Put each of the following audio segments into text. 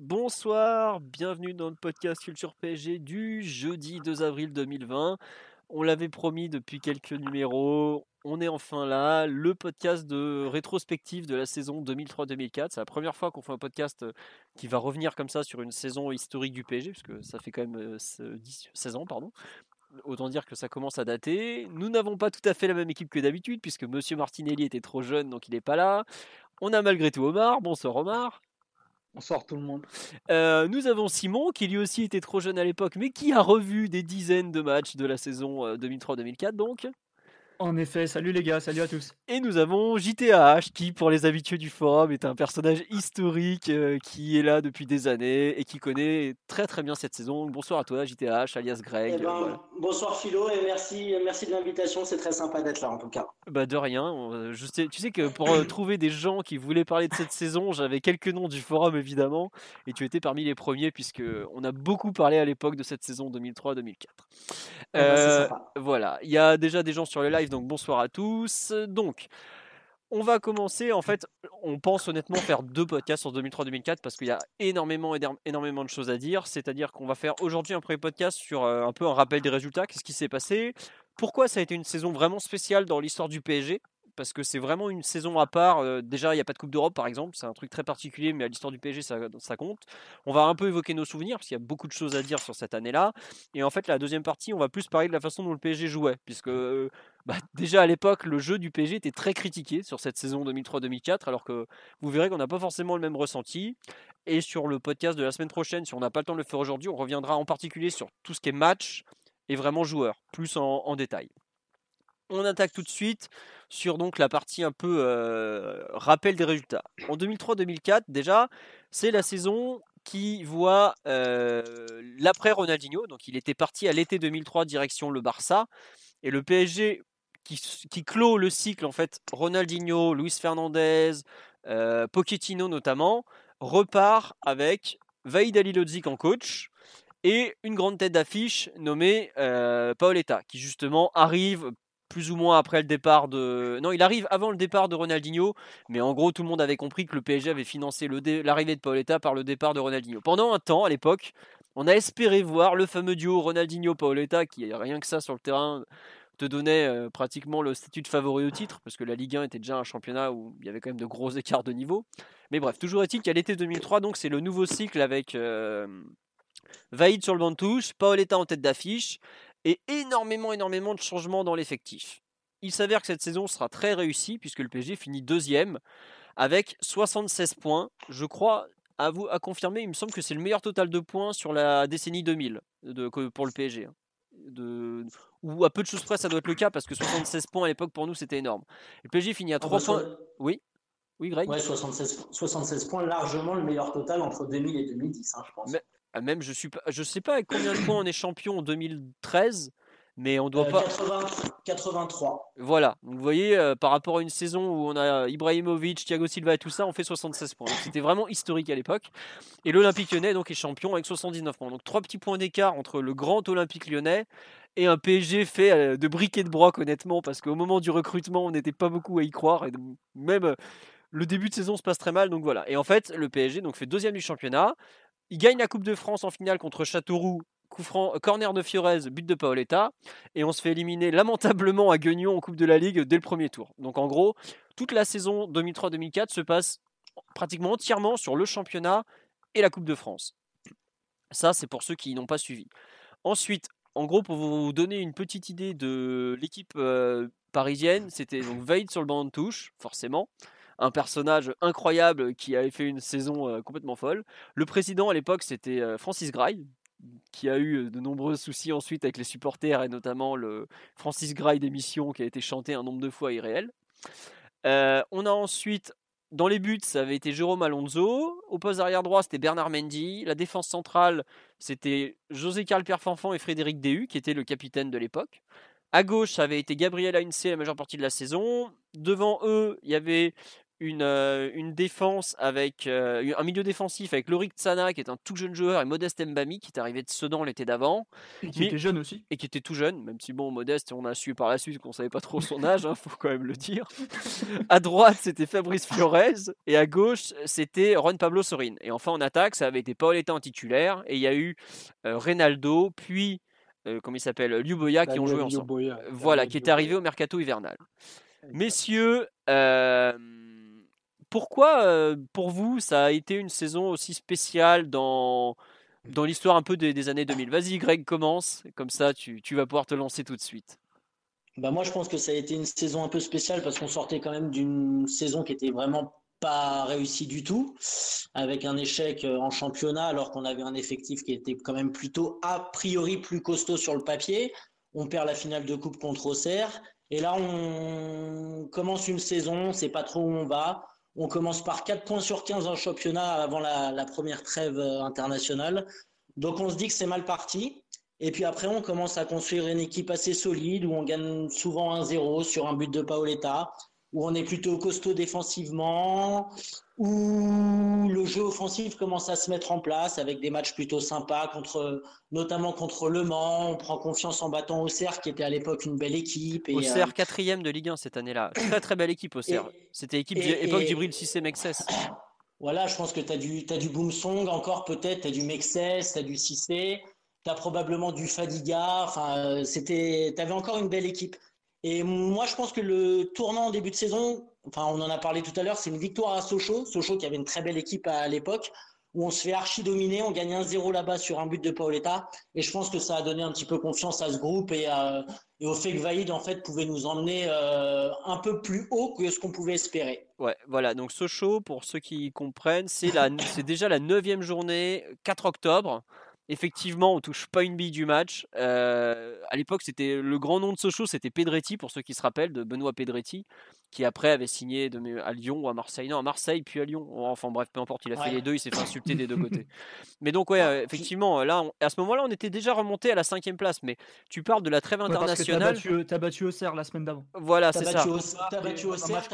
Bonsoir, bienvenue dans le podcast Culture PSG du jeudi 2 avril 2020. On l'avait promis depuis quelques numéros, on est enfin là, le podcast de rétrospective de la saison 2003-2004. C'est la première fois qu'on fait un podcast euh, qui va revenir comme ça sur une saison historique du PSG, puisque ça fait quand même 16 euh, ans, pardon. Autant dire que ça commence à dater. Nous n'avons pas tout à fait la même équipe que d'habitude, puisque Monsieur Martinelli était trop jeune, donc il n'est pas là. On a malgré tout Omar. Bonsoir Omar. Bonsoir tout le monde. Euh, nous avons Simon, qui lui aussi était trop jeune à l'époque, mais qui a revu des dizaines de matchs de la saison 2003-2004, donc. En effet, salut les gars, salut à tous. Et nous avons JTH qui, pour les habitués du forum, est un personnage historique euh, qui est là depuis des années et qui connaît très très bien cette saison. Bonsoir à toi JTH, alias Greg. Eh ben, bonsoir Philo et merci, merci de l'invitation, c'est très sympa d'être là en tout cas. Bah de rien, je sais, tu sais que pour euh, trouver des gens qui voulaient parler de cette saison, j'avais quelques noms du forum évidemment et tu étais parmi les premiers puisque on a beaucoup parlé à l'époque de cette saison 2003-2004. Eh ben, euh, voilà, il y a déjà des gens sur le live donc bonsoir à tous. Donc, on va commencer, en fait, on pense honnêtement faire deux podcasts sur 2003-2004 parce qu'il y a énormément, énormément de choses à dire. C'est-à-dire qu'on va faire aujourd'hui un premier podcast sur euh, un peu un rappel des résultats, qu'est-ce qui s'est passé, pourquoi ça a été une saison vraiment spéciale dans l'histoire du PSG, parce que c'est vraiment une saison à part. Euh, déjà, il n'y a pas de Coupe d'Europe, par exemple. C'est un truc très particulier, mais à l'histoire du PSG, ça, compte. On va un peu évoquer nos souvenirs, parce qu'il y a beaucoup de choses à dire sur cette année-là. Et en fait, la deuxième partie, on va plus parler de la façon dont le PSG jouait, puisque euh, bah, déjà à l'époque, le jeu du PSG était très critiqué sur cette saison 2003-2004, alors que vous verrez qu'on n'a pas forcément le même ressenti. Et sur le podcast de la semaine prochaine, si on n'a pas le temps de le faire aujourd'hui, on reviendra en particulier sur tout ce qui est match et vraiment joueur, plus en détail. On attaque tout de suite sur donc la partie un peu euh, rappel des résultats. En 2003-2004, déjà, c'est la saison qui voit euh, l'après Ronaldinho. Donc, il était parti à l'été 2003 direction le Barça et le PSG qui, clôt le cycle en fait. Ronaldinho, Luis Fernandez, euh, Pochettino notamment repart avec Vaïd Alilodzic en coach et une grande tête d'affiche nommée Paoletta, qui justement arrive plus ou moins après le départ de. Non, il arrive avant le départ de Ronaldinho, mais en gros, tout le monde avait compris que le PSG avait financé l'arrivée de Paoletta par le départ de Ronaldinho. Pendant un temps, à l'époque, on a espéré voir le fameux duo Ronaldinho-Paoletta, qui rien que ça sur le terrain te donnait euh, pratiquement le statut de favori au titre, parce que la Ligue 1 était déjà un championnat où il y avait quand même de gros écarts de niveau. Mais bref, toujours est-il qu'à l'été 2003, donc c'est le nouveau cycle avec euh, sur le banc de touche, Paoletta en tête d'affiche, et énormément, énormément de changements dans l'effectif. Il s'avère que cette saison sera très réussie puisque le PSG finit deuxième avec 76 points. Je crois, à vous à confirmer, il me semble que c'est le meilleur total de points sur la décennie 2000 de, pour le PSG. Hein. De, ou à peu de choses près, ça doit être le cas parce que 76 points à l'époque pour nous c'était énorme. Le PSG finit à 3 ah, bah, points. Oui? Oui, Greg? Ouais, 76, 76 points, largement le meilleur total entre 2000 et 2010, hein, je pense. Même, je suis pas, je sais pas avec combien de points on est champion en 2013, mais on doit euh, pas. 83. Voilà. Donc vous voyez, euh, par rapport à une saison où on a Ibrahimovic, Thiago Silva et tout ça, on fait 76 points. C'était vraiment historique à l'époque. Et l'Olympique Lyonnais donc est champion avec 79 points. Donc trois petits points d'écart entre le grand Olympique Lyonnais et un PSG fait euh, de briquet de broc honnêtement, parce qu'au moment du recrutement, on n'était pas beaucoup à y croire et même le début de saison se passe très mal. Donc voilà. Et en fait, le PSG donc fait deuxième du championnat. Il gagne la Coupe de France en finale contre Châteauroux, franc, corner de Fiorez, but de Paoletta, et on se fait éliminer lamentablement à Guignon en Coupe de la Ligue dès le premier tour. Donc en gros, toute la saison 2003-2004 se passe pratiquement entièrement sur le championnat et la Coupe de France. Ça, c'est pour ceux qui n'ont pas suivi. Ensuite, en gros, pour vous donner une petite idée de l'équipe euh, parisienne, c'était donc sur le banc de touche, forcément un personnage incroyable qui avait fait une saison euh, complètement folle. Le président à l'époque, c'était euh, Francis Grail, qui a eu euh, de nombreux soucis ensuite avec les supporters et notamment le Francis Grail d'émission qui a été chanté un nombre de fois irréel. on a ensuite dans les buts, ça avait été Jérôme Alonso. Au poste arrière droit, c'était Bernard Mendy. La défense centrale, c'était José Carl Pierre Fanfan et Frédéric Déhu, qui étaient le capitaine de l'époque. À gauche, ça avait été Gabriel Heinze la majeure partie de la saison. Devant eux, il y avait une, euh, une défense avec euh, un milieu défensif avec Lorik Tsana qui est un tout jeune joueur et Modeste Mbami qui est arrivé de Sedan l'été d'avant. Et qui était jeune aussi. et qui était tout jeune même si bon Modeste on a su par la suite qu'on savait pas trop son âge il hein, faut quand même le dire. À droite c'était Fabrice Flores et à gauche c'était Juan Pablo Sorin et enfin en attaque ça avait été Paoletta en titulaire et il y a eu euh, Reynaldo puis comment il s'appelle Liu Boya qui ont joué ensemble. Voilà qui est arrivé au mercato hivernal. Messieurs pourquoi, pour vous, ça a été une saison aussi spéciale dans, dans l'histoire un peu des, années 2000 Vas-y, Greg, commence. Comme ça, tu, vas pouvoir te lancer tout de suite. Bah moi, je pense que ça a été une saison un peu spéciale parce qu'on sortait quand même d'une saison qui était vraiment pas réussie du tout, avec un échec en championnat alors qu'on avait un effectif qui était quand même plutôt a priori plus costaud sur le papier. On perd la finale de coupe contre Auxerre. Et là, on commence une saison, on sait pas trop où on va. On commence par 4 points sur 15 en championnat avant la, première trêve euh, internationale. Donc on se dit que c'est mal parti. Et puis après, on commence à construire une équipe assez solide où on gagne souvent 1-0 sur un but de Paoletta où on est plutôt costaud défensivement, où le jeu offensif commence à se mettre en place avec des matchs plutôt sympas, contre, notamment contre Le Mans. On prend confiance en battant Auxerre, qui était à l'époque une belle équipe. Et, Auxerre, euh, quatrième de Ligue 1 cette année-là. Très très belle équipe Auxerre. C'était l'équipe époque d'Ibril Cissé Mexès. Voilà, je pense que tu as du, as du Boomsong encore peut-être, tu as du Mexès, tu as du Cissé, tu as probablement du Fadiga. Enfin, euh, tu avais encore une belle équipe. Et moi, je pense que le tournant en début de saison, enfin, on en a parlé tout à l'heure, c'est une victoire à Sochaux. Sochaux qui avait une très belle équipe à l'époque, où on se fait archi dominer, on gagne 1-0 là-bas sur un but de Paoletta. Et je pense que ça a donné un petit peu confiance à ce groupe et, au fait que Vaïd, en fait, pouvait nous emmener euh, un peu plus haut que ce qu'on pouvait espérer. Ouais, voilà. Donc Sochaux, pour ceux qui comprennent, c'est déjà la neuvième journée, 4 octobre. Effectivement, on touche pas une bille du match. Euh, à l'époque, c'était le grand nom de Sochaux, c'était Pedretti, pour ceux qui se rappellent, de Benoît Pedretti, qui après avait signé à Lyon ou à Marseille. Non, à Marseille, puis à Lyon. Enfin bref, peu importe, il a fait les deux, il s'est fait insulter des deux côtés. Mais donc, ouais, euh, effectivement, là, à ce moment-là, on était déjà remonté à la cinquième place. Mais tu parles de la trêve internationale. tu as, battu, Auxerre la semaine d'avant. Voilà, c'est ça. Tu as battu Auxerre,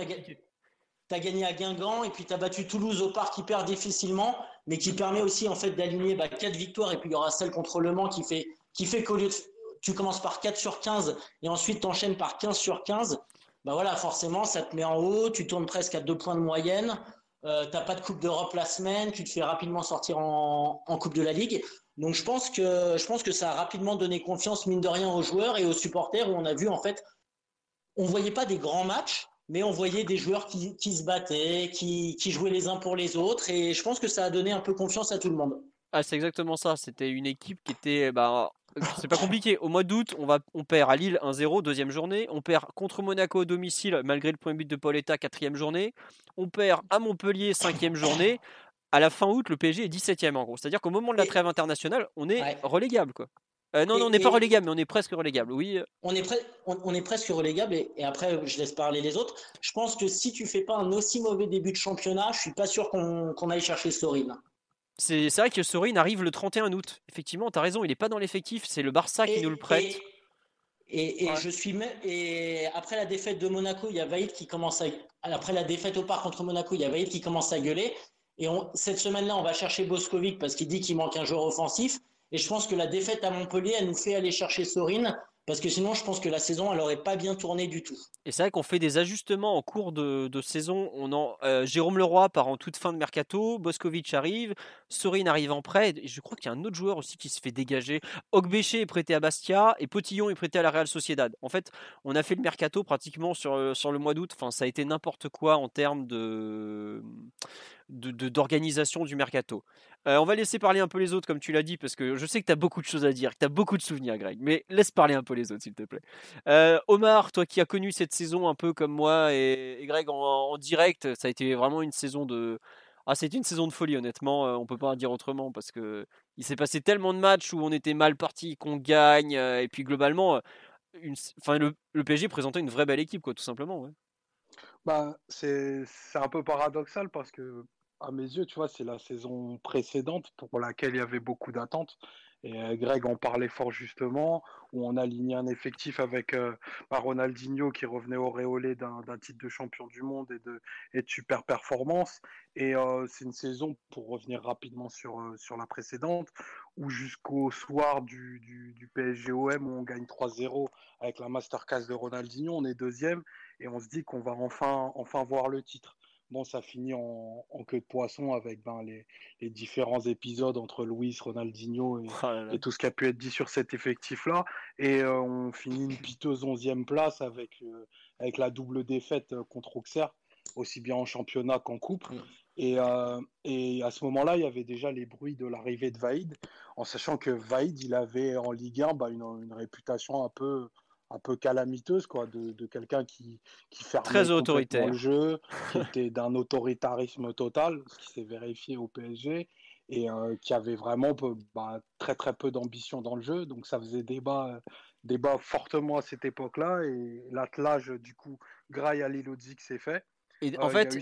tu as gagné à Guingamp et puis tu as battu Toulouse au parc hyper difficilement, mais qui permet aussi en fait d'aligner bah, 4 victoires et puis il y aura celle contre Le Mans qui fait, qui fait qu'au lieu de. Tu commences par 4 sur 15 et ensuite tu enchaînes par 15 sur 15. Bah voilà, forcément, ça te met en haut, tu tournes presque à 2 points de moyenne, euh, tu n'as pas de Coupe d'Europe la semaine, tu te fais rapidement sortir en, en, Coupe de la Ligue. Donc je pense, que, je pense que ça a rapidement donné confiance, mine de rien, aux joueurs et aux supporters où on a vu en fait, on voyait pas des grands matchs, mais on voyait des joueurs qui, qui se battaient, qui, qui, jouaient les uns pour les autres, et je pense que ça a donné un peu confiance à tout le monde. Ah, c'est exactement ça. C'était une équipe qui était. Bah, c'est pas compliqué. Au mois d'août, on, va, on perd à Lille 1-0, deuxième journée. On perd contre Monaco au domicile, malgré le premier but de Pauletta, quatrième journée. On perd à Montpellier, cinquième journée. À la fin août, le PSG est 17ème en gros. C'est-à-dire qu'au moment de la trêve internationale, on est relégable. quoi. Euh, non, non, on n'est pas relégable, mais on est presque relégable, oui. On est, on, est presque relégable, et, après, je laisse parler les autres. Je pense que si tu fais pas un aussi mauvais début de championnat, je suis pas sûr qu'on aille chercher Sorin. C'est vrai que Sorin arrive le 31 août. Effectivement, tu as raison, il n'est pas dans l'effectif, c'est le Barça qui nous le prête. Et, je suis et après la défaite de Monaco, il y a Vaïd qui commence à après la défaite au parc contre Monaco, il y a Vaïd qui commence à gueuler. Et cette semaine-là, on va chercher Boskovic parce qu'il dit qu'il manque un joueur offensif. Et je pense que la défaite à Montpellier, elle nous fait aller chercher Sorine. Parce que sinon, je pense que la saison, elle n'aurait pas bien tourné du tout. Et c'est vrai qu'on fait des ajustements en cours de, saison. On euh, Jérôme Leroy part en toute fin de mercato, Boskovic arrive, Sorine arrive en prêt. Et je crois qu'il y a un autre joueur aussi qui se fait dégager. Ogbéché est prêté à Bastia et Potillon est prêté à la Real Sociedad. En fait, on a fait le mercato pratiquement sur, euh, sur le mois d'août. Enfin, ça a été n'importe quoi en termes de d'organisation du mercato. Euh, on va laisser parler un peu les autres, comme tu l'as dit, parce que je sais que tu as beaucoup de choses à dire, que tu as beaucoup de souvenirs, Greg. Mais laisse parler un peu les autres, s'il te plaît. Euh, Omar, toi qui as connu cette saison un peu comme moi et, Greg en, direct, ça a été vraiment une saison de. Ah, une saison de folie, honnêtement. Euh, on peut pas dire autrement parce que il s'est passé tellement de matchs où on était mal parti, qu'on gagne, et puis globalement, enfin, le, PSG présentait une vraie belle équipe, quoi, tout simplement. bah, c'est un peu paradoxal parce que, à mes yeux, tu vois, c'est la saison précédente pour laquelle il y avait beaucoup d'attentes. Et euh, Greg en parlait fort justement, où on a aligné un effectif avec euh, bah, Ronaldinho qui revenait auréolé d'un titre de champion du monde et de, super performance. Et euh, c'est une saison, pour revenir rapidement sur, la précédente, où jusqu'au soir du, PSGOM, où on gagne 3-0 avec la masterclass de Ronaldinho, on est deuxième et on se dit qu'on va enfin voir le titre. Bon, ça finit en, queue de poisson avec ben, les, différents épisodes entre Luis, Ronaldinho oh et, tout ce qui a pu être dit sur cet effectif-là. Et euh, on finit une piteuse 11e place avec, euh, avec la double défaite euh, contre Auxerre, aussi bien en championnat qu'en coupe. Mm. Et, et, à ce moment-là, il y avait déjà les bruits de l'arrivée de Vaïd, en sachant que Vaïd, il avait en Ligue 1 ben, une, une réputation un peu un peu calamiteuse quoi de, de quelqu'un qui qui fermait très autoritaire. le jeu qui était d'un autoritarisme total ce qui s'est vérifié au PSG et euh, qui avait vraiment bah, très très peu d'ambition dans le jeu. Donc ça faisait débat débat fortement à cette époque-là. Et l'attelage du coup Grail à Lilodzik s'est fait. Et en fait,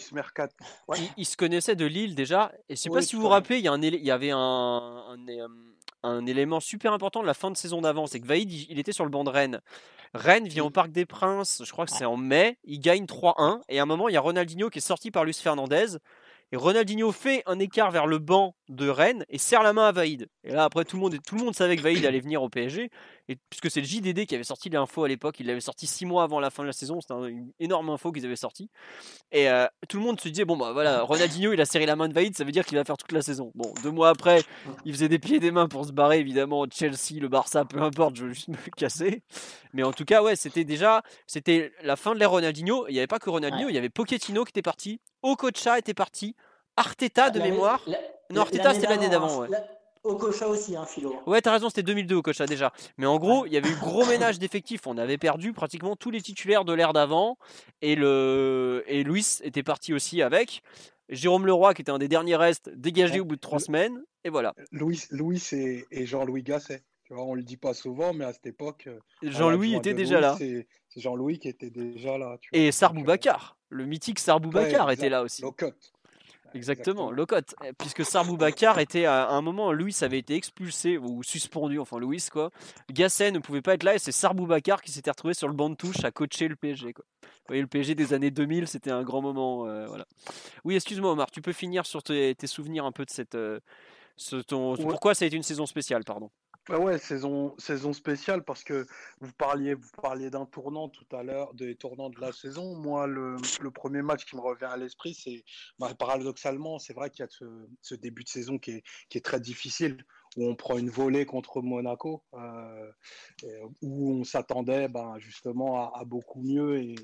il, se connaissait de Lille déjà. Et je sais pas si vous vous rappelez, il y, a un, il y avait un, un, euh, un, élément super important de la fin de saison d'avant, c'est que Vaïd, il, était sur le banc de Rennes. Rennes vient au Parc des Princes, je crois que c'est en mai, il gagne 3-1, et à un moment, il y a Ronaldinho qui est sorti par Luis Fernandez, et Ronaldinho fait un écart vers le banc de Rennes et serre la main à Vaïd. Et là, après, tout le monde, tout le monde savait que Vaïd allait venir au PSG. Et puisque c'est le JDD qui avait sorti l'info à l'époque, il l'avait sorti six mois avant la fin de la saison. C'était une énorme info qu'ils avaient sorti. Et euh, tout le monde se disait bon, bah voilà, Ronaldinho, il a serré la main de Vaïd, ça veut dire qu'il va faire toute la saison. Bon, deux mois après, il faisait des pieds et des mains pour se barrer, évidemment. Chelsea, le Barça, peu importe, je veux juste me casser. Mais en tout cas, ouais, c'était déjà c'était la fin de l'ère Ronaldinho. Il n'y avait pas que Ronaldinho, il y avait Pochettino qui était parti, Okocha était parti. Arteta de mémoire. Non, Arteta c'était l'année d'avant. Ouais. Okocha aussi, hein, Philo. Ouais, t'as raison, c'était 2002 Okocha déjà. Mais en gros, il y avait eu gros ménage d'effectifs. On avait perdu pratiquement tous les titulaires de l'ère d'avant. Et, le... et Louis était parti aussi avec. Jérôme Leroy, qui était un des derniers restes, dégagé au bout de trois semaines. Et voilà. Louis, Louis et, Jean-Louis Gasset. Tu vois, on le dit pas souvent, mais à cette époque. Euh, Jean-Louis était déjà là. C'est Jean-Louis qui était déjà là. et Sarbou euh, Bakar. Le mythique Sarbou Bakar était là aussi. Exactement, Locotte. Eh, puisque Sarbou Bakar était à, un moment, Louis avait été expulsé ou suspendu, enfin Louis quoi. Gasset ne pouvait pas être là et c'est Sarbou Bakar qui s'était retrouvé sur le banc de touche à coacher le PSG quoi. Vous voyez, le PSG des années 2000, c'était un grand moment. Euh, voilà. Oui, excuse-moi Omar, tu peux finir sur tes, souvenirs un peu de cette. Euh, ce, ton, Pourquoi ça a été une saison spéciale, pardon? Ah ouais, saison, saison spéciale parce que vous parliez, vous parliez d'un tournant tout à l'heure, des tournants de la saison. Moi, le, le premier match qui me revient à l'esprit, c'est bah, paradoxalement, c'est vrai qu'il y a ce, ce, début de saison qui est, qui est, très difficile, où on prend une volée contre Monaco, euh, où on s'attendait ben, justement à, beaucoup mieux. Et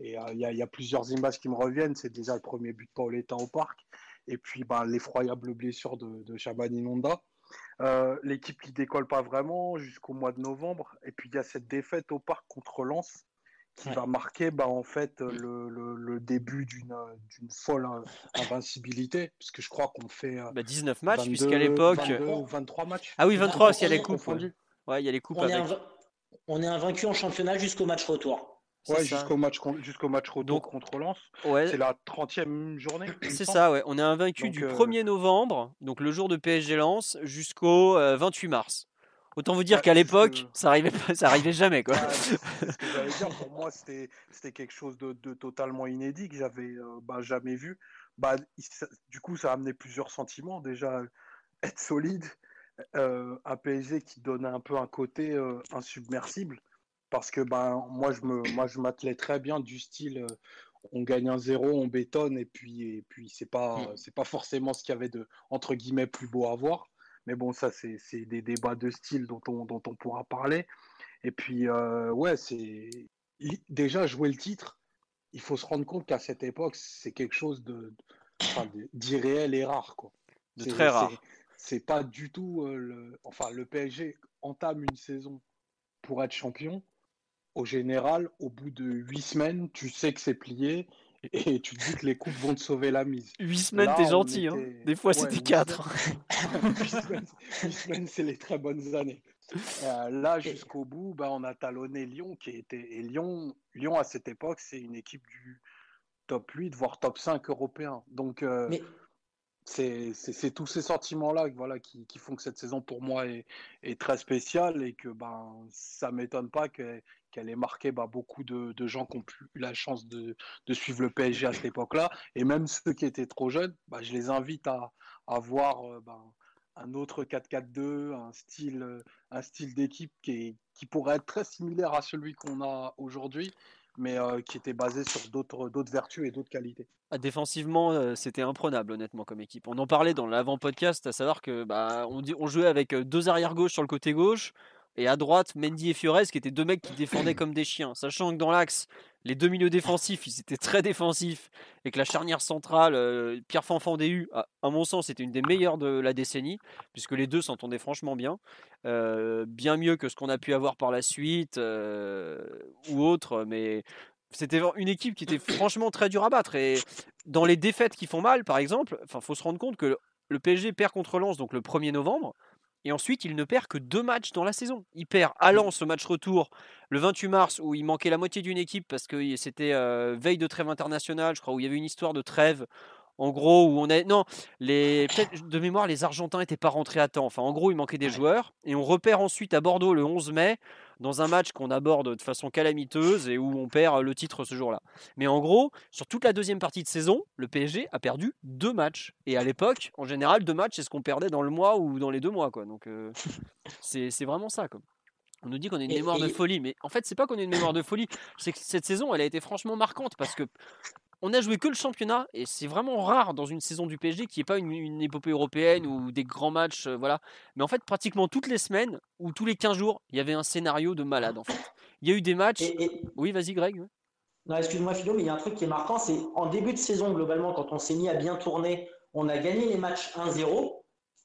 il y, a, plusieurs images qui me reviennent. C'est déjà le premier but de Pauletta au parc, et puis ben, l'effroyable blessure de, de Shabani Nonda. Euh, l'équipe qui décolle pas vraiment jusqu'au mois de novembre. Et puis il y a cette défaite au parc contre Lens qui va marquer bah, en fait le, le, début d'une folle invincibilité. Puisque je crois qu'on fait. 19 euh, bah, matchs, puisqu'à l'époque. 23 matchs. Ah oui, 23, parce qu'il y a les coupes. Ouais, il y a les coupes. On, est, on est invaincu en championnat jusqu'au match retour. Ouais, jusqu'au match, jusqu'au match retour contre Lens. Ouais. C'est la 30e journée. C'est ça, ouais. On est invaincu du 1er euh, novembre, donc le jour de PSG Lens, jusqu'au 28 euh, mars. Autant vous dire qu'à l'époque, ça arrivait ça arrivait jamais quoi. dire, pour moi, c'était quelque chose de, totalement inédit que j'avais euh, bah, jamais vu. Bah, du coup, ça a amené plusieurs sentiments. Déjà, être solide, un PSG qui donnait un peu un côté insubmersible parce que ben moi je me moi je m'attelais très bien du style euh, on gagne un zéro, on bétonne et puis et puis c'est pas mm. c'est pas forcément ce qu'il y avait de entre guillemets plus beau à voir. Mais bon ça c'est des débats de style dont on dont on pourra parler. Et puis euh, ouais c'est déjà jouer le titre. Il faut se rendre compte qu'à cette époque c'est quelque chose de d'irréel et rare quoi. De très rare. C'est pas du tout euh, le enfin le PSG entame une saison pour être champion au général, au bout de huit semaines, tu sais que c'est plié et tu te dis que les coupes vont te sauver la mise. Huit semaines, t'es gentil. Hein. Des fois, c'était quatre. Huit semaines, c'est les très bonnes années. Euh, là, jusqu'au bout, bah, on a talonné Lyon, qui était. Et Lyon, Lyon à cette époque, c'est une équipe du top 8, voire top 5 européen. Donc, c'est tous ces sentiments-là voilà, qui, qui, font que cette saison, pour moi, est, est très spéciale et que ben, ça ne m'étonne pas qu'elle ait marqué ben, beaucoup de, gens qui ont eu la chance de, suivre le PSG à cette époque-là. Et même ceux qui étaient trop jeunes, ben, je les invite à, à voir euh, ben, un autre 4-4-2, un style, un style d'équipe qui, qui pourrait être très similaire à celui qu'on a aujourd'hui mais euh, qui était basé sur d'autres vertus et d'autres qualités. Ah, défensivement, euh, c'était imprenable, honnêtement, comme équipe. On en parlait dans l'avant-podcast, à savoir que bah, jouait avec euh, deux arrières gauche sur le côté gauche, et à droite, Mendy et Fiores, qui étaient deux mecs qui défendaient comme des chiens. Sachant que dans l'axe, les deux milieux défensifs, ils étaient très défensifs. Et que la charnière centrale, euh, Pierre Fanfan DU, à, mon sens, était une des meilleures de la décennie. Puisque les deux s'entendaient franchement bien. Euh, bien mieux que ce qu'on a pu avoir par la suite euh, ou autre. Mais c'était une équipe qui était franchement très dure à battre. Et dans les défaites qui font mal, par exemple, il faut se rendre compte que le PSG perd contre Lens donc le 1er novembre. Et ensuite, il ne perd que deux matchs dans la saison. Il perd à Lens au match retour le 28 mars où il manquait la moitié d'une équipe parce que c'était euh, veille de trêve internationale, je crois, où il y avait une histoire de trêve. En gros, où on a. Non, les... de mémoire, les Argentins n'étaient pas rentrés à temps. Enfin, en gros, il manquait des joueurs. Et on repère ensuite à Bordeaux le 11 mai dans un match qu'on aborde de façon calamiteuse et où on perd le titre ce jour-là. Mais en gros, sur toute la deuxième partie de saison, le PSG a perdu deux matchs. Et à l'époque, en général, deux matchs, c'est ce qu'on perdait dans le mois ou dans les deux mois. Quoi. Donc, euh, c'est vraiment ça. Quoi. On nous dit qu'on a une mémoire de folie, mais en fait, c'est pas qu'on a une mémoire de folie. C'est que cette saison, elle a été franchement marquante parce que on a joué que le championnat et c'est vraiment rare dans une saison du PSG qui ait pas une, épopée européenne ou des grands matchs, euh, voilà. Mais en fait, pratiquement toutes les semaines ou tous les 15 jours, il y avait un scénario de malade en fait. Il y a eu des matchs. Oui, vas-y, Greg. Non, excuse-moi, Philo, mais il y a un truc qui est marquant, c'est en début de saison, globalement, quand on s'est mis à bien tourner, on a gagné les matchs 1-0.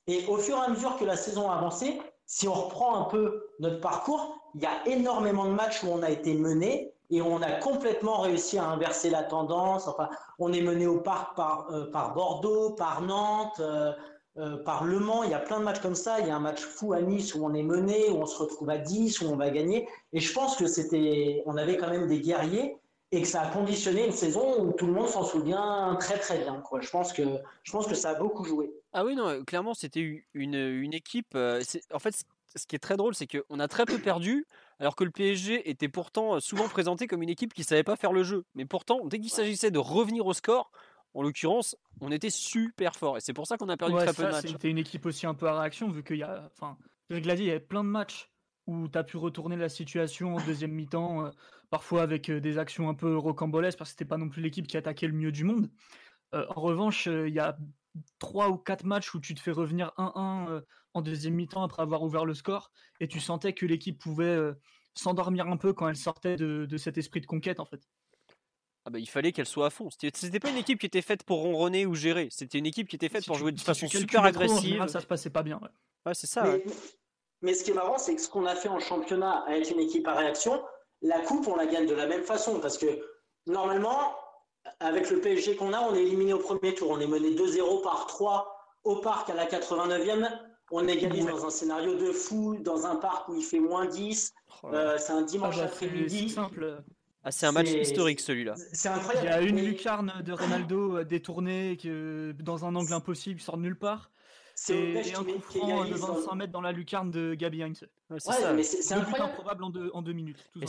Et au fur et à mesure que la saison a avancé, si on reprend un peu notre parcours, il y a énormément de matchs où on a été mené et on a complètement réussi à inverser la tendance. Enfin, on est mené au parc par, euh, Bordeaux, par Nantes, euh, euh, par Le Mans. Il y a plein de matchs comme ça. Il y a un match fou à Nice où on est mené, où on se retrouve à 10, où on va gagner. Et je pense que c'était, on avait quand même des guerriers et que ça a conditionné une saison où tout le monde s'en souvient très très bien. Je pense que je pense que ça a beaucoup joué. Ah oui non, clairement c'était une, une équipe. en fait, ce qui est très drôle, c'est qu'on a très peu perdu, alors que le PSG était pourtant souvent présenté comme une équipe qui savait pas faire le jeu. Mais pourtant, dès qu'il s'agissait de revenir au score, en l'occurrence, on était super fort. Et c'est pour ça qu'on a perdu très peu de matchs. C'était une équipe aussi un peu à réaction, vu qu'il y a. Enfin, il y avait plein de matchs où tu as pu retourner la situation en deuxième mi-temps, parfois avec des actions un peu rocambolesques, parce que c'était pas non plus l'équipe qui attaquait le mieux du monde. en revanche, il y a trois ou quatre matchs où tu te fais revenir 1-1 en deuxième mi-temps après avoir ouvert le score et tu sentais que l'équipe pouvait s'endormir un peu quand elle sortait de, cet esprit de conquête en fait. Ah bah, il fallait qu'elle soit à fond. C'était pas une équipe qui était faite pour ronronner ou gérer. C'était une équipe qui était faite pour jouer de façon super agressive. ça se passait pas bien. Ouais, c'est ça. Mais, ce qui est marrant, c'est que ce qu'on a fait en championnat avec une équipe à réaction, la coupe, on la gagne de la même façon parce que normalement, avec le PSG qu'on a, on est éliminé au premier tour. On est mené 2-0 par 3 au parc à la 89e. On égalise dans un scénario de fou, dans un parc où il fait moins 10. Euh, c'est un dimanche ah bah, après-midi. C'est simple. Ah, c'est un match historique celui-là. C'est incroyable. Il y a une lucarne de Ronaldo euh, détournée que, dans un angle impossible, sort de nulle part. C'est un coup franc de 25 mètres dans la lucarne de Gabi Heinz. Ouais, c'est incroyable. improbable en deux, en deux minutes. Tout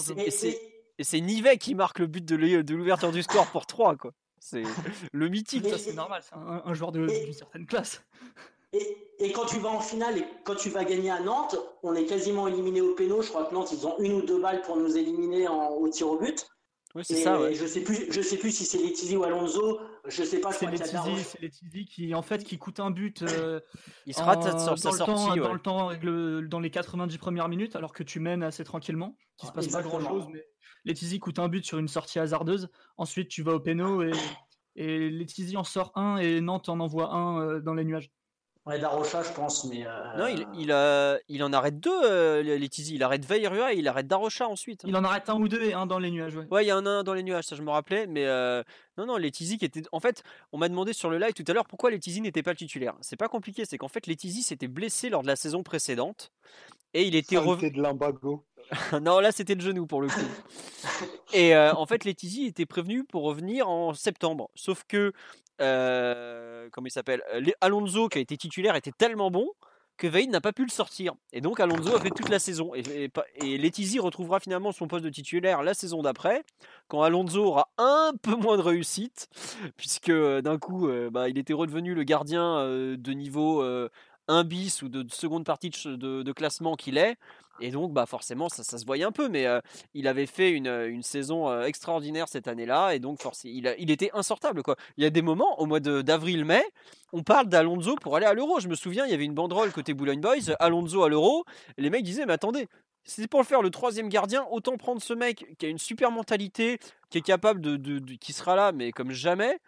et c'est Nivet qui marque le but de l'ouverture du score pour 3. Quoi. C'est le mythique. Ça, c'est normal. C'est un, joueur d'une certaine classe. Et, et, quand tu vas en finale et quand tu vas gagner à Nantes, on est quasiment éliminé au péno. Je crois que Nantes, ils ont une ou deux balles pour nous éliminer en, au tir au but. Oui, c'est ça. Ouais. Je sais plus, je sais plus si c'est Letizy ou Alonso. Je sais pas. C'est Letizy, c'est Letizy qui en fait qui coûte un but. Euh, il se rate sur sa sortie temps, dans le temps, dans les 90 premières minutes, alors que tu mènes assez tranquillement, qu'il se passe pas grand chose, mais Letizy coûte un but sur une sortie hasardeuse. Ensuite, tu vas au péno et, et Letizy en sort un et Nantes en envoie un euh, dans les nuages. Ouais, Darocha, je pense, mais. Euh, non, il, il, a, il en arrête deux, euh, Il arrête Veirua et il arrête Darocha ensuite. Il en arrête un ou deux et un dans les nuages, ouais. Ouais, il y en a un dans les nuages, ça je me rappelais. Mais euh, non, non, Letizy qui était. En fait, on m'a demandé sur le live tout à l'heure pourquoi Letizy n'était pas le titulaire. C'est pas compliqué, c'est qu'en fait, Letizy s'était blessé lors de la saison précédente. Et il était revenu. de l'imbago. non, là c'était le genou pour le coup. Et euh, en fait, Letizy était prévenu pour revenir en septembre. Sauf que, euh, comment il s'appelle? Alonso, qui a été titulaire, était tellement bon que Veil n'a pas pu le sortir. Et donc Alonso a fait toute la saison. Et, et, retrouvera finalement son poste de titulaire la saison d'après, quand Alonso aura un peu moins de réussite, puisque euh, d'un coup, bah, il était redevenu le gardien de niveau un bis ou de, seconde partie de, classement qu'il est. Et donc, bah forcément, ça, se voyait un peu, mais il avait fait une, saison extraordinaire cette année-là, et donc il, il, était insortable. Quoi. Il y a des moments, au mois d'avril-mai, on parle d'Alonso pour aller à l'Euro. Je me souviens, il y avait une banderole côté Boulogne Boys, Alonso à l'Euro, les mecs disaient, mais attendez, c'est pour le faire le troisième gardien, autant prendre ce mec qui a une super mentalité, qui est capable de qui sera là, mais comme jamais,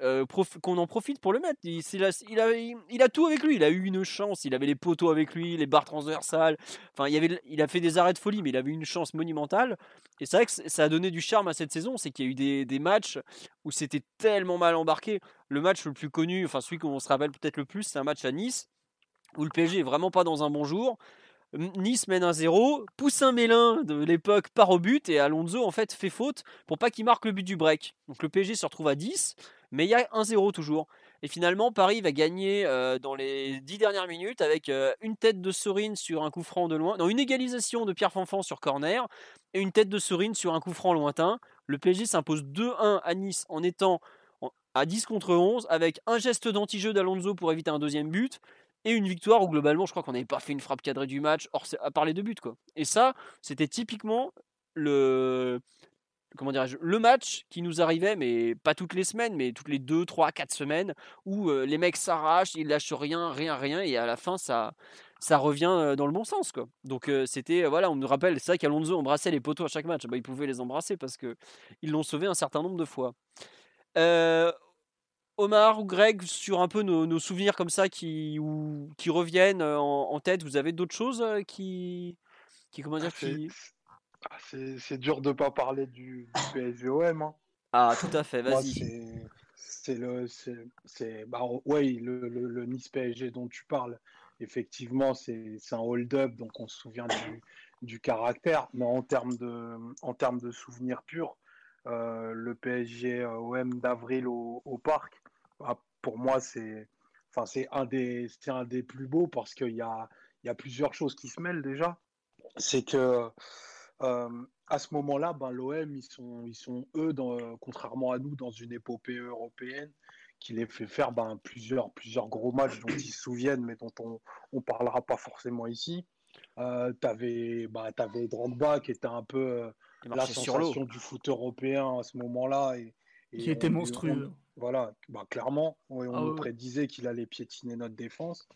euh, qu'on en profite pour le mettre. Il, a, tout avec lui. Il a eu une chance. Il avait les poteaux avec lui, les barres transversales. Enfin, il, a fait des arrêts de folie, mais il avait une chance monumentale. Et c'est vrai que ça a donné du charme à cette saison. C'est qu'il y a eu des, des matchs où c'était tellement mal embarqué. Le match le plus connu, enfin celui qu'on se rappelle peut-être le plus, c'est un match à Nice où le PSG est vraiment pas dans un bon jour. Nice mène 1-0, Poussin Mélin de l'époque part au but et Alonso en fait fait faute pour pas qu'il marque le but du break. Donc le PSG se retrouve à 10 mais il y a 1-0 toujours. Et finalement, Paris va gagner euh, dans les 10 dernières minutes avec euh, une tête de Sorine sur un coup franc de loin. Non, une égalisation de Pierre Fanfan sur corner et une tête de Sorine sur un coup franc lointain. Le PSG s'impose 2-1 à Nice en étant à 10 contre 11 avec un geste d'anti-jeu d'Alonso pour éviter un deuxième but et une victoire où globalement je crois qu'on n'avait pas fait une frappe cadrée du match à part les deux buts quoi. Et ça, c'était typiquement le comment dirais-je, le match qui nous arrivait, mais pas toutes les semaines, mais toutes les 2, 3, 4 semaines, où euh, les mecs s'arrachent, ils lâchent rien, rien, rien, et à la fin, ça, ça revient euh, dans le bon sens. Quoi. Donc euh, c'était, voilà, on me rappelle, c'est vrai qu'Alonso embrassait les poteaux à chaque match, bah, il pouvait les embrasser parce qu'ils l'ont sauvé un certain nombre de fois. Omar ou Greg, sur un peu nos, souvenirs comme ça qui, ou, qui reviennent en, tête, vous avez d'autres choses qui, qui, comment dire, ah, qui... Ah, c'est dur de pas parler du, du PSVOM. Hein. Ah, tout à fait, vas-y. C'est le, c'est, bah, ouais, le, le, Nice PSG dont tu parles. Effectivement, c'est un hold-up, donc on se souvient du, du, caractère. Mais en termes de, en termes de souvenirs purs, euh, le PSG OM d'avril au, au, parc, bah, pour moi, c'est, enfin, un des, un des plus beaux parce qu'il y a, y a plusieurs choses qui se mêlent déjà. C'est que euh, à ce moment-là, ben, l'OM, ils sont, ils sont eux, dans, contrairement à nous, dans une épopée européenne qui les fait faire ben, plusieurs, plusieurs gros matchs dont ils se souviennent, mais dont on ne parlera pas forcément ici. Euh, tu avais, bah, avais Drogba qui était un peu euh, la sensation du foot européen à ce moment-là. Et, qui était monstrueux. voilà, bah, clairement, on, ah nous prédisait qu'il allait piétiner notre défense.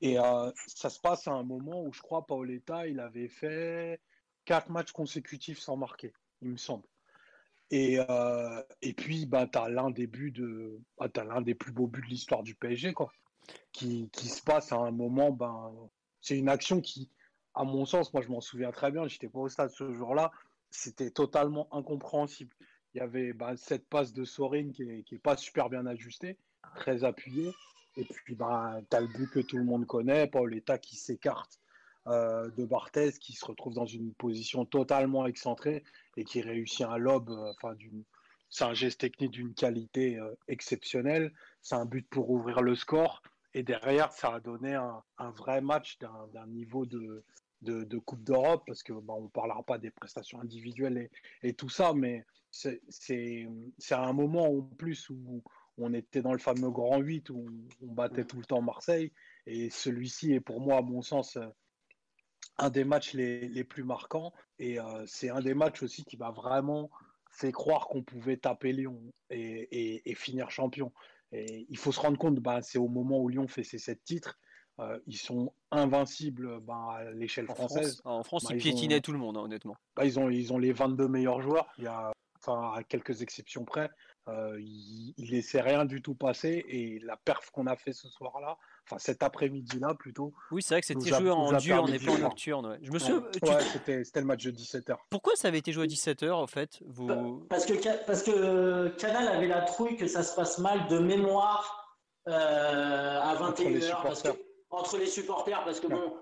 Et euh, ça se passe à un moment où je crois Paoletta, il avait fait quatre matchs consécutifs sans marquer, il me semble. Et, euh, et puis, bah, tu as l'un des buts de. Bah, l'un des plus beaux buts de l'histoire du PSG, quoi. Qui, qui, se passe à un moment. Ben, c'est une action qui, à mon sens, moi je m'en souviens très bien, j'étais pas au stade ce jour-là, c'était totalement incompréhensible. Il y avait bah, cette passe de Sorin qui n'est est pas super bien ajustée, très appuyée. Et puis, bah, tu as le but que tout le monde connaît, Paoletta qui s'écarte euh, de Barthez qui se retrouve dans une position totalement excentrée et qui réussit un lob. Euh, enfin, c'est un geste technique d'une qualité euh, exceptionnelle. C'est un but pour ouvrir le score. Et derrière, ça a donné un, vrai match d'un niveau de, de, Coupe d'Europe, parce que on ne parlera pas des prestations individuelles et, tout ça, mais c'est un moment en plus où on était dans le fameux Grand 8, où on, on battait tout le temps Marseille. Et celui-ci est pour moi, à mon sens, un des matchs les, les plus marquants. Et euh, c'est un des matchs aussi qui m'a vraiment fait croire qu'on pouvait taper Lyon et, et, finir champion. Et il faut se rendre compte, bah, c'est au moment où Lyon fait ses sept titres. Euh, ils sont invincibles bah, à l'échelle française. en France, bah, ils, piétinaient tout le monde, hein, honnêtement. Bah, ils, ont, ils ont les 22 meilleurs joueurs. Il y a, enfin, à quelques exceptions près, euh, il, ne laissait rien du tout passer. Et la perf qu'on a fait ce soir-là, enfin cet après-midi-là plutôt. Oui, c'est vrai que c'était joué en dur, n'est pas en nocturne. Je me souviens. c'était, le match de 17h. Pourquoi ça avait été joué à 17h en fait vous... parce, que, parce que Canal avait la trouille que ça se passe mal de mémoire euh, à 21h. Entre, les supporters, parce que bon.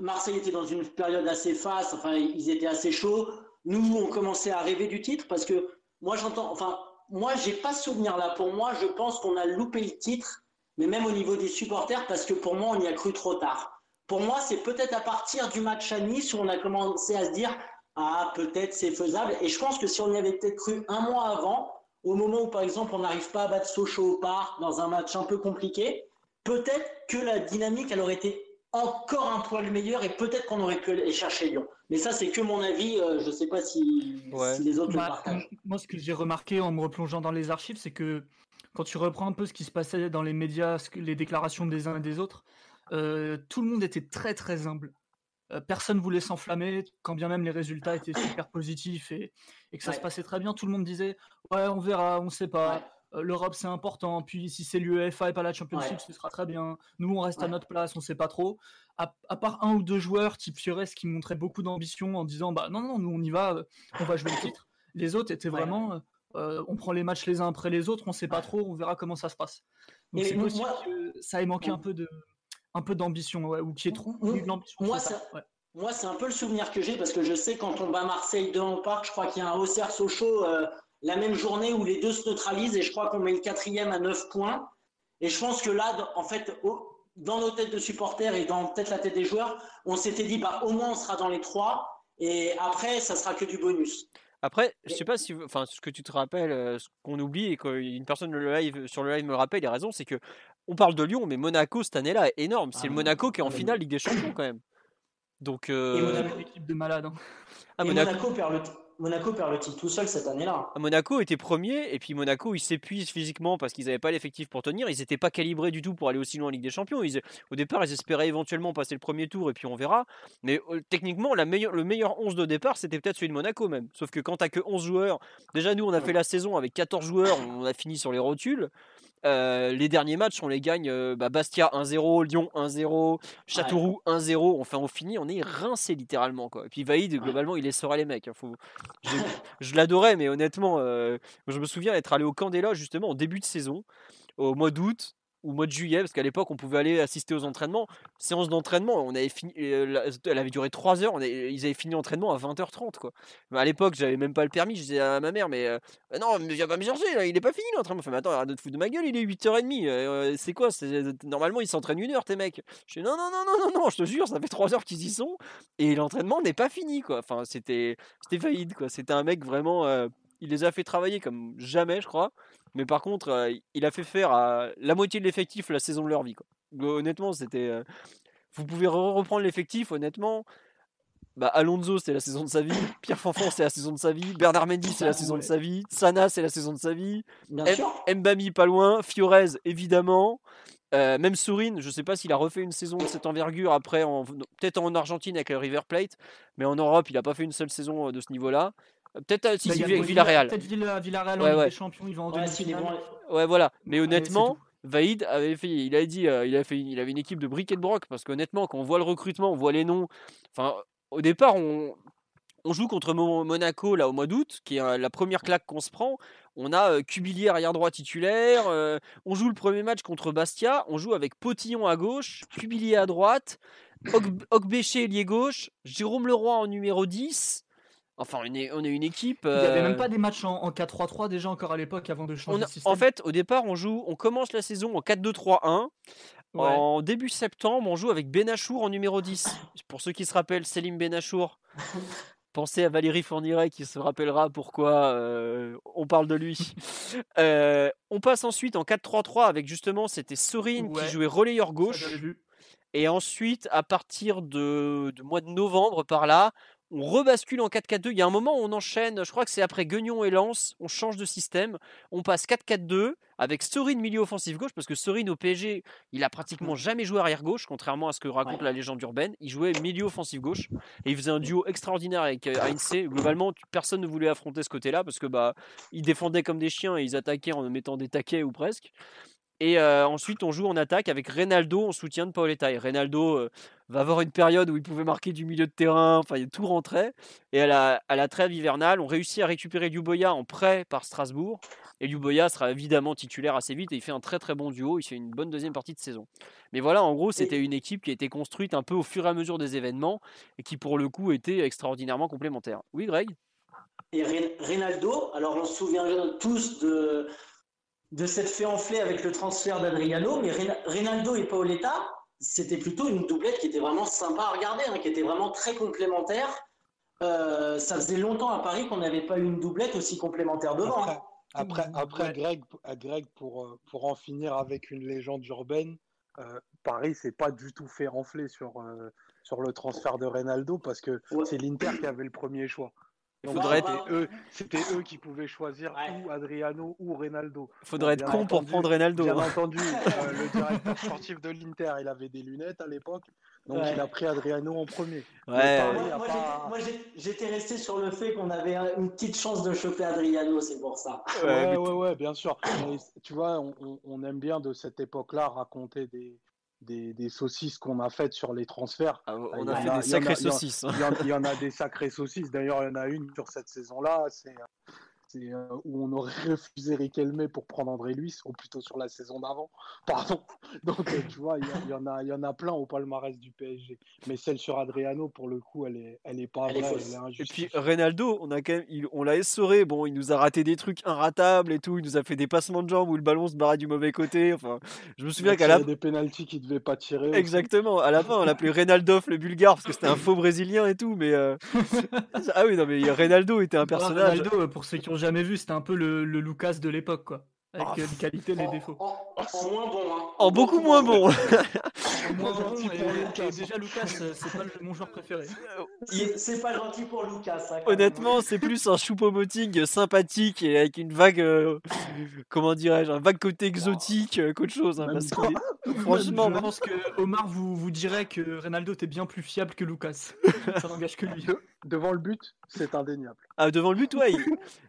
Marseille était dans une période assez faste, enfin, ils étaient assez chauds. Nous, on commençait à rêver du titre parce que moi, j'entends, enfin, moi, j'ai pas ce souvenir là. Pour moi, je pense qu'on a loupé le titre, mais même au niveau des supporters, parce que pour moi, on y a cru trop tard. Pour moi, c'est peut-être à partir du match à Nice où on a commencé à se dire, ah, peut-être c'est faisable. Et je pense que si on y avait peut-être cru un mois avant, au moment où, par exemple, on n'arrive pas à battre Sochaux au parc dans un match un peu compliqué, peut-être que la dynamique, elle aurait été encore un poil meilleur et peut-être qu'on aurait pu aller chercher Lyon. Mais ça, c'est que mon avis. Euh, je ne sais pas si, les autres le bah, partagent. Moi, ce que j'ai remarqué en me replongeant dans les archives, c'est que quand tu reprends un peu ce qui se passait dans les médias, les déclarations des uns et des autres, euh, tout le monde était très très humble. Euh, personne voulait s'enflammer, quand bien même les résultats étaient super positifs et, que ça se passait très bien. Tout le monde disait Ouais, on verra, on ne sait pas. Euh, L'Europe c'est important, puis si c'est l'UEFA et pas la Championship, ce sera très bien. Nous on reste à notre place, on sait pas trop. À, part un ou deux joueurs type Fiores qui montraient beaucoup d'ambition en disant bah non non nous on y va, on va jouer le titre. Les autres étaient vraiment euh, on prend les matchs les uns après les autres, on sait pas trop, on verra comment ça se passe. Donc c'est possible que ça ait manqué un peu de un peu d'ambition ou qui est trop de l'ambition. Moi moi, c'est un peu le souvenir que j'ai parce que je sais quand on bat Marseille devant le parc, je crois qu'il y a un Auxerre Sochaux euh, la même journée où les deux se neutralisent et je crois qu'on met le quatrième à 9 points. Et je pense que là, en fait, dans nos têtes de supporters et dans peut-être la tête des joueurs, on s'était dit, bah, au moins on sera dans les trois et après, ça sera que du bonus. Après, je sais pas si, enfin, ce que tu te rappelles, ce qu'on oublie et qu'une personne le live, sur le live me rappelle, il a raison, c'est que on parle de Lyon, mais Monaco cette année-là est énorme. C'est le ah, Monaco qui est en finale Ligue des Champions quand même. Donc, euh... Et Monaco, équipe de malade. Hein. Ah, Monaco perd le, Monaco perd le titre tout seul cette année-là. Monaco était premier, et puis Monaco, ils s'épuisent physiquement parce qu'ils n'avaient pas l'effectif pour tenir. Ils n'étaient pas calibrés du tout pour aller aussi loin en Ligue des Champions. au départ, ils espéraient éventuellement passer le premier tour, et puis on verra. Mais euh, techniquement, le meilleur 11 de départ, c'était peut-être celui de Monaco même. Sauf que quand tu que 11 joueurs, déjà nous, on a fait la saison avec 14 joueurs, on a fini sur les rotules. Euh, les derniers matchs, on les gagne euh, bah, Bastia 1-0, Lyon 1-0, Châteauroux 1-0. Enfin, on finit, on est rincé littéralement. Quoi. Et puis Vaïd, globalement, il laissera les mecs. Hein, je, l'adorais, mais honnêtement, euh, je me souviens être allé au Candela justement en début de saison, au mois d'août ou mois de juillet, parce qu'à l'époque on pouvait aller assister aux entraînements. Séance d'entraînement, on avait fini, euh, elle avait duré 3 heures, on ils avaient fini l'entraînement à 20h30 quoi. à l'époque j'avais même pas le permis, je disais à ma mère mais euh, non mais viens pas me chercher, il est pas fini l'entraînement. Enfin mais attends, arrête de foutre de ma gueule, il est 8h30, euh, c'est quoi Normalement ils s'entraînent une heure tes mecs. Je dis non non non non non non, je te jure, ça fait 3 heures qu'ils y sont et l'entraînement n'est pas fini quoi. Enfin c'était c'était faillite quoi. C'était un mec vraiment, il les a fait travailler comme jamais je crois. Mais par contre, euh, il a fait faire à la moitié de l'effectif la saison de leur vie. Quoi. Honnêtement, c'était. Euh, vous pouvez reprendre l'effectif, honnêtement. Bah, Alonso, c'est la saison de sa vie. Pierre Fanfan, c'est la saison de sa vie. Bernard Mendy, c'est la saison de sa vie. Sana, c'est la saison de sa vie. Bien Mbami, pas loin. Fiorez, évidemment. Euh, même Sourine, je ne sais pas s'il a refait une saison de cette envergure après, peut-être en Argentine avec le River Plate, mais en Europe, il n'a pas fait une seule saison de ce niveau-là. Peut-être euh, si, bah, avec Villarreal. Peut-être Villarreal ouais, ouais. champions, ils vont en ouais, ouais, voilà. Mais honnêtement, Vaïd avait fait, il a dit, euh, il a fait, il avait une équipe de briques et de broc parce qu'honnêtement, quand on voit le recrutement, on voit les noms. Enfin, au départ, on, on joue contre Monaco là au mois d'août, qui est la première claque qu'on se prend. On a euh, Cubillier arrière droit titulaire. on joue le premier match contre Bastia. On joue avec Potillon à gauche, Cubillier à droite, Ogbéché lié gauche, Jérôme Leroy en numéro 10. Enfin, on est, on est une équipe. Il n'y avait même euh, pas des matchs en, 4-3-3 déjà encore à l'époque avant de changer de système. En fait, au départ, on joue, on commence la saison en 4-2-3-1. En début septembre, on joue avec Benachour en numéro 10. Pour ceux qui se rappellent, Selim Benachour. Pensez à Valérie Fourniret qui se rappellera pourquoi euh, on parle de lui. Euh, on passe ensuite en 4-3-3 avec justement, c'était Sorine qui jouait relayeur gauche. Et ensuite, à partir de, de, mois de novembre par là, on rebascule en 4-4-2. Il y a un moment où on enchaîne, je crois que c'est après Guignon et Lens, on change de système. On passe 4-4-2 avec Sorine milieu offensif gauche, parce que Sorine au PSG, il a pratiquement jamais joué arrière gauche, contrairement à ce que raconte la légende urbaine. Il jouait milieu offensif gauche et il faisait un duo extraordinaire avec euh, Heinz. Globalement, personne ne voulait affronter ce côté-là parce que bah, ils défendaient comme des chiens et ils attaquaient en mettant des taquets ou presque. Et euh, ensuite, on joue en attaque avec Reynaldo en soutien de Paoletta. Et Reynaldo euh, va avoir une période où il pouvait marquer du milieu de terrain, enfin, tout rentrait. Et à la, trêve hivernale, on réussit à récupérer Duboya en prêt par Strasbourg. Et Luboya sera évidemment titulaire assez vite et il fait un très très bon duo. Il fait une bonne deuxième partie de saison. Mais voilà, en gros, c'était une équipe qui a été construite un peu au fur et à mesure des événements et qui pour le coup était extraordinairement complémentaire. Oui, Greg? Et Reynaldo, alors on se souvient tous de, de cette fait enflée avec le transfert d'Adriano, mais Reynaldo et Paoletta, c'était plutôt une doublette qui était vraiment sympa à regarder, hein, qui était vraiment très complémentaire. Euh, ça faisait longtemps à Paris qu'on n'avait pas eu une doublette aussi complémentaire devant. Après, hein. après, après Greg, Greg pour, euh, pour en finir avec une légende urbaine, euh, Paris s'est pas du tout fait renfler sur, sur le transfert de Reynaldo parce que c'est l'Inter qui avait le premier choix. C'était eux, qui pouvaient choisir ou Adriano ou Reynaldo. Faudrait être con pour prendre Reynaldo. Bien entendu, euh, le directeur sportif de l'Inter, il avait des lunettes à l'époque, donc il a pris Adriano en premier. moi, j'étais resté sur le fait qu'on avait une petite chance de choper Adriano, c'est pour ça. Ouais, ouais, ouais, bien sûr. tu vois, on aime bien de cette époque-là raconter des, des, saucisses qu'on a faites sur les transferts. Ah, on a fait des sacrées saucisses. Il y, en a des sacrées saucisses. D'ailleurs, il y en a une sur cette saison-là. C'est euh, où on aurait refusé Riquelme pour prendre André Luis, ou plutôt sur la saison d'avant. Pardon. Donc, euh, tu vois, il y, en a, il y en a plein au palmarès du PSG. Mais celle sur Adriano, pour le coup, elle est, elle est pas vraie. Et puis, Reynaldo, on a quand même, on l'a essoré. Bon, il nous a raté des trucs inratables et tout. Il nous a fait des passements de jambes où le ballon se barrait du mauvais côté. Enfin, je me souviens qu'à la. des pénalties qu'il devait pas tirer. Exactement. À la fin, on l'appelait Reynaldo le bulgare parce que c'était un faux brésilien et tout. Mais euh, ah oui, non, mais Reynaldo était un personnage. Reynaldo, pour ceux qui ont jamais vu, c'était un peu le, le Lucas de l'époque, quoi. Avec oh, les qualités et les défauts. En, moins bon, hein. En beaucoup moins bon. et, déjà Lucas, c'est pas mon joueur préféré. C'est pas gentil pour Lucas. Hein, Honnêtement, c'est plus un choupo-moting sympathique et avec une vague, euh, comment dirais-je, un vague côté exotique euh, qu'autre chose. Hein, parce franchement, je pense que Omar vous, vous dirait que Ronaldo était bien plus fiable que Lucas. Ça n'engage que lui. devant le but, c'est indéniable. Ah, devant le but, ouais.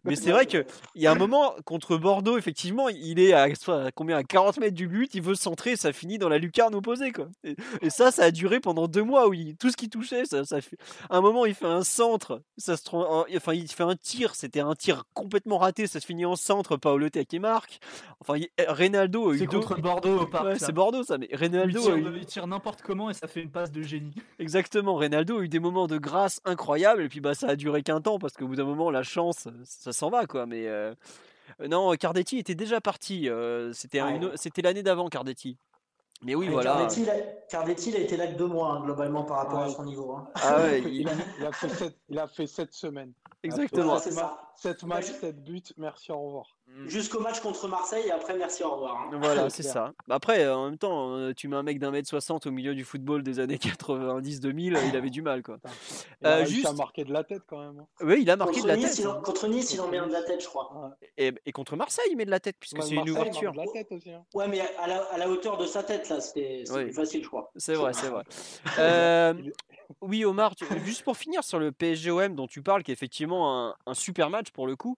Mais c'est vrai qu'il y a un moment contre Bordeaux, effectivement, il est à, combien, à 40 mètres du but, il veut se centrer, ça finit dans la lucarne opposée. Quoi. Et, ça, ça a duré pendant deux mois où il, tout ce qui touchait, ça, ça fait... À un moment, il fait un centre, ça se enfin, il fait un tir, c'était un tir complètement raté, ça se finit en centre, Paolo marque. Enfin, il... Eh, Reynaldo eu C'est contre Bordeaux Ouais, c'est Bordeaux, ça. Mais Reynaldo. Il tire, n'importe comment et ça fait une passe de génie. Exactement. Reynaldo a eu des moments de grâce incroyables et puis bah, ça a duré qu'un temps parce qu'au bout d'un moment, la chance, ça s'en va, quoi. Mais. Euh, non, Cardetti était déjà parti. Euh, c'était c'était l'année d'avant, Cardetti. Mais oui, voilà. Cardetti, Cardetti, il a été là que deux mois, hein, globalement, par rapport à son niveau. Hein. Ah ouais, il... a, fait sept, il a fait sept semaines. Exactement. 7 matchs, 7 buts, merci, au revoir. Mm. Jusqu'au match contre Marseille et après merci, au revoir. Hein. Voilà, c'est ça. Bah, après, en même temps, euh, tu mets un mec d'un mètre 60 au milieu du football des années 90-2000, il avait du mal. Quoi. Il a euh, juste... marqué de la tête quand même. Hein. Oui, il a marqué contre de la nice, tête. En... Contre Nice, il en met un de la tête, je crois. Et, et, contre Marseille, il met de la tête, puisque c'est une ouverture. De la tête aussi, hein. Ouais, mais à la, à la, hauteur de sa tête, là, c'était facile, je crois. C'est vrai, c'est vrai. euh, oui, Omar, juste pour finir sur le PSG-OM dont tu parles, qui est effectivement un, un super match pour le coup.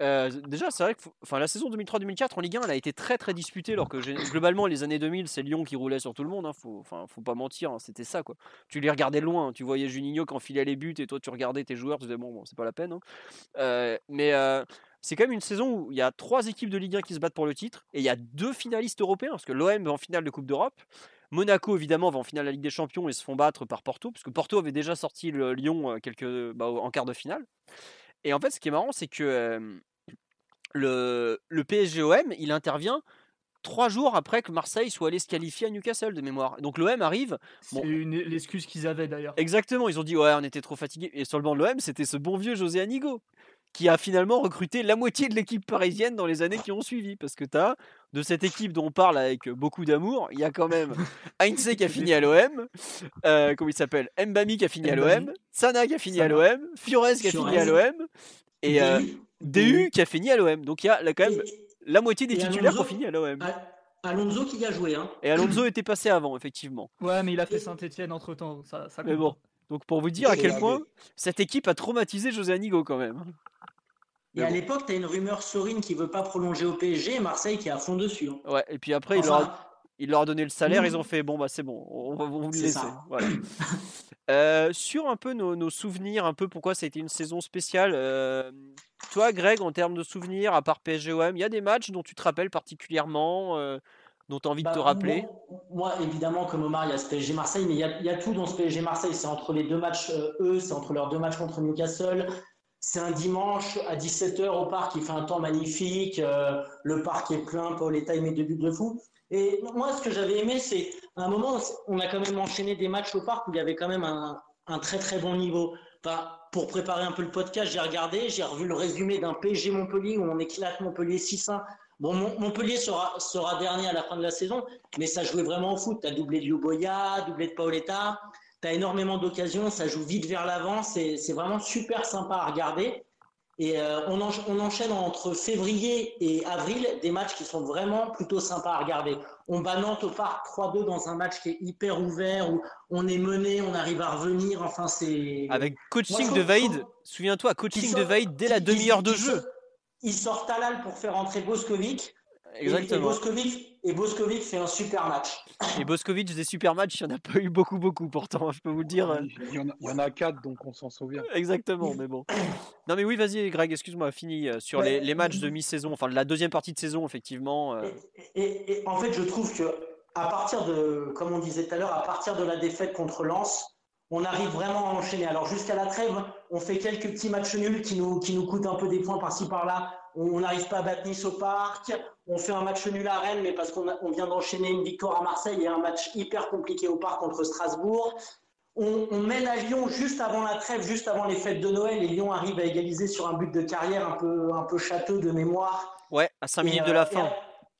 Euh, déjà, c'est vrai que enfin, la saison 2003-2004 en Ligue 1, elle a été très très disputée, alors que globalement, les années 2000, c'est Lyon qui roulait sur tout le monde. Hein, faut, enfin, faut pas mentir, hein, c'était ça quoi. Tu les regardais loin, tu voyais Juninho quand filait les buts et toi tu regardais tes joueurs, tu disais bon, bon c'est pas la peine. Hein. Euh, mais euh, c'est quand même une saison où il y a trois équipes de Ligue 1 qui se battent pour le titre et il y a deux finalistes européens, parce que l'OM va en finale de Coupe d'Europe. Monaco, évidemment, va en finale de la Ligue des Champions et se font battre par Porto, puisque Porto avait déjà sorti le Lyon quelques, bah, en quart de finale. Et en fait, ce qui est marrant, c'est que le, le PSGOM, il intervient trois jours après que Marseille soit allé se qualifier à Newcastle de mémoire. Donc l'OM arrive. C'est une l'excuse qu'ils avaient d'ailleurs. Exactement, ils ont dit ouais on était trop fatigués. Et sur le banc de l'OM c'était ce bon vieux José Anigo qui a finalement recruté la moitié de l'équipe parisienne dans les années qui ont suivi. Parce que tu as de cette équipe dont on parle avec beaucoup d'amour, il y a quand même Heinze qui a fini à l'OM, euh, comment il s'appelle Mbami qui a fini à l'OM, Sana qui a fini à l'OM, Fiores qui a fini à l'OM, et euh, DU qui a fini à l'OM. Donc il y a quand même la moitié des titulaires qui ont fini à l'OM. Alonso qui y a joué. Hein. Et Alonso était passé avant, effectivement. Ouais, mais il a fait Saint-Etienne entre temps. Ça, ça mais bon. Donc pour vous dire à quel point cette équipe a traumatisé José Anigo quand même. Et à l'époque, tu as une rumeur Sorine qui veut pas prolonger au PSG et Marseille qui est à fond dessus. Hein. Ouais, et puis après, il leur a donné le salaire, Oui. ils ont fait bon bah c'est bon, on va vous le laisser. Voilà. Euh, sur un peu nos, nos souvenirs, un peu pourquoi ça a été une saison spéciale. euh, toi, Greg, en termes de souvenirs, à part PSG-OM, il y a des matchs dont tu te rappelles particulièrement, euh, dont tu as envie de te Bah, rappeler? Moi, moi, évidemment, comme Omar, il y a ce PSG Marseille, mais il y a, il y a tout dans ce PSG Marseille. C'est entre les deux matchs, eux, c'est entre leurs deux matchs contre Newcastle. C'est un dimanche à 17h au parc, il fait un temps magnifique. euh, le parc est plein, Paoletta il met deux buts de fou. Et moi, ce que j'avais aimé, c'est à un moment, on a quand même enchaîné des matchs au parc où il y avait quand même un, un très très bon niveau. Pour préparer un peu le podcast, j'ai regardé, j'ai revu le résumé d'un PSG Montpellier où on éclate Montpellier 6-1. Bon, Mon- Montpellier sera, sera dernier à la fin de la saison, mais ça jouait vraiment au foot. Tu as doublé de Luboya, doublé de Paoletta, tu as énormément d'occasions, ça joue vite vers l'avant, c'est vraiment super sympa à regarder. Et euh, on, on enchaîne entre février et avril des matchs qui sont vraiment plutôt sympas à regarder. On bat Nantes au parc 3-2 dans un match qui est hyper ouvert, où on est mené, on arrive à revenir, enfin c'est... Avec coaching de Vaïd, souviens-toi, coaching sort- de Vaïd dès la demi-heure de jeu. sort- Il sort Talal pour faire entrer Boskovic. Et, et Exactement. Boskovic, et Boskovic fait un super match. Et Boskovic, des super matchs, il n'y en a pas eu beaucoup, beaucoup pourtant, je peux vous le dire. Il y, en a, il y en a quatre, donc on s'en souvient. Exactement, mais bon. Non, mais oui, vas-y, Greg, excuse-moi, fini euh, sur Ouais. les, les matchs de mi-saison, enfin de la deuxième partie de saison, effectivement. euh, Et, et- et en fait, je trouve que à partir de, comme on disait tout à l'heure, à partir de la défaite contre Lens, on arrive vraiment à enchaîner. Alors jusqu'à la trêve, on fait quelques petits matchs nuls qui nous, qui nous coûtent un peu des points par-ci par-là. On n'arrive pas à battre Nice au parc. On fait un match nul à Rennes, mais parce qu'on on vient d'enchaîner une victoire à Marseille et un match hyper compliqué au parc contre Strasbourg. On, on mène à Lyon juste avant la trêve, juste avant les fêtes de Noël, et Lyon arrive à égaliser sur un but de carrière un peu, un peu châteux de mémoire. Ouais, à 5 Et, minutes de euh, la et fin.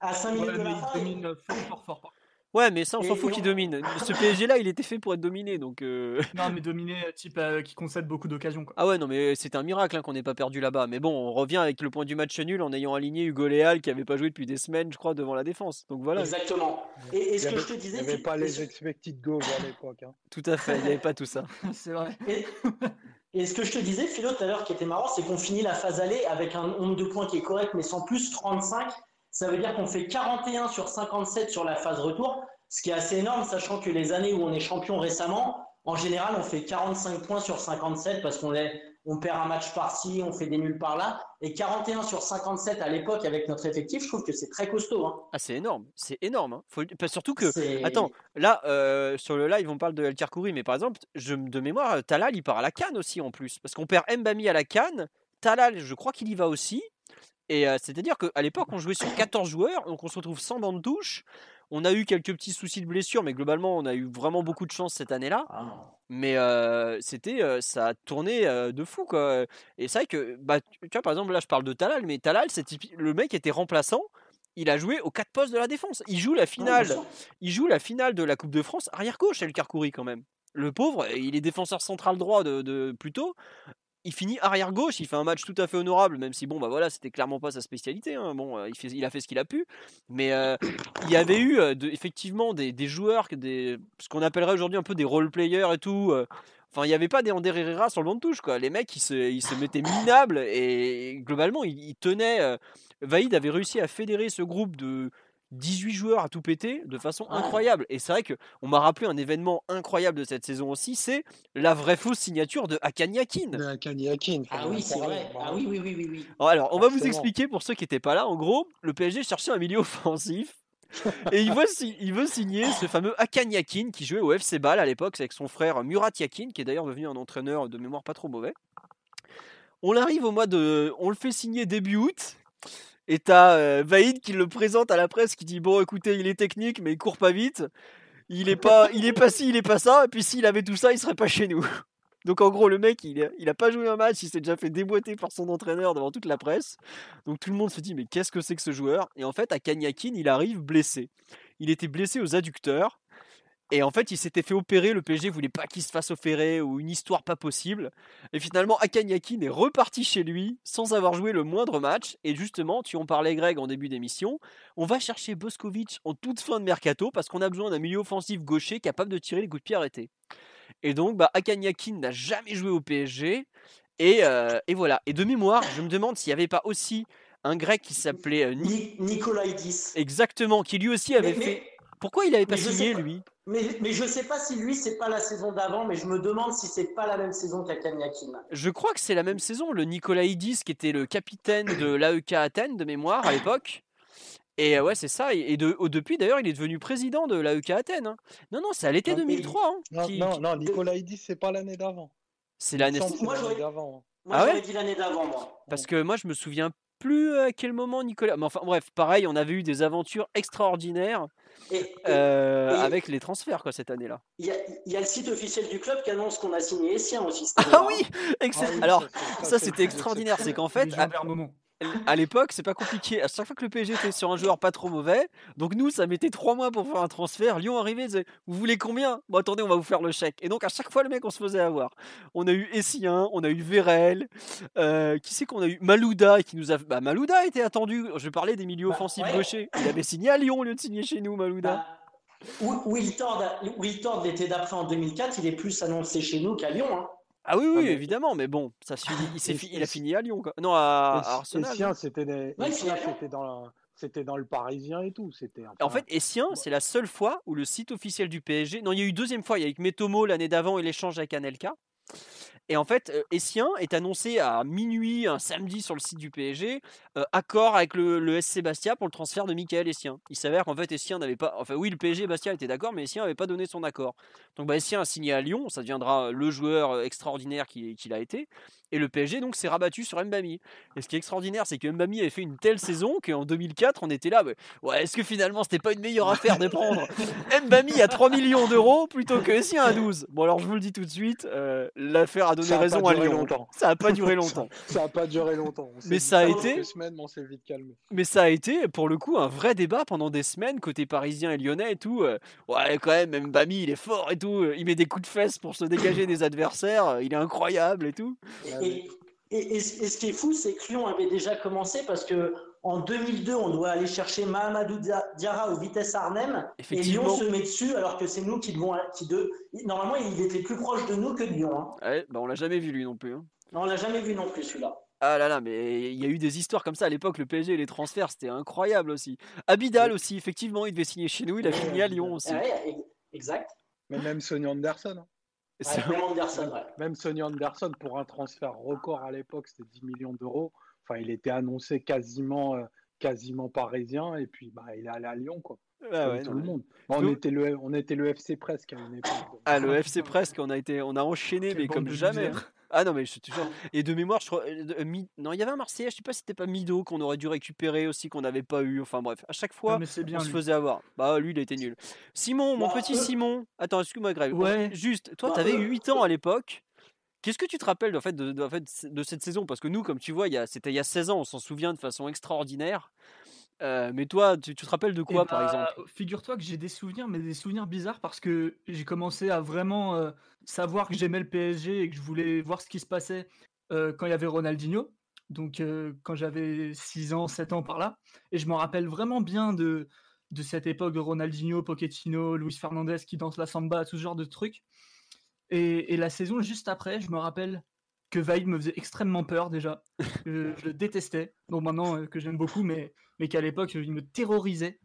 À, à 5 minutes Ouais, de la il fin. domine fort, fort, fort, fort. Ouais, mais ça, on s'en fout et qui on- domine. Ce PSG-là, il était fait pour être dominé, donc. euh, Non, mais dominé, type euh, qui concède beaucoup d'occasions. quoi. Ah ouais, non, mais c'est un miracle hein, qu'on n'ait pas perdu là-bas. Mais bon, on revient avec le point du match nul en ayant aligné Hugo Léal qui avait pas joué depuis des semaines, je crois, devant la défense. Donc voilà, Exactement. Et, et Il ce n'y que avait, je te il disais, y avait c'est- pas les expected goals à l'époque. hein. tout à fait, il n'y avait pas tout ça. c'est vrai. Et, et ce que je te disais, Philo, tout à l'heure, qui était marrant, c'est qu'on finit la phase aller avec un nombre de points qui est correct, mais sans plus 35. Ça veut dire qu'on fait 41 sur 57 sur la phase retour, ce qui est assez énorme, sachant que les années où on est champion récemment, en général, on fait 45 points sur 57 parce qu'on est- on perd un match par-ci, on fait des nuls par-là. Et 41 sur 57 à l'époque avec notre effectif, je trouve que c'est très costaud. hein. Ah, c'est énorme, c'est énorme. hein. Faut... Surtout que. Attends, là, euh, sur le live, on parle de El Karkouri, mais par exemple, je, de mémoire, Talal, il part à la Cannes aussi en plus. Parce qu'on perd Mbami à la Cannes, Talal, je crois qu'il y va aussi. Et euh, c'est-à-dire qu'à l'époque, on jouait sur 14 joueurs, donc on se retrouve sans banc de touche. On a eu quelques petits soucis de blessure, mais globalement, on a eu vraiment beaucoup de chance cette année-là. Ah. Mais euh, c'était, euh, ça a tourné de fou quoi. Et c'est vrai que, bah, tu vois, par exemple, là, je parle de Talal, mais Talal, c'est typi- le mec était remplaçant. Il a joué aux quatre postes de la défense. Il joue la finale. Il joue la finale de la Coupe de France arrière gauche, El Karkouri quand même. Le pauvre, il est défenseur central droit de, de plutôt. Il finit arrière gauche, il fait un match tout à fait honorable, même si bon bah voilà, c'était clairement pas sa spécialité. hein. Bon, euh, il, fait, il a fait ce qu'il a pu, mais euh, il y avait eu euh, effectivement des, joueurs, des, ce qu'on appellerait aujourd'hui un peu des role players et tout. Enfin, il n'y avait pas des Ander Herrera sur le banc de touche quoi. Les mecs, ils se, se mettaient minables et globalement, ils, tenaient. Vaïd avait réussi à fédérer ce groupe de 18 joueurs à tout péter de façon Ouais. incroyable. Et c'est vrai que on m'a rappelé un événement incroyable de cette saison aussi, c'est la vraie fausse signature de Kanye Akin, faut Ah bien oui, c'est vrai. Ah oui, oui, oui, oui. oui. Alors, on va vous expliquer pour ceux qui n'étaient pas là. En gros, le PSG cherchait un milieu offensif. et il veut, il veut signer ce fameux Hakan Yakin qui jouait au FC Bâle à l'époque avec son frère Murat Yakin, qui est d'ailleurs devenu un entraîneur de mémoire pas trop mauvais. On arrive au mois de. On le fait signer début août. Et t'as euh, Vaïd qui le présente à la presse qui dit Bon, écoutez, il est technique, mais il court pas vite. Il est pas, il est pas ci, il est pas ça. Et puis s'il avait tout ça, il serait pas chez nous. Donc en gros, le mec, il, est- il a pas joué un match, il s'est déjà fait déboîter par son entraîneur devant toute la presse. Donc tout le monde se dit mais qu'est-ce que c'est que ce joueur? Et en fait, à Kanyakin, il arrive blessé. Il était blessé aux adducteurs. Et en fait, il s'était fait opérer. Le PSG voulait pas qu'il se fasse opérer ou une histoire pas possible. Et finalement, Akan Yakin est reparti chez lui sans avoir joué le moindre match. Et justement, tu en parlais, Greg, en début d'émission. On va chercher Boskovic en toute fin de mercato parce qu'on a besoin d'un milieu offensif gaucher capable de tirer les coups de pied arrêtés. Et donc, bah, n'a jamais joué au PSG. Et, euh, et voilà. Et de mémoire, je me demande s'il n'y avait pas aussi un grec qui s'appelait euh, Ni- Ni- Nicolaïdis. exactement, qui lui aussi avait Mais- fait. Pourquoi il avait pas Mais je signé sais pas. lui? Mais, mais je sais pas si lui, c'est pas la saison d'avant, mais je me demande si c'est pas la même saison Yakin. Je crois que c'est la même saison. Le Nikolaïdis qui était le capitaine de l'AEK Athènes de mémoire à l'époque. Et euh, ouais, c'est ça. Et de, depuis d'ailleurs, il est devenu président de l'AEK Athènes. hein. Non, non, c'est à l'été Non, mais- 2003. hein, Non, qui- non, qui- non, Nikolaïdis, c'est pas l'année d'avant. C'est l'année. Semble que Moi, d'avant. Ah ouais dit l'année d'avant, moi. Parce que moi, je me souviens plus à quel moment Nicolas. Mais enfin, bref, pareil, on avait eu des aventures extraordinaires Et et euh, et- avec les transferts quoi cette année-là. il y, a, il y a le site officiel du club qui annonce qu'on a signé Essien aussi. Ah année-là, oui, excellent. Ah oui, Alors, ça c'est- c'était extraordinaire, c'est qu'en fait, à, Légendaire moment. À l'époque, c'est pas compliqué. À chaque fois que le PSG était sur un joueur pas trop mauvais, donc nous, ça mettait trois mois pour faire un transfert. Lyon arrivait, disait Vous voulez combien? Bon, attendez, on va vous faire le chèque. Et donc, à chaque fois, le mec, on se faisait avoir. On a eu Essien, on a eu Vérel, euh, qui c'est qu'on a eu? Malouda, qui nous a. Bah, Malouda était attendu. Je parlais des milieux Bah, offensifs ouais. gauchers. Il avait signé à Lyon au lieu de signer chez nous, Malouda. Bah, Will- Will Tord, Will Tord, l'été d'après en 2004, il est plus annoncé chez nous qu'à Lyon. hein. Ah oui, oui, Ah, mais- évidemment, mais bon, ça finit- il, fi- il a fini à Lyon, quoi. Non, à, à Et- Arsenal. Essien, c'était des- Ouais, Essien, finalement. c'était dans, la- c'était dans le Parisien et tout. C'était En fait, Essien, c'est la seule fois où le site officiel du PSG. Non, il y a eu deuxième fois, il y a eu avec Metomo l'année d'avant et l'échange avec Anelka. Et en fait, euh, Essien est annoncé à minuit un samedi sur le site du PSG, euh, accord avec le, le SC Bastia pour le transfert de Michael Essien. Il s'avère qu'en fait, Essien n'avait pas. Enfin, oui, le PSG et Bastia étaient d'accord, mais Essien n'avait pas donné son accord. Donc, bah, Essien a signé à Lyon, ça deviendra le joueur euh, extraordinaire qu'il a été. Et le PSG, donc, s'est rabattu sur Mbami. Et ce qui est extraordinaire, c'est que Mbami avait fait une telle saison qu'en 2004, on était là. ouais, Ouais, est-ce que finalement c'était pas une meilleure affaire de prendre Mbami à 3 millions d'euros plutôt que Essien à 12 Bon, alors je vous le dis tout de suite, euh, l'affaire a donné Ça a pas raison à duré Lyon. longtemps. Ça a pas duré longtemps. Ça n'a pas duré longtemps. On Mais ça a été- semaines, mais on vite calmé. Mais ça a été pour le coup un vrai débat pendant des semaines côté parisien et lyonnais et tout. euh, ouais, quand même, Mbami il est fort et tout. Il met des coups de fesses pour se dégager des adversaires. euh, Il est incroyable et tout. Et, et- et- et ce qui est fou, c'est que Lyon avait déjà commencé parce que en 2002, on doit aller chercher Mahamadou Dia- Diarra au Vitesse Arnhem et. Lyon se met dessus alors que c'est nous qui devons. Qui de... Normalement, il était plus proche de nous que de Lyon. hein. Ouais, bah on l'a jamais vu lui non plus. hein. On l'a jamais vu non plus celui-là. Ah là là, mais il y a eu des histoires comme ça à l'époque. Le PSG et les transferts, c'était incroyable aussi. Abidal aussi, effectivement, il devait signer chez nous. Il a fini à Lyon aussi. Ouais, exact. Mais même Sonny Anderson. hein. Et Ouais, Anderson, ouais. Même Sonny Anderson, pour un transfert record à l'époque, c'était 10 millions d'euros. Enfin, il était annoncé quasiment, euh, quasiment parisien. Et puis, bah, il est allé à Lyon, quoi. Ah ouais, tout non, le monde. On, était le, on était le FC presque à une époque. Ah, le Ah, FC presque, on a été, on a enchaîné, Quelle mais comme jamais. Ah non, mais je te jure. Et de mémoire, je crois. euh, euh, Mi- Non, il y avait un Marseillais, je sais pas si c'était pas Mido qu'on aurait dû récupérer aussi, qu'on n'avait pas eu. Enfin bref, à chaque Ah, fois, mais c'est bien on se faisait avoir. Bah, lui, il était nul. Simon, mon Bah, petit Simon. Attends, excuse-moi, Greg. Ouais. Juste, toi, Bah, t'avais eux- 8 ans à l'époque. Qu'est-ce que tu te rappelles en fait, de, de- en fait, de cette saison? Parce que nous, comme tu vois, c'était il y a 16 ans, on s'en souvient de façon extraordinaire. Euh, mais toi, tu, tu te rappelles de Eh quoi, par bah, exemple? Figure-toi que j'ai des souvenirs, mais des souvenirs bizarres parce que j'ai commencé à vraiment euh, savoir que j'aimais le PSG et que je voulais voir ce qui se passait euh, quand il y avait Ronaldinho. Donc quand j'avais 6 ans, 7 ans par là. Et je me rappelle vraiment bien de, de cette époque de Ronaldinho, Pochettino, Luis Fernandez qui danse la samba, tout ce genre de trucs. Et, et la saison juste après, je me rappelle que Vaïd me faisait extrêmement peur déjà. je le détestais. Bon, maintenant euh, que j'aime beaucoup, mais, mais qu'à l'époque, il me terrorisait.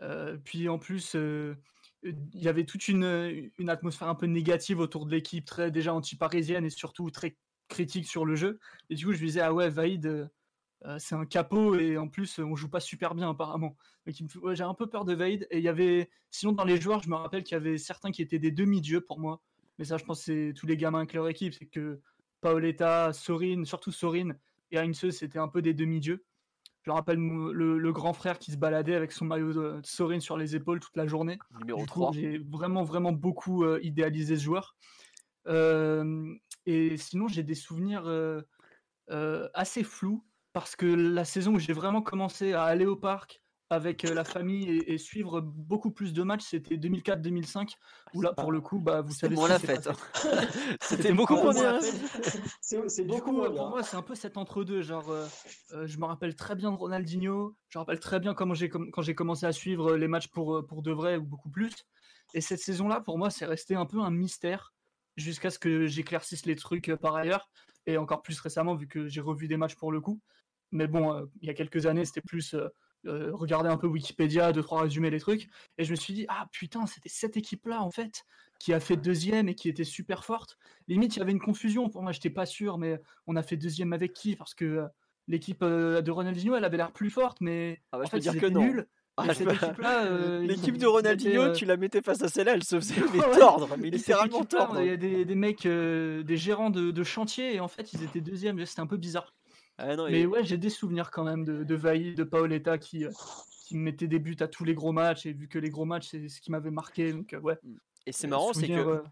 Euh, puis en plus, euh, il y avait toute une, une atmosphère un peu négative autour de l'équipe, très déjà anti-parisienne et surtout très critique sur le jeu. Et du coup, je me disais, ah ouais, Vaïd, euh, c'est un capot et en plus, on joue pas super bien apparemment. Donc, ouais, j'ai un peu peur de Vaïd. Et il y avait, sinon, dans les joueurs, je me rappelle qu'il y avait certains qui étaient des demi-dieux pour moi. Mais ça, je pense que c'est tous les gamins avec leur équipe. C'est que Paoletta, Sorin, surtout Sorin et Heinze, c'était un peu des demi-dieux. Je me rappelle le, le grand frère qui se baladait avec son maillot de Sorin sur les épaules toute la journée. Numéro Du coup, 3. J'ai vraiment, vraiment beaucoup euh, idéalisé ce joueur. Euh, et sinon, j'ai des souvenirs euh, assez flous parce que la saison où j'ai vraiment commencé à aller au parc avec euh, la famille et, et suivre beaucoup plus de matchs, c'était 2004-2005, où là, pour le coup, bah, vous savez moins ce la fête. hein. C'était beaucoup moins bien. C'est Du beaucoup moins euh, pour moi, c'est un peu cet entre-deux. Genre, euh, euh, je me rappelle très bien de Ronaldinho. Je me rappelle très bien comment j'ai com- quand j'ai commencé à suivre les matchs pour, euh, pour de vrai ou beaucoup plus. Et cette saison-là, pour moi, c'est resté un peu un mystère jusqu'à ce que j'éclaircisse les trucs euh, par ailleurs. Et encore plus récemment, vu que j'ai revu des matchs pour le coup. Mais bon, euh, il y a quelques années, c'était plus euh, regardé un peu Wikipédia, deux, trois résumés, des trucs, et je me suis dit, ah putain, c'était cette équipe-là, en fait, qui a fait deuxième et qui était super forte. Limite, il y avait une confusion, pour moi, j'étais pas sûr, mais on a fait deuxième avec qui? Parce que euh, l'équipe euh, de Ronaldinho, elle avait l'air plus forte, mais Ah bah, en je fait, peux dire ils que étaient non. nuls. Ah, euh, L'équipe de Ronaldinho, euh, tu la mettais face à celle-là, elle se faisait mais tordre, mais littéralement tordre. Il y a des, des mecs, euh, des gérants de, de chantier, et en fait, ils étaient deuxième. C'était un peu bizarre. Ah non, Mais ouais, j'ai des souvenirs quand même de, de de Paoletta qui, euh, qui mettait des buts à tous les gros matchs. Et vu que les gros matchs, c'est ce qui m'avait marqué. Donc, euh, ouais. et c'est marrant, c'est que euh,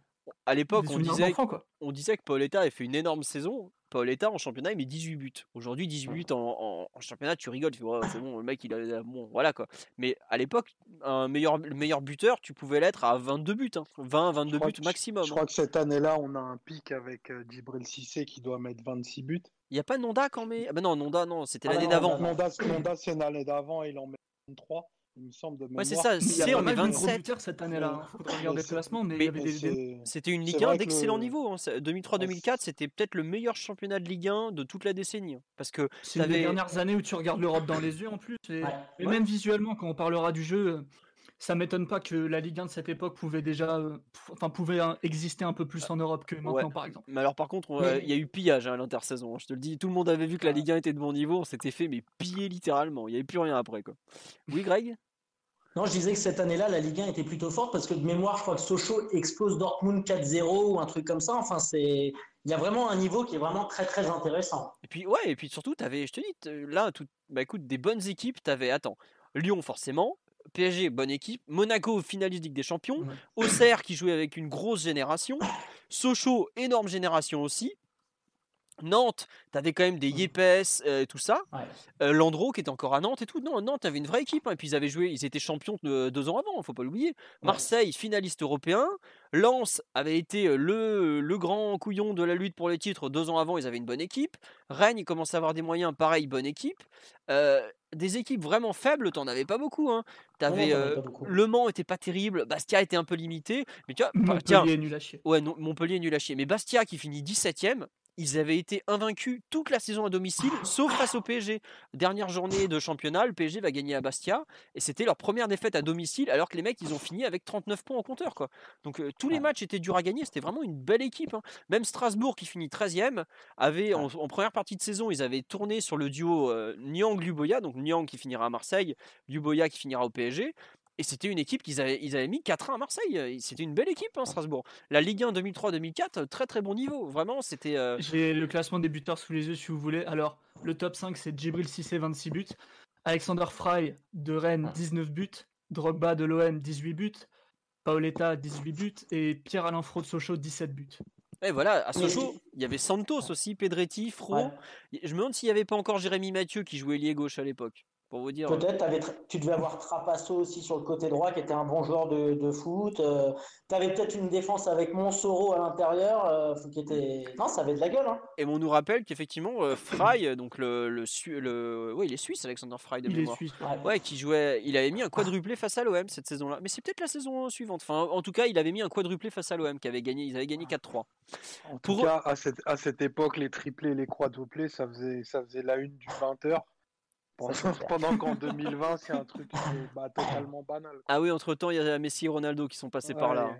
à l'époque, on disait, quoi. on disait que Paoletta avait fait une énorme saison. Paoletta en championnat, il met 18 buts. Aujourd'hui, 18 buts en, en- en championnat, tu rigoles, tu c'est bon, le mec, il a. Bon, voilà quoi. Mais à l'époque, un meilleur, le meilleur buteur, tu pouvais l'être à 22 buts. hein. 20, 22 Je crois buts que- maximum. Je hein. crois que cette année-là, on a un pic avec euh, Djibril Cissé qui doit mettre 26 buts. Il n'y a pas Nonda quand mais. Ah bah non, Nonda, non, c'était Ah l'année d'avant. non, Nonda, Nonda, c'est l'année d'avant, il en met 23, il me semble de mémoire. Ouais, c'est ça, c'est on gros 27. buteurs cette année-là. Il faudrait regarder Mais le classement, mais, mais il y avait Et des, des- c'est- C'était une Ligue 1 vrai que d'excellent le- niveau. hein. Ça- 2003-2004, c'était peut-être le meilleur championnat de Ligue 1 de toute la décennie. hein. Parce que c'est les dernières années où tu regardes l'Europe dans les yeux en plus. Et, Ouais. et Ouais. même visuellement, quand on parlera du jeu, euh, ça m'étonne pas que la Ligue 1 de cette époque pouvait déjà, euh, enfin, pouvait hein, exister un peu plus en Europe que maintenant, par exemple. Mais alors par contre, Mais- il y a eu pillage hein, à l'intersaison. hein, Je te le dis, tout le monde avait vu que la Ligue 1 était de bon niveau. On s'était fait mais piller littéralement. Il n'y avait plus rien après quoi. Oui, Greg? Non, je disais que cette année-là, la Ligue 1 était plutôt forte parce que de mémoire, je crois que Sochaux explose Dortmund 4-0 ou un truc comme ça. Enfin, c'est il y a vraiment un niveau qui est vraiment très très intéressant. Et puis ouais, et puis surtout, avais, je te dis, là, tout, bah écoute, des bonnes équipes. T'avais, attends, Lyon forcément, PSG bonne équipe, Monaco finaliste Ligue des Champions, Ouais. Auxerre qui jouait avec une grosse génération, Sochaux énorme génération aussi. Nantes, t'avais quand même des Yepes, euh, tout ça. Ouais. Euh, Landreau qui était encore à Nantes et tout. Non, Nantes avait une vraie équipe. hein. Et puis ils avaient joué, ils étaient champions de- deux ans avant, faut pas l'oublier. Marseille, finaliste européen. Lens avait été euh, le, le grand couillon de la lutte pour les titres deux ans avant, ils avaient une bonne équipe. Rennes, ils commençaient à avoir des moyens, pareil, bonne équipe. Euh, des équipes vraiment faibles, t'en avais pas beaucoup. Hein. Avais euh, pas beaucoup. le Mans était pas terrible, Bastia était un peu limité. Mais tu vois, tiens, Montpellier est nul à chier. Ouais, non, Montpellier est nul à chier. Mais Bastia qui finit 17ème, ils avaient été invaincus toute la saison à domicile, sauf face au PSG. Dernière journée de championnat, le PSG va gagner à Bastia. Et c'était leur première défaite à domicile, alors que les mecs, ils ont fini avec 39 points au compteur. Quoi. Donc euh, tous les Ouais. matchs étaient durs à gagner. C'était vraiment une belle équipe. hein. Même Strasbourg, qui finit 13ème, avait en, en première partie de saison, ils avaient tourné sur le duo euh, Niang-Luboya. Donc Niang qui finira à Marseille, Luboya qui finira au PSG. Et c'était une équipe qu'ils avaient, ils avaient mis 4-1 à Marseille. Euh, C'était une belle équipe, hein, Strasbourg. La Ligue 1 2003-2004, très très bon niveau. Vraiment, c'était. euh, J'ai le classement des buteurs sous les yeux si vous voulez. Alors, le top 5, c'est Djibril Cissé, 26 buts. Alexander Fry de Rennes, 19 buts. Drogba de l'OM, 18 buts. Paoletta, 18 buts. Et Pierre-Alain Fro de Sochaux, 17 buts. Et voilà, à Sochaux, il y avait Santos aussi, Pedretti, Fro. Ouais. Je me demande s'il n'y avait pas encore Jérémy Mathieu qui jouait ailier gauche à l'époque. Pour vous dire. euh, Peut-être, tu devais avoir Trapasso aussi sur le côté droit, qui était un bon joueur de, de foot. tu avais peut-être une défense avec Monsoro à l'intérieur, euh, qui était. Non, ça avait de la gueule. Hein. Et on nous rappelle qu'effectivement, euh, Fry, euh, donc le, le, Su- le- ouais, il est suisse, Alexander Fry de Il est mémoire. suisse. Ouais. Ouais, qui jouait, il avait mis un quadruplé face à l'OM cette saison-là. Mais c'est peut-être la saison suivante. Enfin, en tout cas, il avait mis un quadruplé face à l'OM qui avait gagné. Ils avaient gagné 4-3. En Pour tout cas, à cette, à cette époque, les triplés et les quadruplés, ça faisait, ça faisait la une du 20h. Pendant, qu'en 2020, c'est un truc bah, totalement banal. quoi. Ah oui, entre temps, il y a Messi et Ronaldo qui sont passés par là.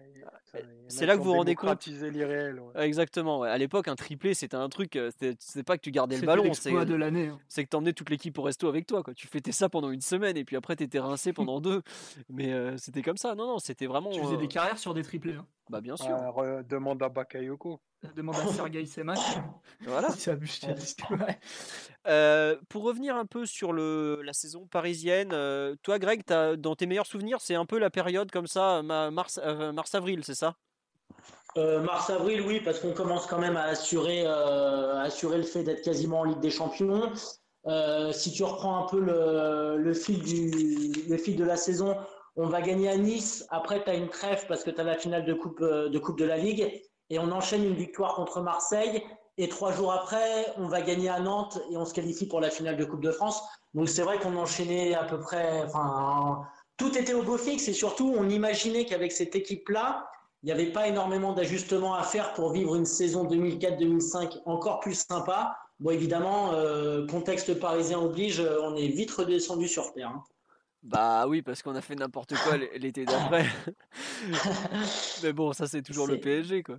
C'est là que vous vous rendez compte. l'irréel, ouais. Exactement. ouais. À l'époque, un triplé, c'était un truc. euh, C'était c'est pas que tu gardais le ballon, c'est l'exploit de l'année. hein. c'est que t'emmenais toute l'équipe au resto avec toi. Quoi. Tu fêtais ça pendant une semaine et puis après t'étais rincé pendant deux. Mais euh, c'était comme ça. Non, non, c'était vraiment. Tu faisais euh, des carrières sur des triplés. hein. Bah bien sûr. Re- demande à Bakayoko. Demande à Sergei Semak. Voilà. Ça. Ouais. Euh, pour revenir un peu sur le, la saison parisienne, euh, toi, Greg, t'as- dans tes meilleurs souvenirs, c'est un peu la période comme ça, ma- mars, euh, mars-avril, c'est ça? Euh, Mars-avril, oui, parce qu'on commence quand même à assurer, euh, à assurer le fait d'être quasiment en Ligue des Champions. Euh, si tu reprends un peu le, le fil du, le fil de la saison, on va gagner à Nice. Après, tu as une trêve parce que tu as la finale de coupe, euh, de coupe de la Ligue. Et on enchaîne une victoire contre Marseille. Et trois jours après, on va gagner à Nantes et on se qualifie pour la finale de Coupe de France. Donc c'est vrai qu'on enchaînait à peu près. Enfin, tout était au beau fixe et surtout, on imaginait qu'avec cette équipe-là, il n'y avait pas énormément d'ajustements à faire pour vivre une saison 2004-2005 encore plus sympa. Bon, évidemment, euh, contexte parisien oblige, on est vite redescendu sur terre. hein. Bah oui, parce qu'on a fait n'importe quoi l'été d'après. Mais bon, ça c'est toujours le PSG quoi.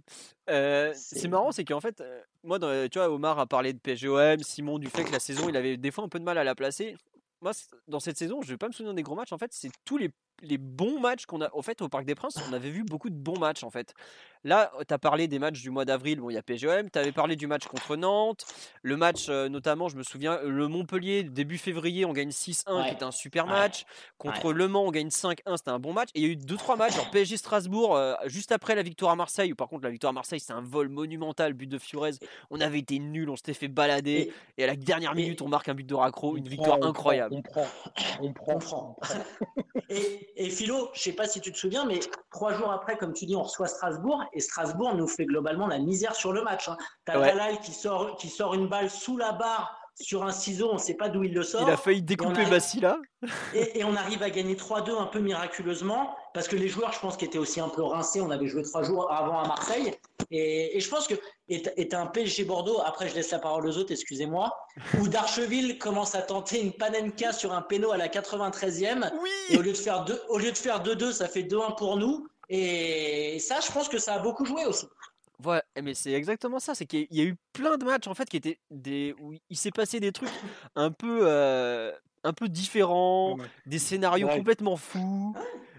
Euh, c'est marrant, c'est qu'en fait, euh, moi, dans- tu vois, Omar a parlé de PSGOM, Simon du fait que la saison, il avait des fois un peu de mal à la placer. Moi, dans cette saison, je vais pas me souvenir des gros matchs. En fait, c'est tous les, les bons matchs qu'on a. Au fait, au Parc des Princes, on avait vu beaucoup de bons matchs en fait. Là, tu as parlé des matchs du mois d'avril. Bon, il y a PSGOM. Tu avais parlé du match contre Nantes. Le match, euh, notamment, je me souviens, le Montpellier, début février, on gagne 6-1, qui était un super Ouais. match. Contre Le Mans, on gagne 5-1, c'était un bon match. Et il y a eu 2-3 matchs, genre PSG Strasbourg, euh, juste après la victoire à Marseille. Où par contre, la victoire à Marseille, c'est un vol monumental, but de Fiorez. On avait été nuls, on s'était fait balader. Et, à la dernière minute, on marque un but de raccro, une prend, victoire on prend, incroyable. On prend, on prend. On prend. Et, et Philo, je sais pas si tu te souviens, mais trois jours après, comme tu dis, on reçoit Strasbourg et Strasbourg nous fait globalement la misère sur le match. Hein. T'as Ouais. Qui sort, qui sort une balle sous la barre sur un ciseau, on sait pas d'où il le sort. Il a failli découper Bassila. Et, et on arrive à gagner 3-2 un peu miraculeusement, parce que les joueurs, je pense, qui étaient aussi un peu rincés. On avait joué trois jours avant à Marseille. Et, et je pense que est un PSG Bordeaux, après je laisse la parole aux autres, excusez-moi, où Darcheville commence à tenter une panenka sur un péno à la 93e. Et Oui au lieu de faire deux- au lieu de faire 2-2, ça fait 2-1 pour nous. Et ça, je pense que ça a beaucoup joué aussi. Ouais, mais c'est exactement ça. C'est qu'il y a eu plein de matchs en fait qui étaient des où il s'est passé des trucs un peu euh, un peu différents, Ouais. des scénarios Ouais. complètement fous.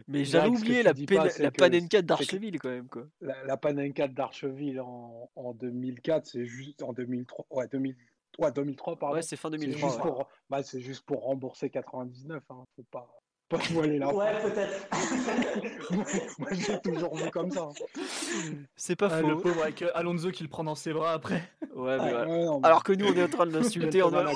Mais j'avais oublié la, pas, c'est la panenka d'Archeville quand même quoi. La, la Panenka d'Archeville en, en 2004, c'est juste en 2003. Ouais, 2000, ouais 2003, pardon. Ouais, c'est fin c'est 2003. juste, ouais. pour, bah, c'est juste pour rembourser 99. Hein. Faut pas, pas voiler la Ouais, peut-être. Moi, j'ai toujours vu comme ça. hein. C'est pas Ah, le faux. pauvre avec euh, Alonso qui le prend dans ses bras après. Ouais, mais ouais. Ouais, non, mais- Alors que nous on est en train de l'insulter en mode.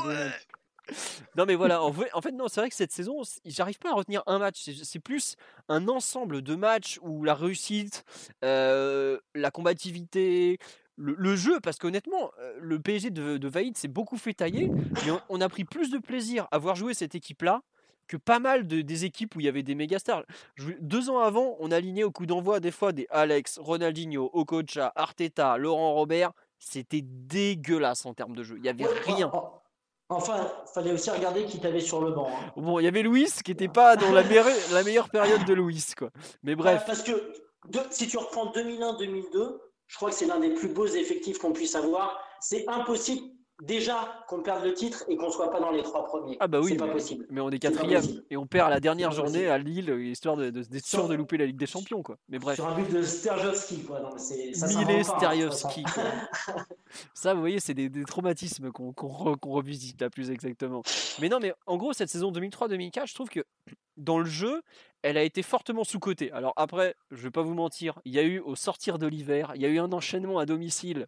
Non mais voilà, en, vrai- en fait non, c'est vrai que cette saison, j'arrive pas à retenir un match. C'est- plus un ensemble de matchs où la réussite, euh, la combativité, le, le jeu, parce qu'honnêtement, euh, le PSG de, de Vaïd s'est beaucoup fait tailler, mais on, on a pris plus de plaisir à voir jouer cette équipe-là que pas mal de, des équipes où il y avait des méga stars. Je- deux ans avant, on alignait au coup d'envoi des fois des Alex, Ronaldinho, Okocha, Arteta, Laurent Robert. C'était dégueulasse en termes de jeu. Il y avait Ouais, rien. En- en- Enfin, fallait aussi regarder qui t'avait sur le banc. hein. Bon, il y avait Louis qui n'était pas dans la, meilleure- la meilleure période de Louis, quoi. Mais bref, Parce que de- si tu reprends 2001-2002, je crois que c'est l'un des plus beaux effectifs qu'on puisse avoir. C'est impossible déjà qu'on perde le titre et qu'on soit pas dans les trois premiers. ah bah oui, c'est pas mais, possible. mais on est quatrième et on perd à la dernière journée à Lille, histoire de, de, d'être sûr Sur- de louper la Ligue des Champions, quoi. Mais bref, Sur un but de Sterjovski, quoi. Non, mais ça hein, de façon. quoi. Ça, vous voyez, c'est des, des traumatismes qu'on re- qu'on revisite là plus exactement. Mais non, mais en gros, cette saison 2003-2004, je trouve que dans le jeu, elle a été fortement sous-cotée. Alors après, je vais pas vous mentir, il y a eu au sortir de l'hiver, il y a eu un enchaînement à domicile.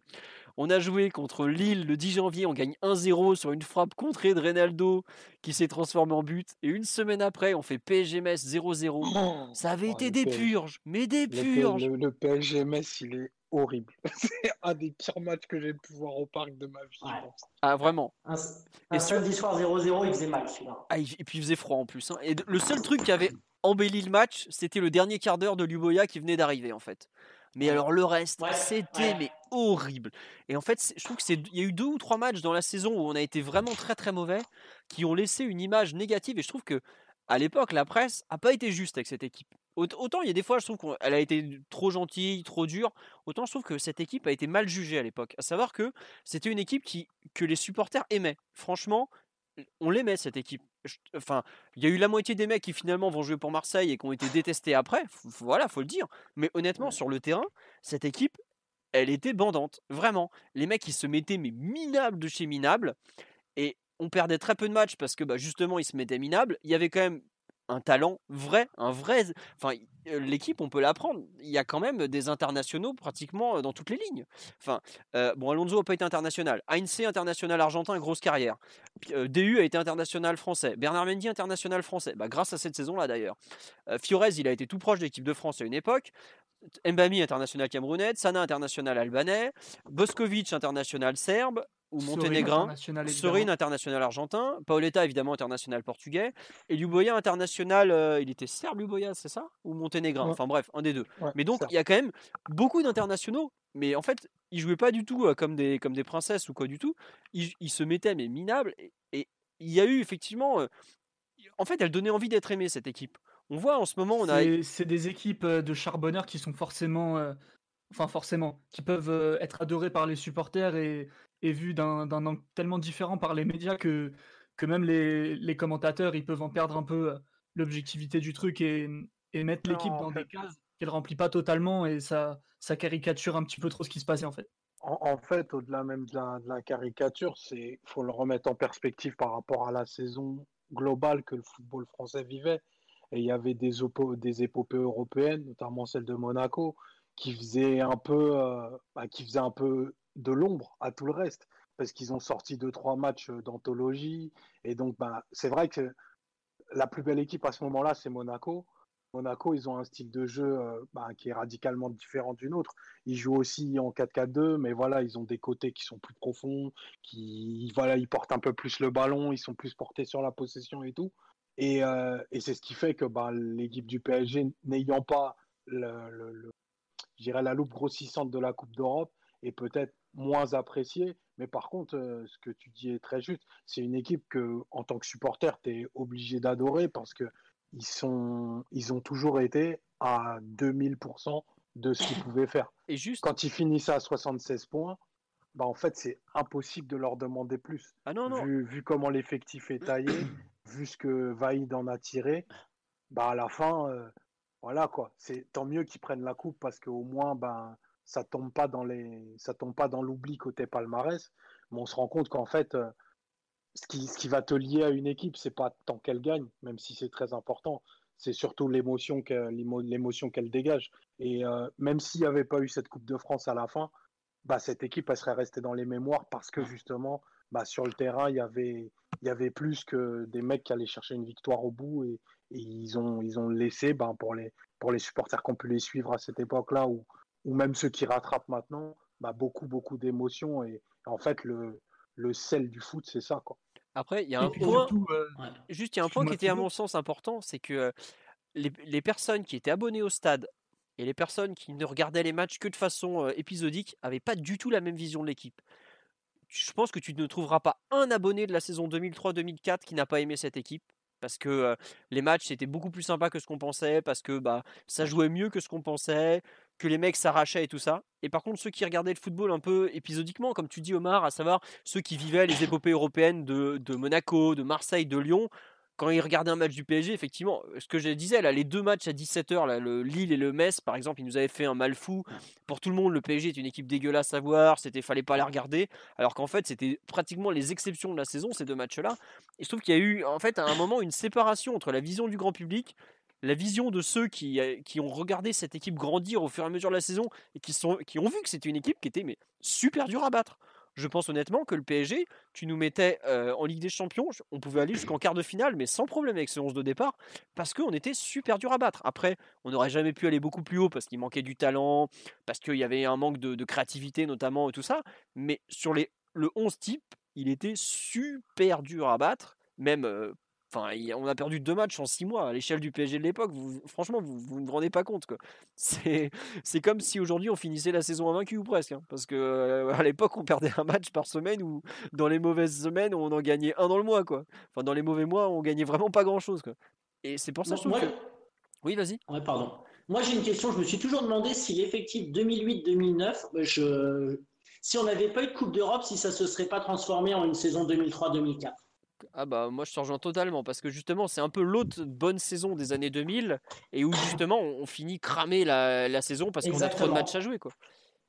On a joué contre Lille le 10 janvier, on gagne 1-0 sur une frappe contrée de Reynaldo qui s'est transformé en but. Et une semaine après, on fait PSG Metz 0-0. Ça avait Oh, été des purges, mais des purges. le, le PSG Metz, il est horrible. c'est un des pires matchs que j'ai pu voir au parc de ma vie. Ouais. Ah, vraiment. Un, Et un samedi soir 0-0, il faisait mal celui-là. Ah, il- et puis il faisait froid en plus. hein. Et le seul truc qui avait embelli le match, c'était le dernier quart d'heure de Luboya qui venait d'arriver en fait. Mais alors le reste, Ouais, c'était ouais. mais horrible. Et en fait, je trouve que c'est, il y a eu deux ou trois matchs dans la saison où on a été vraiment très très mauvais, qui ont laissé une image négative. Et je trouve que à l'époque, la presse a pas été juste avec cette équipe. Aut- Autant il y a des fois, je trouve qu'elle a été trop gentille, trop dure. Autant je trouve que cette équipe a été mal jugée à l'époque. À savoir que c'était une équipe qui, que les supporters aimaient. Franchement, on l'aimait cette équipe. Enfin, il y a eu la moitié des mecs qui finalement vont jouer pour Marseille et qui ont été détestés après. Voilà, faut le dire. Mais honnêtement, sur le terrain, cette équipe, elle était bandante, vraiment. Les mecs, ils se mettaient mais minables de chez minables. Et on perdait très peu de matchs parce que bah, justement, ils se mettaient minables. Il y avait quand même un talent vrai, un vrai. Enfin, l'équipe, on peut l'apprendre. Il y a quand même des internationaux pratiquement dans toutes les lignes. Enfin, bon, Alonso n'a pas été international. Heinze, international argentin, grosse carrière. DU a été international français. Bernard Mendy, international français. Bah, grâce à cette saison-là d'ailleurs. Fiorez, il a été tout proche de de France à une époque. Mbami, international camerounais. Sana, international albanais. Boskovic, international serbe ou monténégrin. Sorin, international argentin. Paoletta, évidemment, international portugais. Et Luboya, international. euh, il était serbe, Luboya, c'est ça? Ou monténégrin Ouais. Enfin bref, un des deux. Ouais, Mais donc, il y a quand même beaucoup d'internationaux. Mais en fait, ils jouaient pas du tout comme des, comme des princesses ou quoi du tout. Ils, se mettaient mais minables. Et, il y a eu effectivement. en fait, elle donnait envie d'être aimée, cette équipe. On voit en ce moment, on a. C'est des équipes de charbonneurs qui sont forcément. enfin, forcément. Qui peuvent être adorées par les supporters et, et vues d'un angle tellement différent par les médias que, que même les, les commentateurs, ils peuvent en perdre un peu l'objectivité du truc et, et mettre l'équipe dans des cases qu'elle remplit pas totalement et ça, ça caricature un petit peu trop ce qui se passait en fait. En, fait, au-delà même de la, de la caricature, c'est faut le remettre en perspective par rapport à la saison globale que le football français vivait. Et il y avait des, des épopées européennes, notamment celle de Monaco, qui faisait un peu, euh, bah, qui faisait un peu de l'ombre à tout le reste, parce qu'ils ont sorti deux trois matchs d'anthologie. Et donc, bah, c'est vrai que la plus belle équipe à ce moment-là, c'est Monaco. Monaco, ils ont un style de jeu euh, bah, qui est radicalement différent d'une autre. Ils jouent aussi en 4-4-2, mais voilà, ils ont des côtés qui sont plus profonds, qui voilà, ils portent un peu plus le ballon, ils sont plus portés sur la possession et tout. Et, euh, c'est ce qui fait que bah, l'équipe du PSG, n'ayant pas le, la loupe grossissante de la Coupe d'Europe, est peut-être moins appréciée. Mais par contre, euh, ce que tu dis est très juste. C'est une équipe que, en tant que supporter, tu es obligé d'adorer parce que ils, sont, ils ont toujours été à 2000% de ce qu'ils pouvaient faire. Et juste... Quand ils finissent à 76 points, bah en fait, c'est impossible de leur demander plus. Ah non, non. Vu, vu comment l'effectif est taillé, vu ce que Vaïd en a tiré, bah à la fin, euh, voilà quoi. C'est tant mieux qu'ils prennent la coupe parce qu'au moins, ben, ça tombe pas dans les, ça tombe pas dans l'oubli côté palmarès. Mais on se rend compte qu'en fait, euh, ce qui, ce qui va te lier à une équipe, c'est pas tant qu'elle gagne, même si c'est très important, c'est surtout l'émotion qu'elle dégage. Et euh, même s'il n'y avait pas eu cette Coupe de France à la fin, bah, cette équipe elle serait restée dans les mémoires parce que justement, bah, sur le terrain, il y avait, il y avait plus que des mecs qui allaient chercher une victoire au bout et, ils, ont, ils ont laissé bah, pour, les, pour les supporters qui ont pu les suivre à cette époque-là ou, ou même ceux qui rattrapent maintenant, bah, beaucoup, beaucoup d'émotions. Et en fait, le, le sel du foot, c'est ça. Quoi. Après, il y a un point, euh, juste il y a un point qui était à mon sens important, c'est que les, personnes qui étaient abonnées au stade et les personnes qui ne regardaient les matchs que de façon épisodique n'avaient pas du tout la même vision de l'équipe. Je pense que tu ne trouveras pas un abonné de la saison 2003-2004 qui n'a pas aimé cette équipe parce que les matchs c'était beaucoup plus sympa que ce qu'on pensait, parce que bah ça jouait mieux que ce qu'on pensait, que les mecs s'arrachaient et tout ça. Et par contre ceux qui regardaient le football un peu épisodiquement, comme tu dis Omar, à savoir ceux qui vivaient les épopées européennes de, de Monaco, de Marseille, de Lyon, quand ils regardaient un match du PSG, effectivement, ce que je disais, là, les deux matchs à 17h, là, le Lille et le Metz, par exemple, ils nous avaient fait un mal fou. Pour tout le monde, le PSG est une équipe dégueulasse à voir, c'était fallait pas les regarder, alors qu'en fait, c'était pratiquement les exceptions de la saison, ces deux matchs-là. Et je trouve qu'il y a eu, en fait, à un moment, une séparation entre la vision du grand public, la vision de ceux qui, euh, qui ont regardé cette équipe grandir au fur et à mesure de la saison et qui, sont, qui ont vu que c'était une équipe qui était super dure à battre je pense honnêtement que le PSG, tu nous mettais en Ligue des Champions, on pouvait aller jusqu'en quart de finale, mais sans problème avec ce 11 de départ, parce qu'on était super dur à battre. Après, on n'aurait jamais pu aller beaucoup plus haut parce qu'il manquait du talent, parce qu'il y avait un manque de, créativité notamment et tout ça. Mais sur le 11 type, il était super dur à battre, même Enfin, on a perdu deux matchs en six mois à l'échelle du PSG de l'époque. franchement, vous, vous ne vous rendez pas compte. C'est, c'est comme si aujourd'hui on finissait la saison invaincue ou presque. Hein, parce que euh, à l'époque, on perdait un match par semaine ou dans les mauvaises semaines, on en gagnait un dans le mois. Quoi. Enfin, dans les mauvais mois, on gagnait vraiment pas grand chose. Quoi. Et c'est pour ça que je trouve que. Oui, vas-y. Ouais, pardon. Moi, j'ai une question. Je me suis toujours demandé si l'effectif 2008-2009, bah, je... si on n'avait pas eu de Coupe d'Europe, si ça se serait pas transformé en une saison 2003-2004. Ah bah moi je te rejoins totalement parce que justement c'est un peu l'autre bonne saison des années 2000 et où justement on, finit cramer la, saison parce qu'on a trop de matchs à jouer quoi.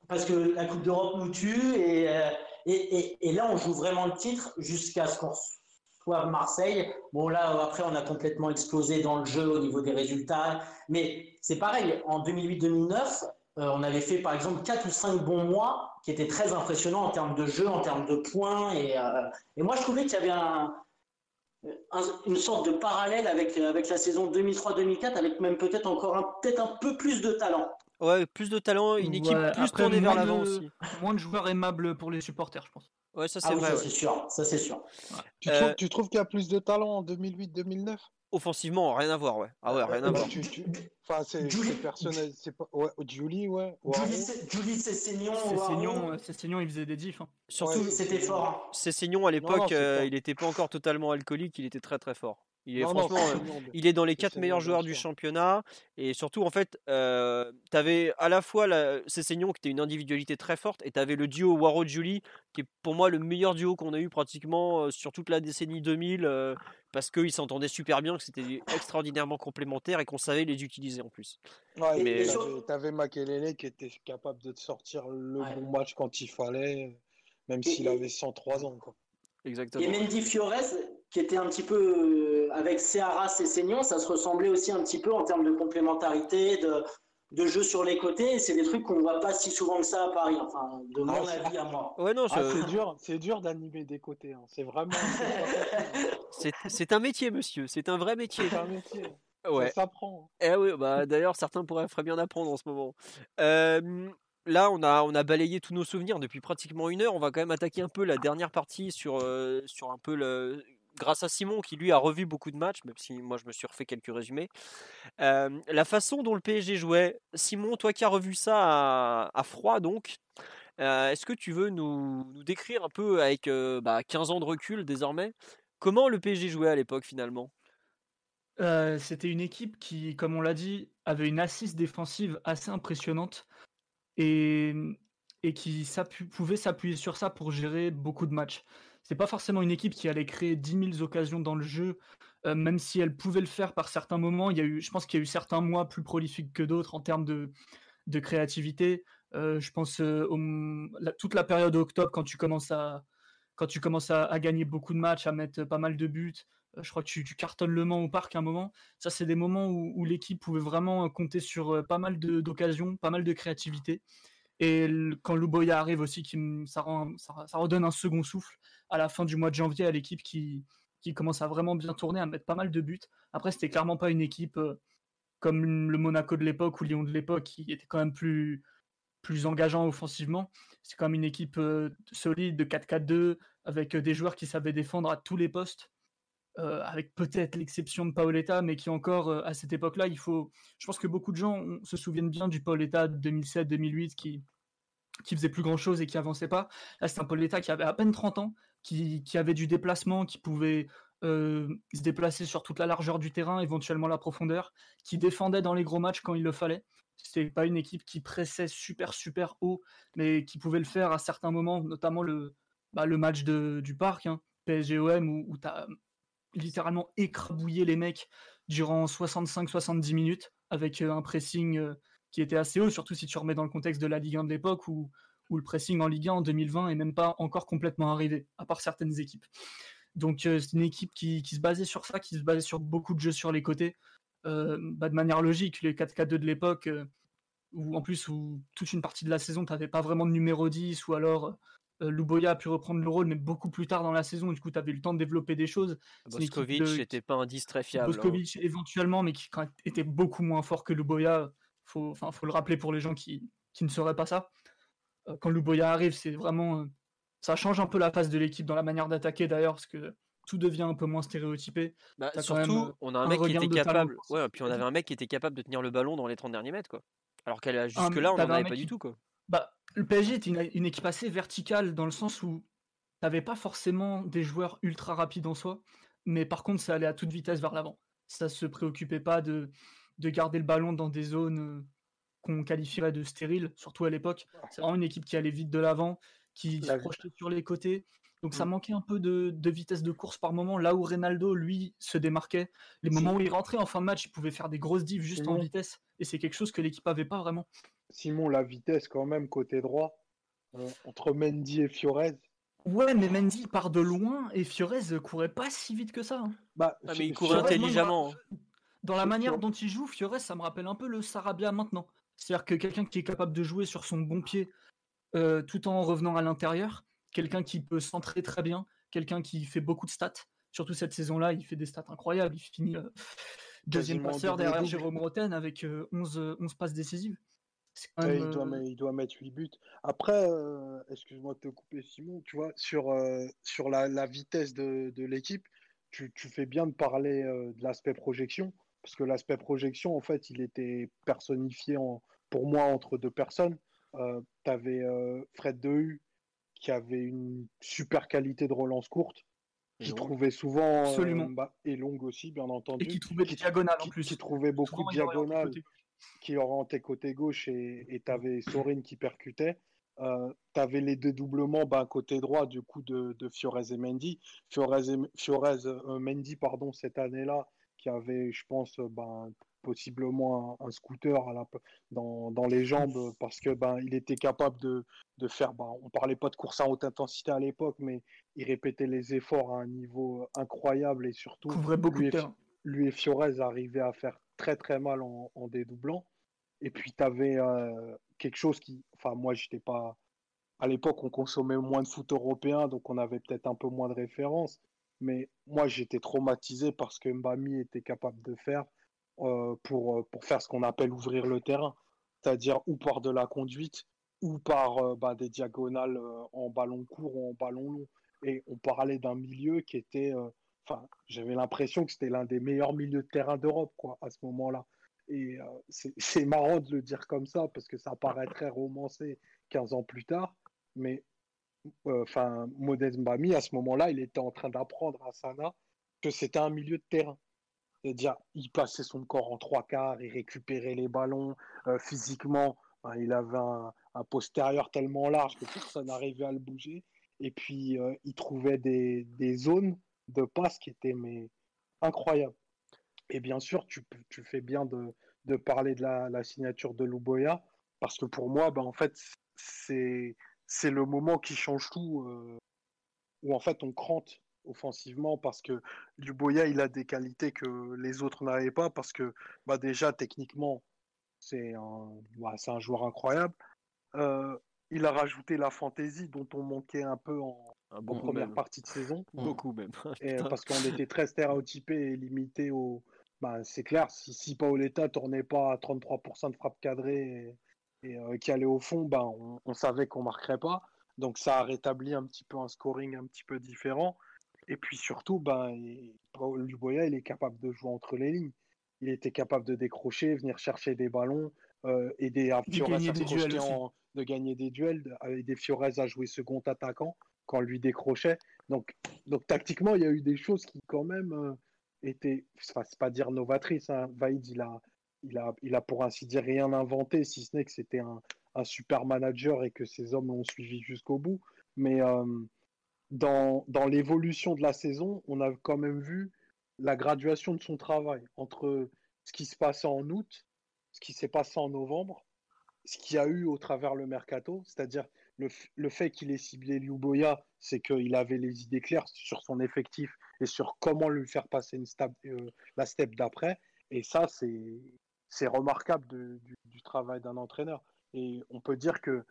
Parce que la Coupe d'Europe nous tue euh, et, et, et, là on joue vraiment le titre jusqu'à ce qu'on soit Marseille. Bon là après on a complètement explosé dans le jeu au niveau des résultats mais c'est pareil en 2008-2009 euh, on avait fait par exemple 4 ou 5 bons mois qui étaient très impressionnants en termes de jeu, en termes de points. Et, euh, et moi, je trouvais qu'il y avait un, une sorte de parallèle avec, avec la saison 2003-2004, avec même peut-être encore un, peut-être un peu plus de talent. Ouais, plus de talent, une équipe plus tournée vers l'avant aussi. Moins de joueurs aimables pour les supporters, je pense. Ouais, ça c'est ah vrai. Ça c'est sûr, ça c'est sûr. Tu, trouves, tu trouves qu'il y a plus de talent en 2008-2009 Offensivement, rien à voir, ouais. Ah ouais, rien à voir. tu- tu- Enfin, c'est Julie- c'est personnel. C'est pas. Ouais, Julie, ouais. Julie, c'est- C'est Seignon, euh, c'est Seignon, il faisait des diffs. hein. Surtout, Ouais, c'était fort. hein. Cessignon à l'époque, c'est euh, il n'était pas encore totalement alcoolique, il était très très fort. Il est Non, franchement, euh, il est dans les quatre meilleurs joueurs du championnat et surtout en fait, euh, tu avais à la fois la... Cessignon qui était une individualité très forte et tu avais le duo Waro Julie qui est pour moi le meilleur duo qu'on a eu pratiquement euh, sur toute la décennie 2000 euh, parce qu'ils s'entendaient super bien, que c'était extraordinairement complémentaire et qu'on savait les utiliser en plus. Ouais, Mais- t'avais- T'avais Makelele qui était capable de te sortir le Ouais. bon match quand il fallait, même s'il avait 103 ans. Quoi. Exactement. Et Mendy Fiorez, qui était un petit peu euh, avec Searas et Seignon, ça se ressemblait aussi un petit peu en termes de complémentarité, de, de jeu sur les côtés. C'est des trucs qu'on ne voit pas si souvent que ça à Paris, enfin, de mon Ah, avis à moi. Ouais, non, Ah, c'est dur, c'est dur d'animer des côtés. hein. C'est vraiment c'est c'est un métier, monsieur. C'est un vrai métier. c'est un métier. Ouais. Ça s'apprend. Eh oui, bah d'ailleurs certains pourraient ferait bien apprendre en ce moment. Euh, là, on a on a balayé tous nos souvenirs depuis pratiquement une heure. On va quand même attaquer un peu la dernière partie sur euh, sur un peu le grâce à Simon qui lui a revu beaucoup de matchs, même si moi je me suis refait quelques résumés. La façon dont le PSG jouait, Simon, toi qui as revu ça à, froid donc. Est-ce que tu veux nous, décrire un peu avec euh, bah, 15 ans de recul désormais comment le PSG jouait à l'époque finalement? C'était une équipe qui, comme on l'a dit, avait une assise défensive assez impressionnante et, qui pouvait s'appuyer sur ça pour gérer beaucoup de matchs. C'est pas forcément une équipe qui allait créer 10 000 occasions dans le jeu, euh, même si elle pouvait le faire par certains moments. Il y a eu, je pense qu'il y a eu certains mois plus prolifiques que d'autres en termes de, créativité. Euh, je pense euh, toute la période octobre quand tu commences à gagner beaucoup de matchs, à mettre pas mal de buts. Je crois que tu, tu cartonnes le Mans au parc à un moment. Ça, c'est des moments où, où l'équipe pouvait vraiment compter sur pas mal d'occasions, pas mal de créativité. Et quand Louboya arrive aussi, ça, rend- ça, redonne un second souffle à la fin du mois de janvier à l'équipe qui, qui commence à vraiment bien tourner, à mettre pas mal de buts. Après, c'était clairement pas une équipe euh, comme le Monaco de l'époque ou Lyon de l'époque qui était quand même plus, plus engageant offensivement. C'est quand même une équipe euh, solide de 4-4-2 avec euh, des joueurs qui savaient défendre à tous les postes. Euh, avec peut-être l'exception de Paoletta, mais qui encore euh, à cette époque-là, il faut. Je pense que beaucoup de gens se souviennent bien du Paoletta de 2007-2008 qui qui faisait plus grand chose et qui avançait pas. Là, c'est un Paoletta qui avait à peine 30 ans, qui, qui avait du déplacement, qui pouvait euh, se déplacer sur toute la largeur du terrain, éventuellement la profondeur, qui défendait dans les gros matchs quand il le fallait. C'était pas une équipe qui pressait super super haut, mais qui pouvait le faire à certains moments, notamment le, bah, le match de, du parc, hein, PSG-OM, où, où littéralement écrabouillé les mecs durant 65-70 minutes avec euh, un pressing euh, qui était assez haut, surtout si tu remets dans le contexte de la Ligue 1 de l'époque où, le pressing en Ligue 1 en 2020 est même pas encore complètement arrivé, à part certaines équipes. Donc euh, c'est une équipe qui, se basait sur ça, qui se basait sur beaucoup de jeux sur les côtés, bah, de manière logique, les 4-4-2 de l'époque, où en plus où toute une partie de la saison, tu n'avais pas vraiment de numéro 10, ou alors Louboya a pu reprendre le rôle, mais beaucoup plus tard dans la saison, du coup tu avais eu le temps de développer des choses. Boskovic n'était pas un 10 très fiable. hein. Boskovic éventuellement, mais qui était beaucoup moins fort que Louboya. Faut, enfin, faut le rappeler pour les gens qui, qui ne sauraient pas ça. Euh, Quand Louboya arrive, c'est vraiment, euh, ça change un peu la face de l'équipe dans la manière d'attaquer d'ailleurs, parce que tout devient un peu moins stéréotypé. Bah, surtout, euh, on a un un mec qui était talent capable. Ouais, puis on avait un mec qui était capable de tenir le ballon dans les 30 derniers mètres, quoi. Alors qu'à Un- jusque-là, on n'en avait pas qui- du tout, quoi. Bah, le PSG était une, une équipe assez verticale dans le sens où t'avais pas forcément des joueurs ultra rapides en soi, mais par contre ça allait à toute vitesse vers l'avant. Ça se préoccupait pas de, de garder le ballon dans des zones euh, qu'on qualifierait de stériles, surtout à l'époque. C'est vraiment une équipe qui allait vite de l'avant, qui se projetait sur les côtés. Donc ça Mm. manquait un peu de, de vitesse de course par moment, là où Reynaldo, lui, se démarquait. Les moments où il rentrait en fin de match, il pouvait faire des grosses divs juste en Simon. vitesse. Et c'est quelque chose que l'équipe avait pas vraiment. Simon, la vitesse quand même côté droit euh, entre Mendy et Fiorez. Ouais, mais Mendy part de loin et Fiorez courait pas si vite que ça. hein. Bah, Ah, mais il courait intelligemment. rappelle- Dans la manière dont il joue, Fiorez, ça me rappelle un peu le Sarabia maintenant. C'est-à-dire que quelqu'un qui est capable de jouer sur son bon pied euh, tout en revenant à l'intérieur, quelqu'un qui peut centrer très bien, quelqu'un qui fait beaucoup de stats. Surtout cette saison-là, il fait des stats incroyables. Il finit euh, deuxième passeur derrière Jérôme Roten avec euh, 11, euh, 11 passes décisives. Ouais, il, doit, euh, il doit mettre 8 buts. Après, euh, excuse-moi de te couper, Simon, tu vois, sur, euh, sur la, la vitesse de, de l'équipe, tu, fais bien de parler de l'aspect projection, parce que l'aspect projection, en fait, il était personnifié en, pour moi entre deux personnes. tu avais Fred Dehu qui avait une super qualité de relance courte, qui trouvait souvent bah, et longue aussi, bien entendu. Et qui trouvait des diagonales en plus. Qui trouvait beaucoup de diagonales, qui orientait côté gauche et tu avais Sorin qui percutait. Euh, tu avais les dédoublements ben, côté droit du coup de, de Fiorez et Mendy. Fiorez, et, Fiorez euh, Mendy pardon, cette année-là, qui avait, je pense, ben, possiblement un, scooter à la, dans, dans, les jambes parce que ben, il était capable de, de faire. Ben, on parlait pas de course à haute intensité à l'époque, mais il répétait les efforts à un niveau incroyable et surtout. Couvrait beaucoup lui, et, lui et Fiorez arrivaient à faire très très mal en, dédoublant. Et puis tu avais euh, quelque chose qui. Enfin, moi, j'étais pas. À l'époque, on consommait moins de foot européen, donc on avait peut-être un peu moins de références. Mais moi, j'étais traumatisé parce que Mbami était capable de faire euh, pour, euh, pour faire ce qu'on appelle ouvrir le terrain, c'est-à-dire ou par de la conduite ou par bah, des diagonales en ballon court ou en ballon long. Et on parlait d'un milieu qui était, j'avais l'impression que c'était l'un des meilleurs milieux de terrain d'Europe, quoi, à ce moment-là. Et c'est marrant de le dire comme ça parce que ça paraît très romancé 15 ans plus tard, mais enfin, Modest Mbami, à ce moment-là, il était en train d'apprendre à Sana que c'était un milieu de terrain. C'est-à-dire, il passait son corps en trois quarts, il récupérait les ballons euh, physiquement. Hein, il avait un, postérieur tellement large que personne n'arrivait à le bouger. Et puis, euh, il trouvait des, zones de passe qui étaient mais. Et bien sûr, tu, fais bien de, parler de la, signature de Luboya, parce que pour moi, ben, en fait, c'est le moment qui change tout, euh, où en fait on crante offensivement parce que Luboya il a des qualités que les autres n'avaient pas parce que bah déjà techniquement c'est un, un joueur incroyable. Euh, il a rajouté la fantaisie dont on manquait un peu en, première partie de saison. Beaucoup même. et, parce qu'on était très stéréotypé et limité au. Bah, c'est clair, si, si Paoletta tournait pas à 33% de frappe cadrée et, euh, qui allait au fond, bah, on, on savait qu'on marquerait pas. Donc ça a rétabli un petit peu un scoring un petit peu différent. Et puis surtout, ben, Luboya, il est capable de jouer entre les lignes. Il était capable de décrocher, venir chercher des ballons, euh, aider à Fiorez à de gagner des duels, aider Fiorez à jouer second attaquant quand lui décrochait. Donc, donc tactiquement, il y a eu des choses qui quand même euh, étaient, enfin, c'est pas dire novatrices. Hein. Vaïd, il a, il a, il a pour ainsi dire rien inventé, si ce n'est que c'était un, un, super manager et que ses hommes l'ont suivi jusqu'au bout. Mais euh, dans, dans l'évolution de la saison, on a quand même vu la graduation de son travail entre ce qui se passait en août, ce qui s'est passé en novembre, ce qu'il y a eu au travers le mercato, c'est-à-dire le, fait qu'il ait ciblé Liu Boya, c'est qu'il avait les idées claires sur son effectif et sur comment lui faire passer euh, la step d'après. Et ça, c'est remarquable du, travail d'un entraîneur. Et on peut dire que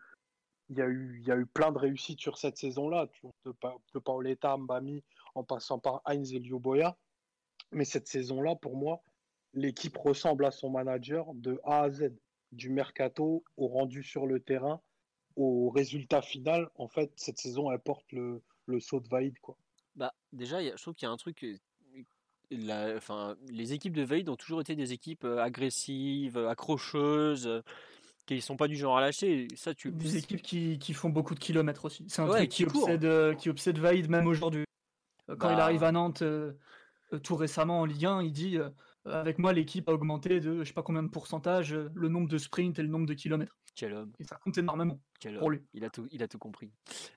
il y, a eu, plein de réussites sur cette saison-là, de, de Paoletta, Mbami, en passant par Heinz et Boya. Mais cette saison-là, pour moi, l'équipe ressemble à son manager de A à Z, du mercato au rendu sur le terrain, au résultat final. En fait, cette saison, elle porte le, le saut de Vaïd. Quoi. Bah, déjà, je trouve qu'il y a un truc. La, enfin, les équipes de Vaïd ont toujours été des équipes euh, agressives, accrocheuses qui sont pas du genre à lâcher. Ça, tu... Des équipes qui, qui font beaucoup de kilomètres aussi. C'est un truc qui, obsède, euh, qui obsède Vaïd même aujourd'hui. Euh, quand il bah. arrive à Nantes euh, tout récemment en Ligue 1, il dit avec moi l'équipe a augmenté de je sais pas combien de pourcentage le nombre de sprints et le nombre de kilomètres. Quel homme. Et ça compte énormément pour lui. Il a tout, il a tout compris.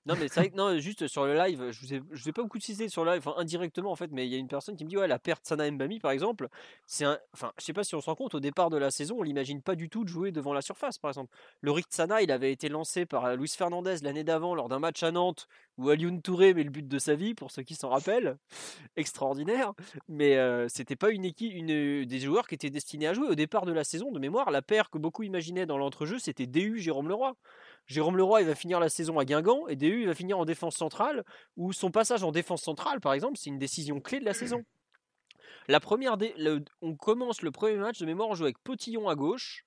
Non, mais c'est non, juste sur le live, je vous ai, je vous ai pas beaucoup cité sur le live, enfin indirectement en fait, mais il y a une personne qui me dit ouais, la perte Sana Mbami par exemple, c'est un, enfin, je sais pas si on se rend compte, au départ de la saison, on l'imagine pas du tout de jouer devant la surface par exemple. Le Rick Sana, il avait été lancé par Luis Fernandez l'année d'avant lors d'un match à Nantes où Alioune Touré met le but de sa vie, pour ceux qui s'en rappellent, extraordinaire, mais euh, c'était pas une équipe, une, des joueurs qui étaient destinés à jouer au départ de la saison, de mémoire, la paire que beaucoup imaginaient dans l'entrejeu, c'était DU Jérôme Leroy. Jérôme Leroy, il va finir la saison à Guingamp et DU, il va finir en défense centrale, où son passage en défense centrale, par exemple, c'est une décision clé de la saison. La première on commence le premier match de mémoire, on joue avec Potillon à gauche,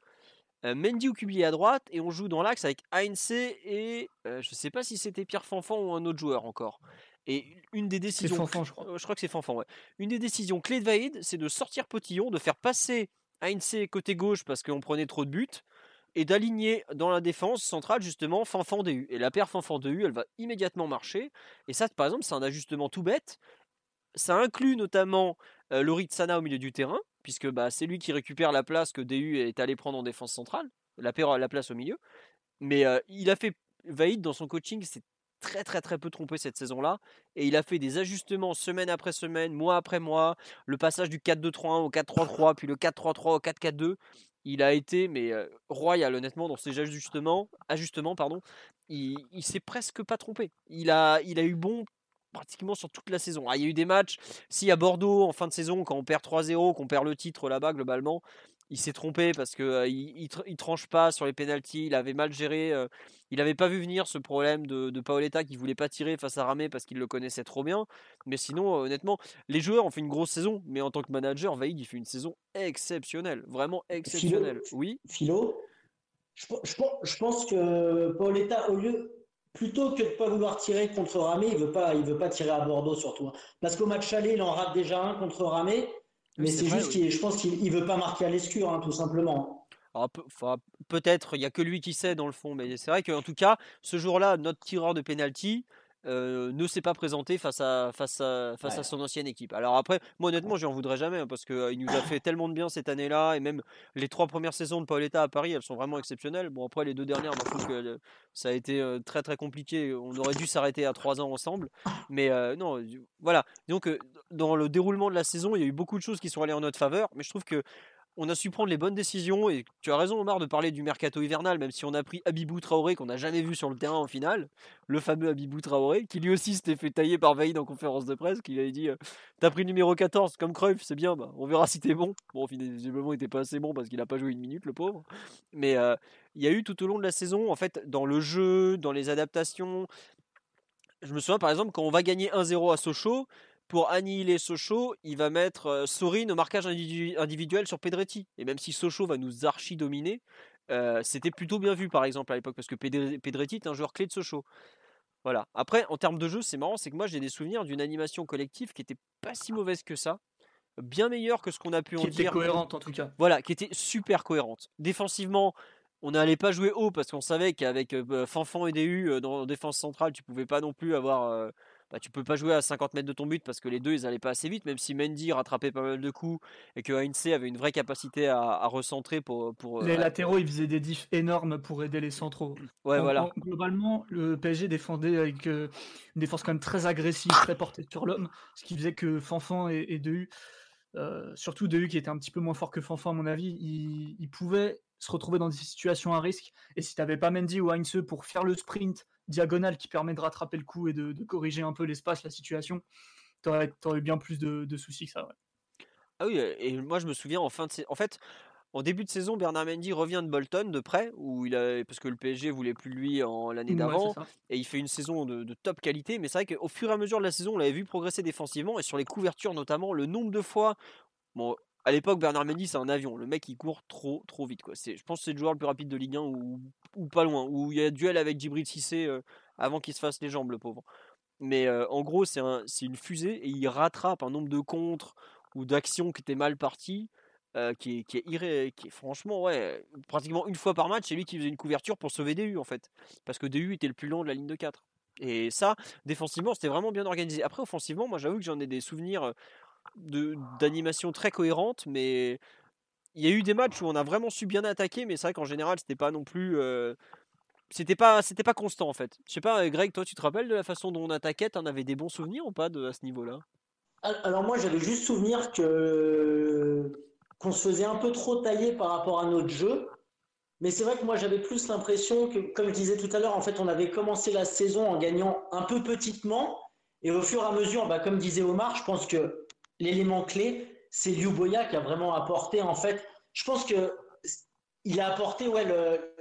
euh, Mendy ou Cubier à droite, et on joue dans l'axe avec Heinze et euh, je ne sais pas si c'était Pierre Fanfan ou un autre joueur encore. Et une des décisions. Fanfan, je crois. Euh, je crois que c'est Fanfan, ouais. Une des décisions clés de Vaïd, c'est de sortir Potillon, de faire passer Heinz côté gauche parce qu'on prenait trop de buts, et d'aligner dans la défense centrale justement Fanfan DU. Et la paire Fanfan DU, elle va immédiatement marcher. Et ça, par exemple, c'est un ajustement tout bête. Ça inclut notamment euh, Lorit Sana au milieu du terrain, puisque bah, c'est lui qui récupère la place que DU est allé prendre en défense centrale, la paire a la place au milieu. Mais euh, il a fait Vaïd dans son coaching, c'est très très très peu trompé cette saison-là. Et il a fait des ajustements semaine après semaine, mois après mois. Le passage du 4-2-3-1 au 4-3-3, puis le 4-3-3 au 4-4-2. Il a été mais royal honnêtement dans ses ajustements. Ajustements pardon. Il, il s'est presque pas trompé. Il a, il a eu bon pratiquement sur toute la saison. Ah, il y a eu des matchs, si à Bordeaux en fin de saison, quand on perd 3-0, qu'on perd le titre là-bas globalement, il s'est trompé parce que euh, il, tranche pas sur les pénalties, il avait mal géré, euh, il avait pas vu venir ce problème de, de Paoletta qui voulait pas tirer face à Ramé parce qu'il le connaissait trop bien. Mais sinon, euh, honnêtement, les joueurs ont fait une grosse saison, mais en tant que manager, Vaïd il fait une saison exceptionnelle, vraiment exceptionnelle. oui? Philo, je, je, pense que Paoletta, au lieu plutôt que de pas vouloir tirer contre Ramé, il veut pas, il veut pas tirer à Bordeaux surtout. Hein. Parce qu'au match aller, il en rate déjà un contre Ramé. Mais c'est juste qu'il, je pense qu'il ne veut pas marquer à l'escure, hein, tout simplement. peut-être, il n'y a que lui qui sait dans le fond, mais c'est vrai qu'en tout cas, ce jour-là, notre tireur de penalty, euh, ne s'est pas présenté face à, face à, face à son ancienne équipe. Alors après, moi honnêtement, j'en voudrais jamais hein, parce qu'il euh, il nous a fait tellement de bien cette année-là et même les trois premières saisons de Paoletta à Paris, elles sont vraiment exceptionnelles. Bon, après les deux dernières, je trouve que euh, ça a été très très compliqué. On aurait dû s'arrêter à trois ans ensemble, mais non, voilà. Donc dans le déroulement de la saison, il y a eu beaucoup de choses qui sont allées en notre faveur, mais je trouve que on a su prendre les bonnes décisions et tu as raison Omar de parler du mercato hivernal même si on a pris Abibou Traoré qu'on n'a jamais vu sur le terrain en finale le fameux Abibou Traoré qui lui aussi s'était fait tailler par Vaïd en conférence de presse qui avait dit euh, t'as pris numéro 14 comme Cruyff c'est bien bah, on verra si t'es bon bon finalement il était pas assez bon parce qu'il a pas joué une minute le pauvre. Mais euh, il y a eu tout au long de la saison en fait dans le jeu dans les adaptations. Je me souviens par exemple quand on va gagner 1-0 à Sochaux pour annihiler Sochaux, il va mettre euh, Sorin au marquage individuel sur Pedretti. Et même si Sochaux va nous archi-dominer, euh, c'était plutôt bien vu par exemple à l'époque, parce que Pedretti est un joueur clé de Sochaux. Voilà. Après, en termes de jeu, c'est marrant, c'est que moi j'ai des souvenirs d'une animation collective qui était pas si mauvaise que ça. Bien meilleure que ce qu'on a pu en dire. Qui était cohérente en tout cas. Voilà, qui était super cohérente. Défensivement, on n'allait pas jouer haut parce qu'on savait qu'avec euh, Fanfan et DU dans défense centrale, tu pouvais pas non plus avoir bah, tu peux pas jouer à 50 mètres de ton but parce que les deux ils allaient pas assez vite, même si Mendy rattrapait pas mal de coups et que Heinze avait une vraie capacité à, recentrer pour. pour les latéraux ils faisaient des diffs énormes pour aider les centraux. Ouais, voilà. globalement, le PSG défendait avec euh, une défense quand même très agressive, très portée sur l'homme, ce qui faisait que Fanfan et, et Dehu, euh, surtout Dehu qui était un petit peu moins fort que Fanfan à mon avis, il, il pouvait se retrouver dans des situations à risque. Et si tu n'avais pas Mendy ou Heinze pour faire le sprint diagonale qui permet de rattraper le coup et de, corriger un peu l'espace, la situation, tu aurais, bien plus de, soucis que ça. Ah oui, et moi je me souviens en fin de en fait en début de saison, Bernard Mendy revient de Bolton de près, où il a, parce que le PSG voulait plus lui en l'année d'avant, et il fait une saison de, top qualité. Mais c'est vrai qu'au fur et à mesure de la saison, on l'avait vu progresser défensivement et sur les couvertures notamment, le nombre de fois, bon, à l'époque, Bernard Mendy, c'est un avion. Le mec, il court trop, trop vite. Je pense que c'est le joueur le plus rapide de Ligue 1 ou, ou pas loin. Où il y a duel avec Djibril Cissé euh, avant qu'il se fasse les jambes, le pauvre. Mais euh, en gros, c'est un, une fusée et il rattrape un nombre de contres ou d'actions qui étaient mal parties. Euh, qui, est, qui, est qui est franchement, ouais, pratiquement une fois par match, c'est lui qui faisait une couverture pour sauver DU en fait. Parce que DU était le plus long de la ligne de 4. Et ça, défensivement, c'était vraiment bien organisé. Après, offensivement, moi j'avoue que j'en ai des souvenirs d'animation très cohérente, mais il y a eu des matchs où on a vraiment su bien attaquer, mais c'est vrai qu'en général, c'était pas non plus. Euh, c'était pas, c'était pas constant en fait. Je sais pas, Greg, toi, tu te rappelles de la façon dont on attaquait? T'en avais des bons souvenirs ou pas de, à ce niveau-là? Alors, moi, j'avais juste souvenir que qu'on se faisait un peu trop tailler par rapport à notre jeu. Mais c'est vrai que moi, j'avais plus l'impression que, comme je disais tout à l'heure, en fait, on avait commencé la saison en gagnant un peu petitement. Et au fur et à mesure, bah, comme disait Omar, je pense que l'élément clé, c'est Liu Boya qui a vraiment apporté, en fait, je pense que il a apporté ouais,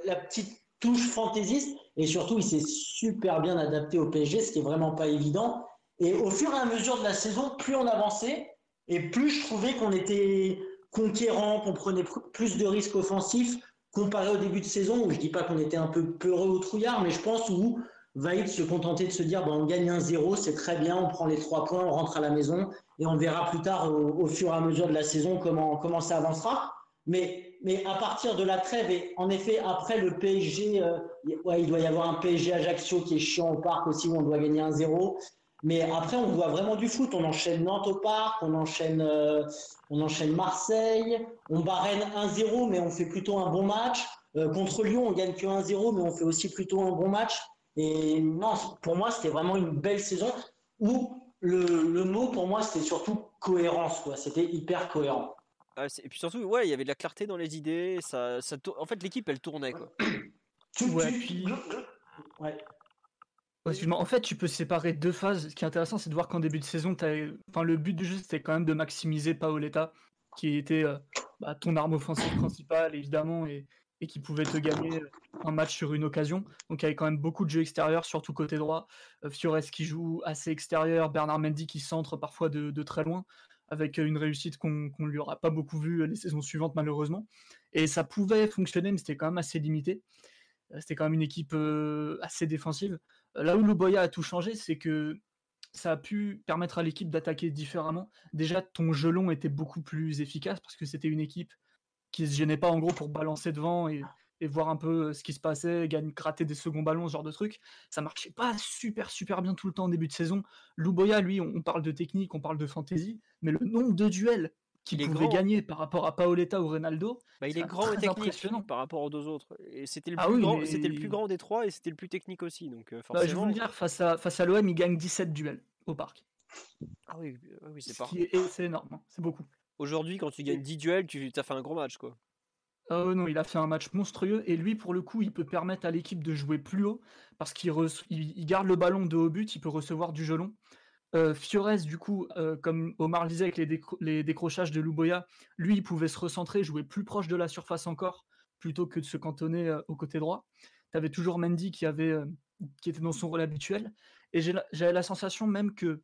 la petite touche fantaisiste et surtout, il s'est super bien adapté au PSG, ce qui est vraiment pas évident. Et au fur et à mesure de la saison, plus on avançait et plus je trouvais qu'on était conquérant, qu'on prenait plus de risques offensifs comparé au début de saison où je dis pas qu'on était un peu peureux ou trouillard, mais je pense où va se contenter de se dire, on gagne un 0 c'est très bien, on prend les trois points, on rentre à la maison et on verra plus tard au, fur et à mesure de la saison comment, comment ça avancera. Mais, mais à partir de la trêve, et en effet, après le PSG, euh, il doit y avoir un PSG Ajaccio qui est chiant au parc aussi où on doit gagner un 0 mais après, on voit vraiment du foot. On enchaîne Nantes au parc, on enchaîne, euh, on enchaîne Marseille, on bat Rennes 1-0, mais on fait plutôt un bon match. Euh, contre Lyon, on gagne que 1-0, mais on fait aussi plutôt un bon match. Et non, pour moi, c'était vraiment une belle saison où le, le mot, pour moi, c'était surtout cohérence. Quoi. C'était hyper cohérent. et puis surtout, ouais, il y avait de la clarté dans les idées. Ça, ça en fait, l'équipe, elle tournait. Quoi. ouais, puis... ouais. En fait, tu peux séparer deux phases. Ce qui est intéressant, c'est de voir qu'en début de saison, enfin, le but du jeu, c'était quand même de maximiser Paoletta, qui était euh, bah, ton arme offensive principale, évidemment, et, qui pouvait te gagner un match sur une occasion. Donc, il y avait quand même beaucoup de jeux extérieurs, surtout côté droit. Euh, Fiores qui joue assez extérieur, Bernard Mendy qui centre parfois de, très loin, avec une réussite qu'on ne lui aura pas beaucoup vue les saisons suivantes, malheureusement. Et ça pouvait fonctionner, mais c'était quand même assez limité. Euh, c'était quand même une équipe assez défensive. Là où Luboya a tout changé, c'est que ça a pu permettre à l'équipe d'attaquer différemment. Déjà, ton gelon était beaucoup plus efficace parce que c'était une équipe qui se gênait pas en gros pour balancer devant et, voir un peu euh, ce qui se passait, gagner, gratter des seconds ballons, ce genre de truc. Ça marchait pas super super bien tout le temps en début de saison. Luboya, lui, on, parle de technique, on parle de fantaisie, mais le nombre de duels qu'il pouvait gagner par rapport à Paoletta ou Ronaldo. Bah, il est grand et technique par rapport aux deux autres. Et c'était le, ah plus grand, c'était le plus grand des trois et c'était le plus technique aussi. Donc euh, bah, je vous le dire, face à, face à l'OM, il gagne 17 duels au parc. Ah oui, oui c'est pas. C'est énorme, hein, c'est beaucoup. Aujourd'hui, quand tu gagnes 10 duels, tu as fait un gros match, quoi. Ah non, il a fait un match monstrueux et lui, pour le coup, il peut permettre à l'équipe de jouer plus haut parce qu'il il garde le ballon de haut but, il peut recevoir du gelon. Euh, Fiores, du coup, euh, comme Omar le disait avec les, décrochages de Luboya, lui, il pouvait se recentrer, jouer plus proche de la surface encore, plutôt que de se cantonner euh, au côté droit. Tu avais toujours Mendy qui, avait, qui était dans son rôle habituel. Et j'avais la sensation même que,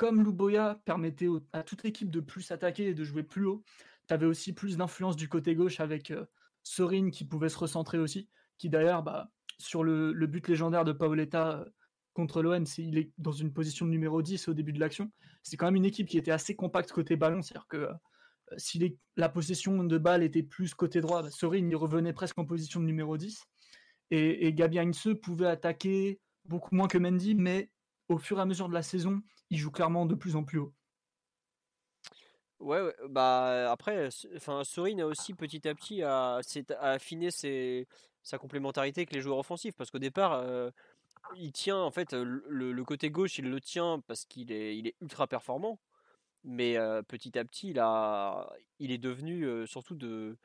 comme Luboya permettait à toute l'équipe de plus attaquer et de jouer plus haut, tu avais aussi plus d'influence du côté gauche avec Sorin qui pouvait se recentrer aussi, qui d'ailleurs, bah, sur le, but légendaire de Paoletta contre l'OM, il est dans une position de numéro 10 au début de l'action. C'est quand même une équipe qui était assez compacte côté ballon, c'est-à-dire que euh, si la possession de balle était plus côté droit, bah, Sorin revenait presque en position de numéro 10. Et, et Gabi pouvait attaquer beaucoup moins que Mendy, mais au fur et à mesure de la saison, il joue clairement de plus en plus haut. Ouais, bah après, enfin, Sorin a aussi petit à petit à, affiner sa complémentarité avec les joueurs offensifs, parce qu'au départ, euh, il tient en fait le, côté gauche, il le tient parce qu'il est, ultra performant. Mais petit à petit, il, a, il est devenu surtout de.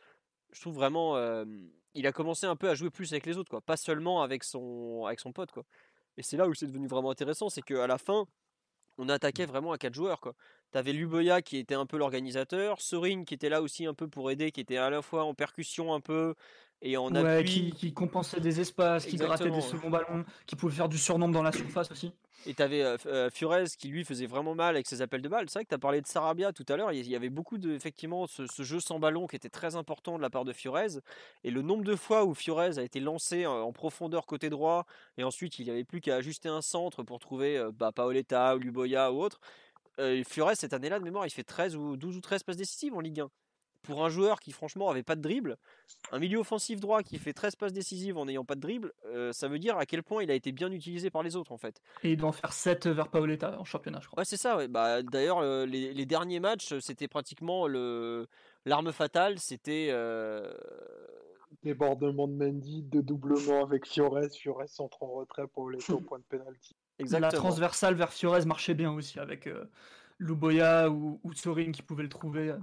Je trouve vraiment. il a commencé un peu à jouer plus avec les autres, quoi. Pas seulement avec son, avec son pote, quoi. Et c'est là où c'est devenu vraiment intéressant, c'est qu'à la fin, on attaquait vraiment à quatre joueurs, quoi. T'avais Luboya qui était un peu l'organisateur, Sorin qui était là aussi un peu pour aider, qui était à la fois en percussion un peu, et on ouais, qui, qui, compensait des espaces, qui grattait des seconds ballons, qui pouvait faire du surnombre dans la surface aussi. Et tu avais euh, euh, Furez qui lui faisait vraiment mal avec ses appels de balles. C'est vrai que tu as parlé de Sarabia tout à l'heure. Il y avait beaucoup de, effectivement, ce, jeu sans ballon qui était très important de la part de Furez. Et le nombre de fois où Furez a été lancé en, profondeur côté droit et ensuite il n'y avait plus qu'à ajuster un centre pour trouver euh, bah, Paoletta ou Luboya ou autre. Furez, cette année-là, de mémoire, il fait 13 ou 12 ou 13 passes décisives en Ligue 1 pour un joueur qui franchement avait pas de dribble, un milieu offensif droit qui fait 13 passes décisives en n'ayant pas de dribble, euh, ça veut dire à quel point il a été bien utilisé par les autres en fait. Et il doit en faire 7 vers Paoletta en championnat, je crois. Ouais, c'est ça. Bah, D'ailleurs, les, derniers matchs, c'était pratiquement le l'arme fatale, c'était. Euh... Débordement de Mendy, de doublement avec Fiores, Fiores centre en retrait, Paoletta au point de pénalty. La transversale vers Fiores marchait bien aussi avec euh, Luboya ou, ou qui pouvait le trouver. Euh,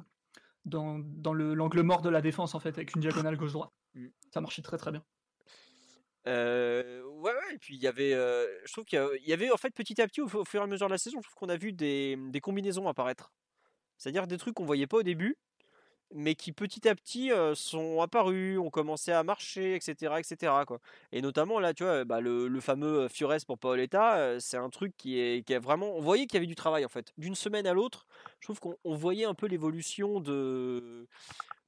dans, dans l'angle mort de la défense en fait avec une diagonale gauche-droite. Mm. Ça marchait très très bien. Euh, ouais, ouais, et puis il y avait, euh, je trouve qu'il y, avait en fait petit à petit au, fur et à mesure de la saison, je trouve qu'on a vu des, des combinaisons apparaître. C'est-à-dire des trucs qu'on voyait pas au début. Mais qui petit à petit euh, sont apparus, ont commencé à marcher, etc. etc. Quoi. Et notamment là, tu vois, bah, le, le, fameux Fiores pour Paoletta, euh, c'est un truc qui est, qui est vraiment. On voyait qu'il y avait du travail en fait. D'une semaine à l'autre, je trouve qu'on voyait un peu l'évolution de.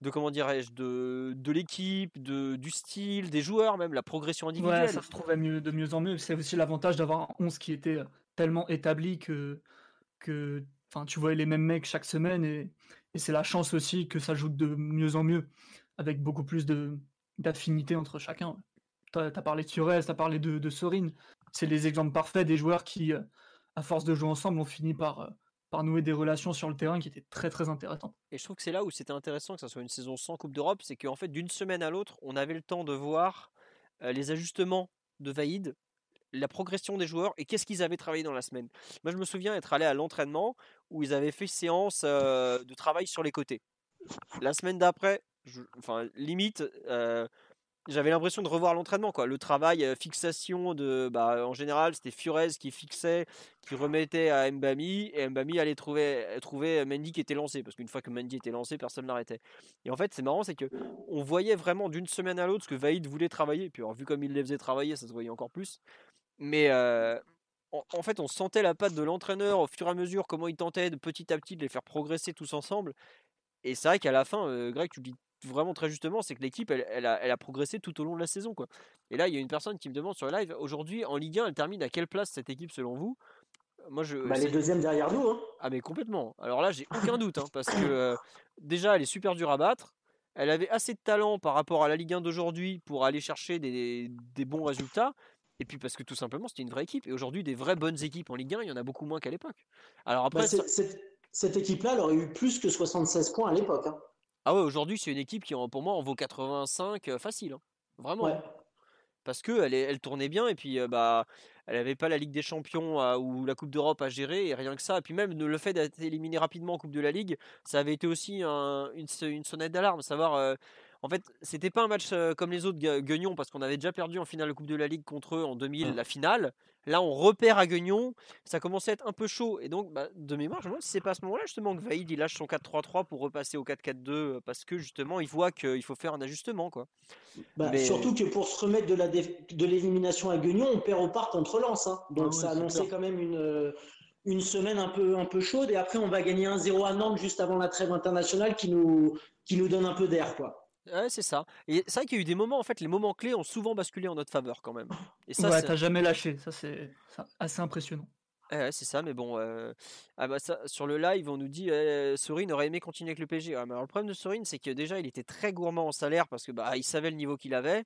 De comment dirais-je, de, de l'équipe, de, du style, des joueurs, même la progression individuelle. Ouais, ça se trouvait mieux, de mieux en mieux. C'est aussi l'avantage d'avoir un 11 qui était tellement établi que, que enfin, tu voyais les mêmes mecs chaque semaine et, et c'est la chance aussi que ça joue de mieux en mieux, avec beaucoup plus d'affinité entre chacun. Tu as, parlé de Suarez, tu as parlé de, de Sorin. C'est les exemples parfaits des joueurs qui, euh, à force de jouer ensemble, ont fini par, euh, par nouer des relations sur le terrain qui étaient très très intéressantes. Et je trouve que c'est là où c'était intéressant que ça soit une saison sans Coupe d'Europe, c'est qu'en fait, d'une semaine à l'autre, on avait le temps de voir euh, les ajustements de Vaïd la progression des joueurs et qu'est-ce qu'ils avaient travaillé dans la semaine. Moi, je me souviens être allé à l'entraînement où ils avaient fait séance de travail sur les côtés. La semaine d'après, enfin, limite, j'avais l'impression de revoir l'entraînement. Quoi. Le travail, fixation de. Bah, en général, c'était Furez qui fixait, qui remettait à Mbami, et Mbami allait trouver, trouver Mendy qui était lancé, parce qu'une fois que Mendy était lancé, personne l'arrêtait. Et en fait, c'est marrant, c'est que on voyait vraiment d'une semaine à l'autre ce que Vaïd voulait travailler, et puis vu comme il les faisait travailler, ça se voyait encore plus. Mais en, fait, on sentait la patte de l'entraîneur au fur et à mesure, comment il tentait de petit à petit de les faire progresser tous ensemble. Et c'est vrai qu'à la fin, Greg, tu dis vraiment très justement, c'est que l'équipe, elle, a, progressé tout au long de la saison. Quoi. Et là, il y a une personne qui me demande sur le live, aujourd'hui, en Ligue 1, elle termine à quelle place cette équipe selon vous? Moi, je, bah, les deuxièmes derrière nous. Hein. Ah mais complètement. Alors là, j'ai aucun doute, hein, parce que déjà, elle est super dure à battre. Elle avait assez de talent par rapport à la Ligue 1 d'aujourd'hui pour aller chercher des, bons résultats. Et puis parce que tout simplement, c'était une vraie équipe. Et aujourd'hui, des vraies bonnes équipes en Ligue 1, il y en a beaucoup moins qu'à l'époque. Alors après, bah, cette, équipe-là, elle aurait eu plus que 76 points à l'époque. Hein. Ah ouais, aujourd'hui, c'est une équipe qui, pour moi, en vaut 85 euh, facile. Hein. Vraiment. Parce qu'elle elle tournait bien et puis euh, bah, elle n'avait pas la Ligue des Champions euh, ou la Coupe d'Europe à gérer et rien que ça. Et puis même le fait d'être éliminé rapidement en Coupe de la Ligue, ça avait été aussi une, une, sonnette d'alarme. Savoir en fait, c'était pas un match comme les autres Guignon parce qu'on avait déjà perdu en finale de Coupe de la Ligue contre eux en 2000, mmh. la finale. Là, on repère à Guignon, ça commençait à être un peu chaud. Et donc, bah, de mémoire, je me demande si c'est pas à ce moment-là justement que Vaïd il lâche son 4-3-3 pour repasser au 4-4-2 euh, parce que justement, il voit qu'il faut faire un ajustement. Quoi. Bah, surtout que pour se remettre de l'élimination à Guignon, on perd au parc contre Lens. Hein. Donc, ah ça annonçait quand même une une semaine un peu, un peu chaude et après on va gagner 1-0 à Nantes juste avant la trêve internationale qui nous, qui nous donne un peu d'air quoi. Ouais, c'est ça. Et c'est vrai qu'il y a eu des moments, en fait, les moments clés ont souvent basculé en notre faveur quand même. Et ça, ouais, t'as jamais lâché. Ça, c'est assez impressionnant. Ouais, c'est ça, mais bon, euh, ah bah ça, sur le live, on nous dit eh, Sorin aurait aimé continuer avec le PG. alors, le problème de Sorin, c'est que déjà, il était très gourmand en salaire parce que bah, il savait le niveau qu'il avait.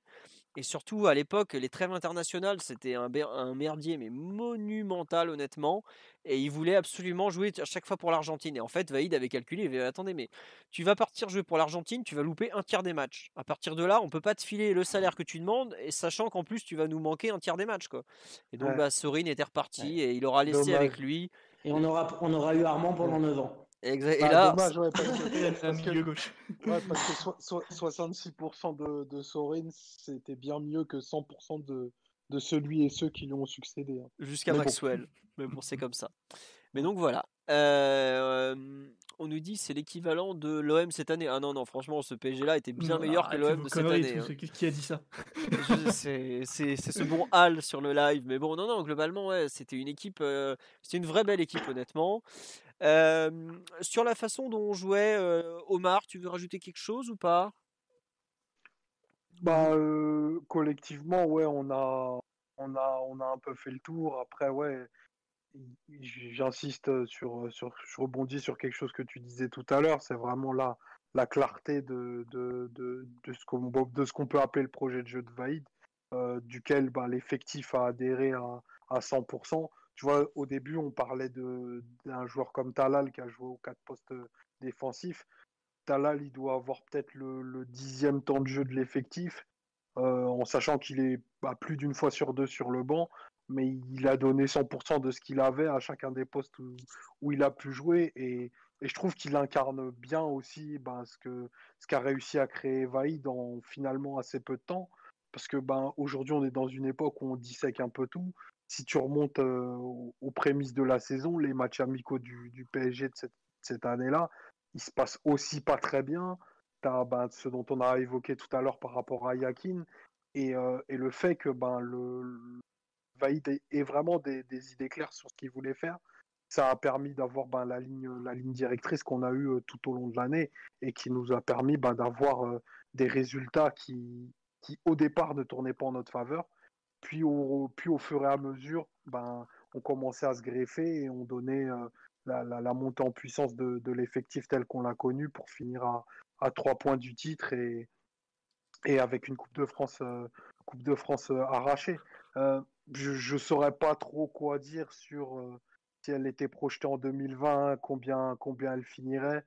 Et surtout, à l'époque, les trêves internationales, c'était un, un, merdier, mais monumental, honnêtement. Et il voulait absolument jouer à chaque fois pour l'Argentine. Et en fait, Vaïd avait calculé, il avait attendez, mais tu vas partir jouer pour l'Argentine, tu vas louper un tiers des matchs. À partir de là, on peut pas te filer le salaire que tu demandes, et sachant qu'en plus, tu vas nous manquer un tiers des matchs. Quoi. Et donc, bah, Sorin était reparti, et il aura laissé avec lui. Et on aura, on aura eu Armand pendant 9 ans. Exact. et bah, là, dommage, ouais, parce que, parce que, gauche. Ouais, parce que 66% de, de Sorin, c'était bien mieux que 100% de, de celui et ceux qui lui ont succédé. Hein. Jusqu'à Maxwell. Mais bon, c'est comme ça. Mais donc voilà. Euh, on nous dit c'est l'équivalent de l'OM cette année. Ah non, non, franchement, ce PSG là était bien meilleur que l'OM de cette année. Hein. Qui a dit ça C'est ce bon Hal sur le live. Mais bon, non, non, globalement, ouais, c'était une équipe. Euh, c'était une vraie belle équipe, honnêtement. Sur la façon dont on jouait, Omar, tu veux rajouter quelque chose ou pas? Bah, collectivement, ouais, on a, on a, on a un peu fait le tour. Après, ouais, j'insiste sur, sur, je rebondis sur quelque chose que tu disais tout à l'heure. C'est vraiment là la clarté de, de, de, de ce qu'on de ce qu'on peut appeler le projet de jeu de Vaïd, duquel bah, l'effectif a adhéré à, à 100% tu vois, au début, on parlait d'un joueur comme Talal qui a joué aux quatre postes défensifs. Talal, il doit avoir peut-être le, dixième temps de jeu de l'effectif, euh, en sachant qu'il est bah, plus d'une fois sur deux sur le banc, mais il a donné 100% de ce qu'il avait à chacun des postes où, il a pu jouer. Et, je trouve qu'il incarne bien aussi bah, ce qu'a ce réussi à créer Vaïd en finalement assez peu de temps. Parce que ben, aujourd'hui, on est dans une époque où on dissèque un peu tout si tu remontes aux prémices de la saison, les matchs amicaux du, PSG de cette, année-là, il se passe aussi pas très bien. Tu as ben, ce dont on a évoqué tout à l'heure par rapport à Yakin et, euh, le fait que ben, le, Vaïd ait vraiment des, idées claires sur ce qu'il voulait faire. Ça a permis d'avoir ben, la, ligne, la ligne directrice qu'on a eue tout au long de l'année et qui nous a permis ben, d'avoir des résultats qui, qui, au départ, ne tournaient pas en notre faveur. Puis au, fur et à mesure, ben, on commençait à se greffer et on donnait la, la, montée en puissance de, l'effectif tel qu'on l'a connu pour finir à, trois points du titre et, avec une Coupe de France, euh, coupe de France euh, arrachée. Euh, je ne saurais pas trop quoi dire sur si elle était projetée en 2020, combien, combien elle finirait.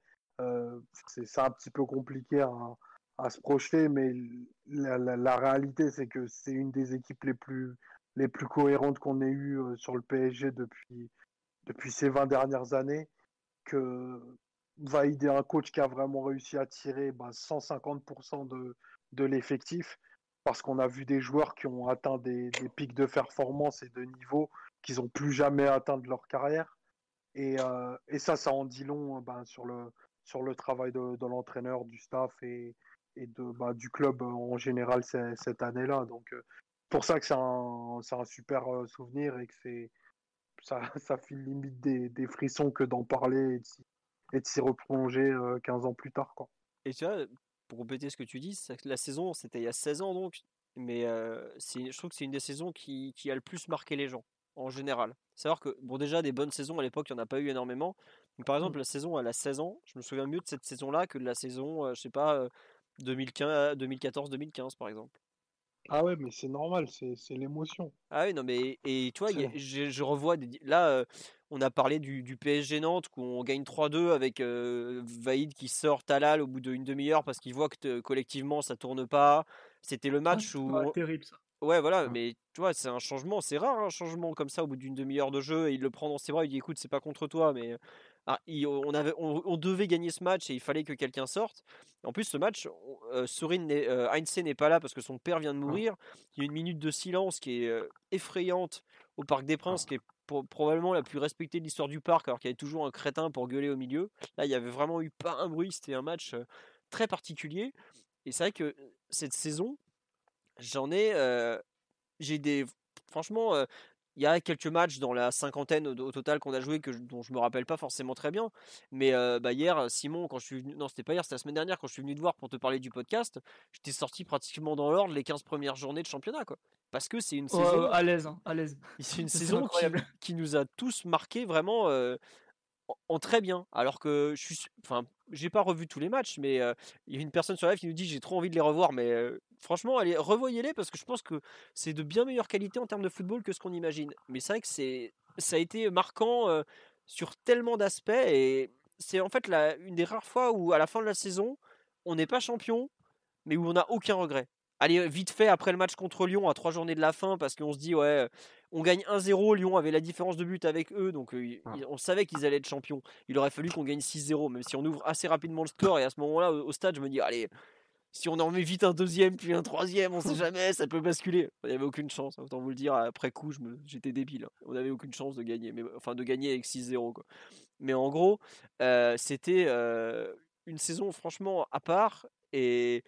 c'est un petit peu compliqué à, à se projeter, mais la, réalité, c'est que c'est une des équipes les plus, les plus cohérentes qu'on ait eues sur le PSG depuis, depuis ces 20 dernières années. Que va aider un coach qui a vraiment réussi à tirer bah, 150% de, de l'effectif parce qu'on a vu des joueurs qui ont atteint des, pics de performance et de niveau qu'ils n'ont plus jamais atteint de leur carrière. Et, euh, et ça, ça en dit long ben, sur, le, sur le travail de, de l'entraîneur, du staff et, et de, bah, du club en général cette année-là. Donc, euh, pour ça que c'est un, un, super euh, souvenir et que c'est ça, ça file limite des, des frissons que d'en parler et de s'y replonger 15 ans plus tard. Quoi. Et tu vois, pour compléter ce que tu dis, la saison, c'était il y a 16 ans donc, mais euh, je trouve que c'est une des saisons qui, qui, a le plus marqué les gens, en général. Savoir que, bon, déjà, des bonnes saisons à l'époque, il n'y en a pas eu énormément. Par exemple, mmh. la saison, elle a 16 ans. Je me souviens mieux de cette saison-là que de la saison, euh, je sais pas, 2014-2015, par exemple. Ah ouais, mais c'est normal, c'est l'émotion. Ah oui, non, mais et tu vois, je, je, revois des, là, euh, on a parlé du, du PSG Nantes où on gagne 3-2 avec euh, Vaïd qui sort Talal au bout d'une demi-heure parce qu'il voit que collectivement ça tourne pas. C'était le match où. terrible ça. Ouais, voilà, mais tu vois, c'est un changement, c'est rare un changement comme ça au bout d'une demi-heure de jeu. Et il le prend dans ses bras, il dit écoute, c'est pas contre toi, mais ah, on, avait, on, devait gagner ce match et il fallait que quelqu'un sorte. En plus, ce match, euh, euh Heinze n'est pas là parce que son père vient de ah. mourir. Il y a une minute de silence qui est euh, effrayante au Parc des Princes, qui est probablement la plus respectée de l'histoire du parc, alors qu'il y avait toujours un crétin pour gueuler au milieu. Là, il y avait vraiment eu pas un bruit. C'était un match très particulier. Et c'est vrai que cette saison, j'en ai, j'ai des, franchement, il y a quelques matchs dans la cinquantaine au, total qu'on a joué que dont je me rappelle pas forcément très bien. Mais bah hier, Simon, quand je suis venu, non c'était pas hier, c'était la semaine dernière quand je suis venu te voir pour te parler du podcast, j'étais sorti pratiquement dans l'ordre les 15 premières journées de championnat quoi. Parce que c'est une saison à l'aise, hein, à l'aise. C'est une saison qui, qui, nous a tous marqué vraiment en très bien. Alors que je suis, enfin, j'ai pas revu tous les matchs, mais il y a une personne sur live qui nous dit j'ai trop envie de les revoir, mais franchement, allez, revoyez-les parce que je pense que c'est de bien meilleure qualité en termes de football que ce qu'on imagine. Mais c'est vrai que ça a été marquant sur tellement d'aspects et c'est en fait la, une des rares fois où à la fin de la saison, on n'est pas champion, mais où on n'a aucun regret. Allez, vite fait après le match contre Lyon à trois journées de la fin parce qu'on se dit ouais on gagne 1-0, Lyon avait la différence de but avec eux, donc euh, ah. on savait qu'ils allaient être champions. Il aurait fallu qu'on gagne 6-0, même si on ouvre assez rapidement le score. Et à ce moment-là, au, stade, je me dis, allez, si on en met vite un deuxième, puis un troisième, on sait jamais, ça peut basculer. Il n'y avait aucune chance, autant vous le dire, après coup, j'étais débile. On n'avait aucune chance de gagner, mais, enfin de gagner avec 6-0. Mais en gros, euh, c'était euh, une saison franchement à part. Et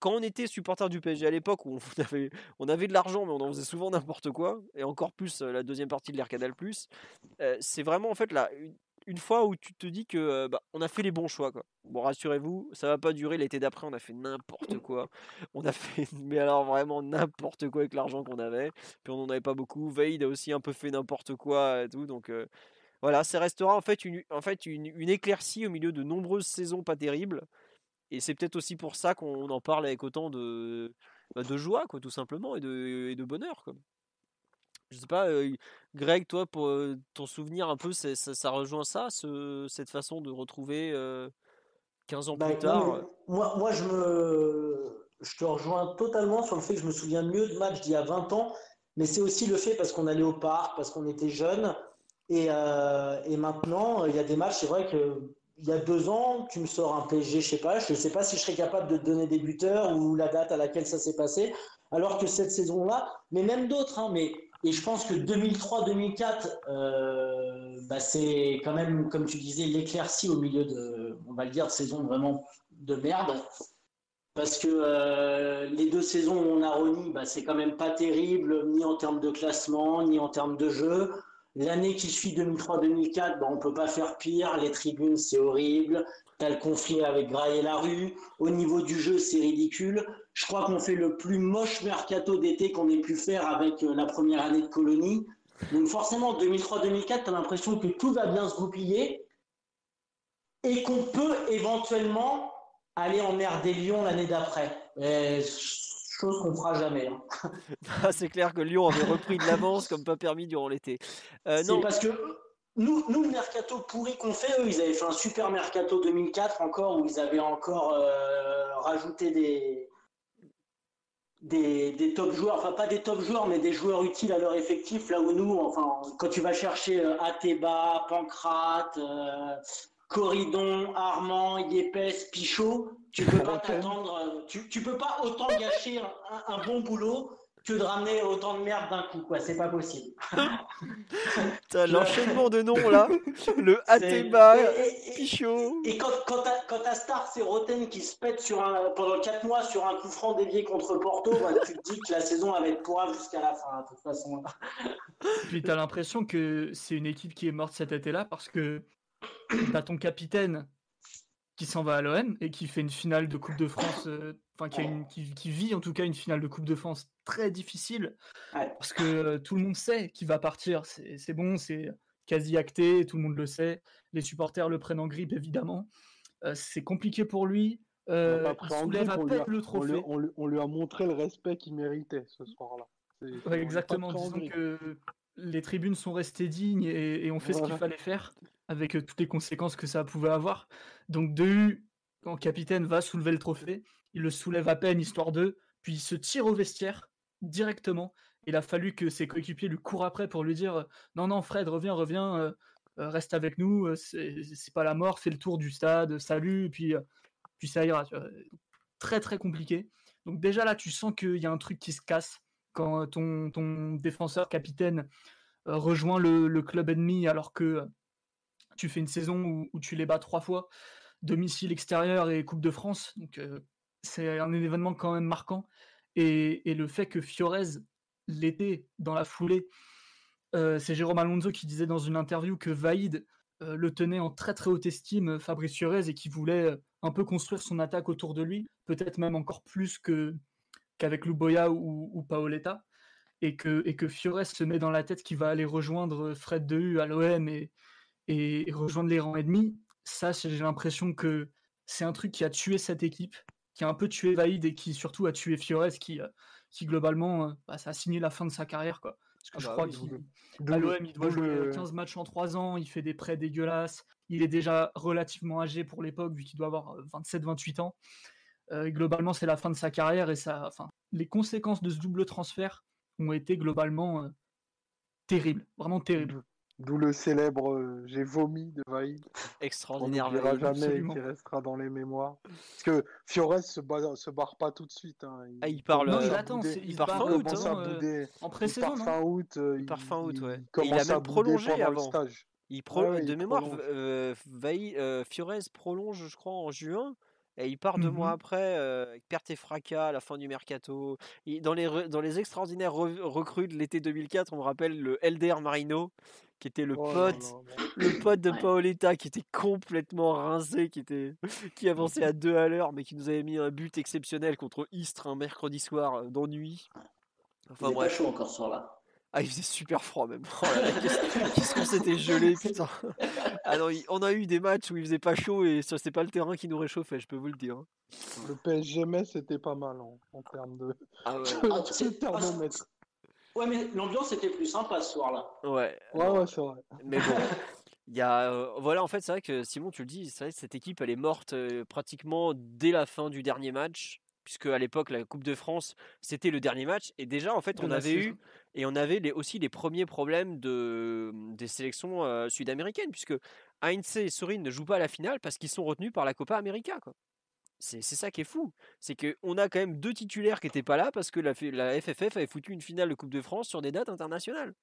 quand on était supporter du PSG à l'époque où on avait, on avait de l'argent mais on en faisait souvent n'importe quoi et encore plus la deuxième partie de l'Air Canal euh, c'est vraiment en fait là une, fois où tu te dis que bah, on a fait les bons choix quoi. Bon rassurez-vous, ça va pas durer l'été d'après, on a fait n'importe quoi. On a fait mais alors vraiment n'importe quoi avec l'argent qu'on avait, puis on en avait pas beaucoup. Veid a aussi un peu fait n'importe quoi et tout donc voilà, ça restera en fait une, en fait une, une éclaircie au milieu de nombreuses saisons pas terribles. Et c'est peut-être aussi pour ça qu'on en parle avec autant de, bah, de joie, quoi, tout simplement, et de, et de bonheur. Quoi. Je sais pas, euh, Greg, toi, pour euh, ton souvenir un peu, ça, ça, rejoint ça, ce, cette façon de retrouver 15 euh, ans bah, plus tard moi, moi, je, me, je te rejoins totalement sur le fait que je me souviens mieux de matchs d'il y a 20 ans, mais c'est aussi le fait parce qu'on allait au parc, parce qu'on était jeunes. Et, et maintenant, il y a des matchs, c'est vrai que il y a deux ans, tu me sors un PSG, je sais pas, je sais pas si je serais capable de te donner des buteurs ou la date à laquelle ça s'est passé, alors que cette saison-là, mais même d'autres, hein, mais Et je pense que 2003-2004, euh, bah, c'est quand même, comme tu disais, l'éclaircie au milieu de, on va le dire, de saison vraiment de merde. Parce que euh, les deux saisons où on a Ronnie, bah, c'est quand même pas terrible, ni en termes de classement, ni en termes de jeu. L'année qui suit 2003-2004, bah, on peut pas faire pire. Les tribunes, c'est horrible. Tu as le conflit avec Gras et Larue. Au niveau du jeu, c'est ridicule. Je crois qu'on fait le plus moche mercato d'été qu'on ait pu faire avec euh, la première année de colonie. Donc forcément, 2003-2004, tu as l'impression que tout va bien se goupiller et qu'on peut éventuellement aller emmerder Lyon l'année d'après. Chose qu'on fera jamais. Hein. Ah, c'est clair que Lyon avait repris de l'avance comme pas permis durant l'été. Euh, non, parce que nous, nous, le mercato pourri qu'on fait, eux, ils avaient fait un super mercato 2004 encore où ils avaient encore euh, rajouté des, des, des, top joueurs, enfin pas des top joueurs, mais des joueurs utiles à leur effectif. Là où nous, enfin, quand tu vas chercher euh, Ateba, Pancrate, euh, Corridon, Armand, Yepes, Pichot, tu peux pas t'attendre, tu, tu, peux pas autant gâcher un, un bon boulot que de ramener autant de merde d'un coup, quoi. C'est pas possible. l'enchaînement de noms là, le Ateba, Pichot. Et, quand, quand, ta, quand ta star c'est Roten qui se pète sur un, pendant 4 mois sur un coup franc dévié contre Porto, bah, tu te dis que la saison va être pourrave jusqu'à la fin, de toute façon. Puis t'as l'impression que c'est une équipe qui est morte cet été-là parce que t'as ton capitaine qui s'en va à l'OM et qui fait une finale de Coupe de France, euh, enfin qui, qui, vit en tout cas une finale de Coupe de France très difficile parce que euh, tout le monde sait qu'il va partir. C'est bon, c'est quasi acté, tout le monde le sait. Les supporters le prennent en grippe évidemment. Euh, c'est compliqué pour lui. il soulève à peine le trophée. On lui, a montré le respect qu'il méritait ce soir-là. exactement. Disons que les tribunes sont restées dignes et, on fait ce qu'il fallait faire avec euh, toutes les conséquences que ça pouvait avoir. Donc Dehu, quand capitaine, va soulever le trophée, il le soulève à peine, histoire de, puis il se tire au vestiaire directement. Il a fallu que ses coéquipiers lui courent après pour lui dire non non Fred reviens reviens euh, euh, reste avec nous c'est pas la mort fais le tour du stade salut puis puis ça ira très très compliqué donc déjà là tu sens qu'il y a un truc qui se casse quand ton, ton défenseur capitaine rejoint le, club ennemi alors que tu fais une saison où, tu les bats trois fois, domicile extérieur et Coupe de France. Donc c'est un événement quand même marquant. Et, le fait que Fiorez l'était dans la foulée, c'est Jérôme Alonso qui disait dans une interview que Vaïd le tenait en très très haute estime, Fabrice Fiorez, et qui voulait un peu construire son attaque autour de lui, peut-être même encore plus qu'avec Luboya ou, ou Paoletta. Et que, et se met dans la tête qu'il va aller rejoindre Fred Dehu à l'OM et rejoindre les rangs ennemis, ça, j'ai l'impression que c'est un truc qui a tué cette équipe, qui a un peu tué Vaïd et qui surtout a tué Fiores, qui, euh, qui globalement, euh, bah, ça a signé la fin de sa carrière. Quoi. Parce que ah je bah crois qu'à l'OM, il doit jouer 15 matchs en 3 ans, il fait des prêts dégueulasses, il est déjà relativement âgé pour l'époque, vu qu'il doit avoir 27-28 euh, ans. globalement, c'est la fin de sa carrière et ça, enfin, les conséquences de ce double transfert ont été globalement terribles, vraiment terribles. D'où le célèbre euh, J'ai vomi de Vaïd. Extraordinaire. On ne jamais, qui restera dans les mémoires. Parce que Fiores se, se barre pas tout de suite. Hein. Il, ah, il parle. Non, il attend. Il, part fin août. Hein, euh, en pré-saison. Il part fin août. Euh, il part fin août, ouais. Il, a même prolongé avant. Stage. Il prolonge, de mémoire, euh, Fiores prolonge, je crois, en juin. Et il part deux mois mmh après, avec perte et fracas à la fin du mercato. dans, les, dans les extraordinaires recrues de l'été 2004, on me rappelle le LDR Marino, qui était le oh pote, le pote de Paoletta, qui était complètement rincé, qui était, qui avançait à deux à l'heure, mais qui nous avait mis un but exceptionnel contre Istres un mercredi soir euh, d'ennui. Enfin il bref. chaud encore ce soir-là. Ah, il faisait super froid même. Oh qu'est-ce qu'on s'était gelé, putain. Ah on a eu des matchs où il faisait pas chaud et c'est pas le terrain qui nous réchauffait, je peux vous le dire. Hein. Le PSG c'était pas mal en, termes de, ah ouais. Ah, thermomètre. Ouais, mais l'ambiance était plus sympa ce soir-là. Ouais. Ouais, ouais, c'est vrai. Mais bon. Il y a, euh, voilà, en fait, c'est vrai que Simon, tu le dis, c'est vrai, cette équipe, elle est morte euh, pratiquement dès la fin du dernier match, puisque à l'époque, la Coupe de France, c'était le dernier match, et déjà, en fait, on avait eu, et on avait les, aussi les premiers problèmes de, des sélections euh, sud-américaines, puisque Heinz et Sorin ne jouent pas à la finale parce qu'ils sont retenus par la Copa América, quoi. C'est ça qui est fou. C'est qu'on a quand même deux titulaires qui n'étaient pas là parce que la, la, FFF avait foutu une finale de Coupe de France sur des dates internationales.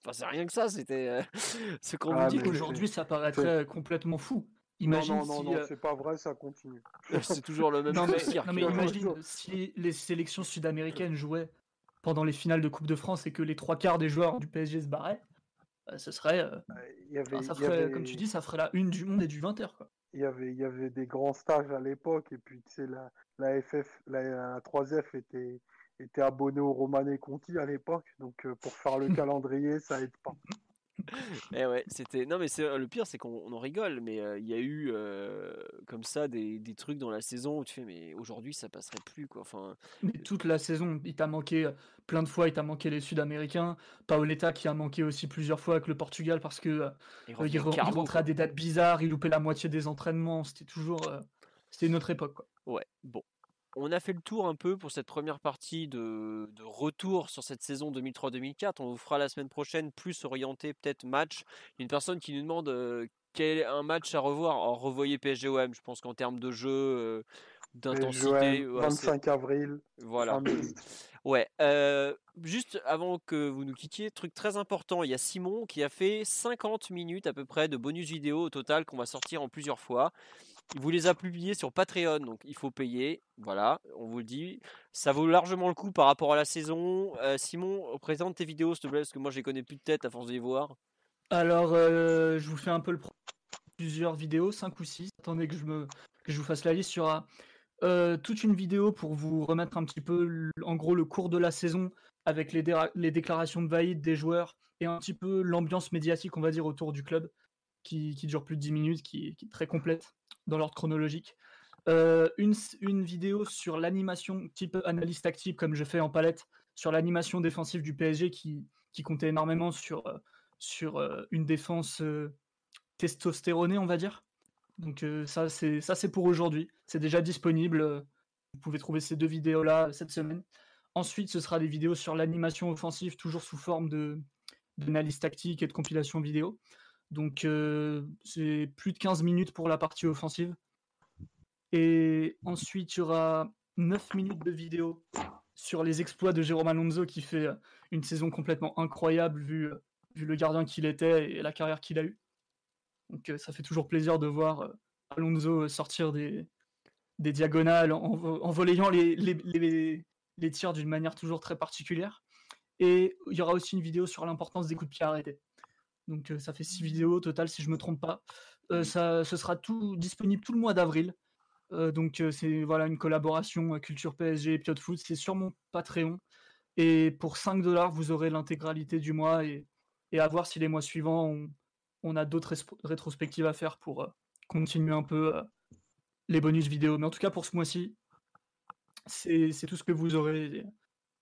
Enfin, c'est rien que ça, c'était ce qu'on ah, dit qu'aujourd'hui ça paraîtrait complètement fou. Imagine non, non, non, c'est pas vrai, ça continue. c'est toujours le même non, mais, imagine si les sélections sud-américaines jouaient pendant les finales de Coupe de France et que les trois quarts des joueurs du PSG se barraient, euh, ce serait. Euh, y avait, ça ferait, comme tu dis, ça ferait la une du monde et du 20h. Quoi. Il, y avait, il y avait des grands stages à l'époque, et puis tu sais, la, la FF, la, 3F était, était abonnée au Romané Conti à l'époque, donc euh, pour faire le calendrier, ça aide pas. Eh ouais, c'était. Non, mais c'est le pire, c'est qu'on en rigole, mais il y a eu comme ça des, des, trucs dans la saison où tu fais, mais aujourd'hui ça passerait plus quoi. Enfin. Mais toute la saison, il t'a manqué plein de fois, il t'a manqué les Sud-Américains, Paoletta qui a manqué aussi plusieurs fois avec le Portugal parce que il, rentrait à des dates bizarres, il loupait la moitié des entraînements, c'était toujours, c'était une autre époque quoi. Ouais, bon, on a fait le tour un peu pour cette première partie de, retour sur cette saison 2003-2004. On vous fera la semaine prochaine plus orienté peut-être match. Une personne qui nous demande euh, quel est un match à revoir? Revoyez PSGOM, je pense qu'en termes de jeu, euh, d'intensité. 25 avril. Voilà. Ouais. Euh, juste avant que vous nous quittiez, truc très important, il y a Simon qui a fait 50 minutes à peu près de bonus vidéo au total qu'on va sortir en plusieurs fois. Il vous les a publiés sur Patreon, donc il faut payer. Voilà, on vous le dit. Ça vaut largement le coup par rapport à la saison. Euh, Simon, présente tes vidéos, s'il te plaît, parce que moi, je les connais plus de tête à force de les voir. Alors, euh, je vous fais un peu le plusieurs vidéos, 5 ou 6. Attendez que je, me... que je vous fasse la liste. sur euh, toute une vidéo pour vous remettre un petit peu, en gros, le cours de la saison avec les, déclarations de Vaïd des joueurs et un petit peu l'ambiance médiatique, on va dire, autour du club, qui, dure plus de 10 minutes, qui est très complète dans l'ordre chronologique. Euh, une, une, vidéo sur l'animation type analyse tactique, comme je fais en palette, sur l'animation défensive du PSG qui, qui comptait énormément sur, euh, sur euh, une défense testostéronée, on va dire. Donc ça, c'est ça c'est pour aujourd'hui. C'est déjà disponible. Vous pouvez trouver ces deux vidéos-là cette semaine. Ensuite, ce sera des vidéos sur l'animation offensive, toujours sous forme d'analyse tactique et de compilation vidéo. Donc c'est plus de 15 minutes pour la partie offensive. Et ensuite, il y aura 9 minutes de vidéo sur les exploits de Jérôme Alonso qui fait une saison complètement incroyable vu, vu le gardien qu'il était et la carrière qu'il a eue. Donc ça fait toujours plaisir de voir Alonso sortir des, diagonales en, en les tirs d'une manière toujours très particulière. Et il y aura aussi une vidéo sur l'importance des coups de pied arrêtés. Donc ça fait six vidéos au total si je me trompe pas. ça, ce sera tout disponible tout le mois d'avril. donc c'est voilà une collaboration Culture PSG et Piot Foot. C'est sur mon Patreon. Et pour 5 dollars, vous aurez l'intégralité du mois et, et, à voir si les mois suivants, on, a d'autres rétrospectives à faire pour continuer un peu les bonus vidéo. Mais en tout cas, pour ce mois-ci, c'est tout ce que vous aurez.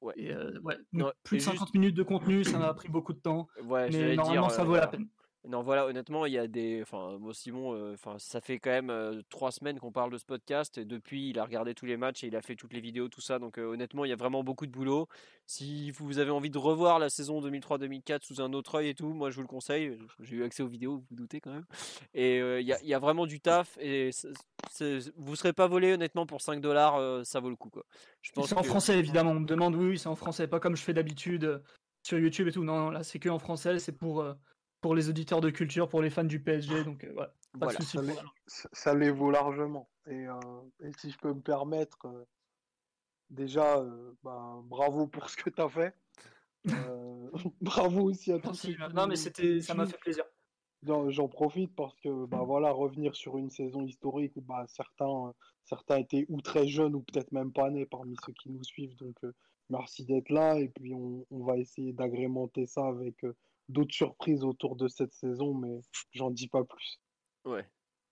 Ouais. ouais. plus de 50 minutes de contenu, ça m'a pris beaucoup de temps. mais normalement, ça vaut la peine. Non, voilà, honnêtement, il y a des. Enfin, moi, Simon, euh, ça fait quand même euh, trois semaines qu'on parle de ce podcast. Et depuis, il a regardé tous les matchs et il a fait toutes les vidéos, tout ça. Donc, euh, honnêtement, il y a vraiment beaucoup de boulot. Si vous avez envie de revoir la saison 2003-2004 sous un autre œil et tout, moi, je vous le conseille. J'ai eu accès aux vidéos, vous vous doutez quand même. Et il y a, y, a, vraiment du taf. Et vous serez pas volé, honnêtement, pour 5 dollars, ça vaut le coup, quoi. C'est en français, évidemment. On me demande, oui, c'est en français. Pas comme je fais d'habitude sur YouTube et tout. Non, non là, c'est que en français. C'est pour pour les auditeurs de culture, pour les fans du PSG. Donc euh, pas de souci. Ça, les, vaut largement. Et, euh, et, si je peux me permettre, euh, déjà, bah, bravo pour ce que tu as fait. bravo aussi à tous. Non, mais c'était, ça m'a fait plaisir. J'en profite parce que bah, voilà, revenir sur une saison historique où bah, certains, certains étaient ou très jeunes ou peut-être même pas nés parmi ceux qui nous suivent. Donc merci d'être là et puis on, on va essayer d'agrémenter ça avec d'autres surprises autour de cette saison, mais j'en dis pas plus. Ouais.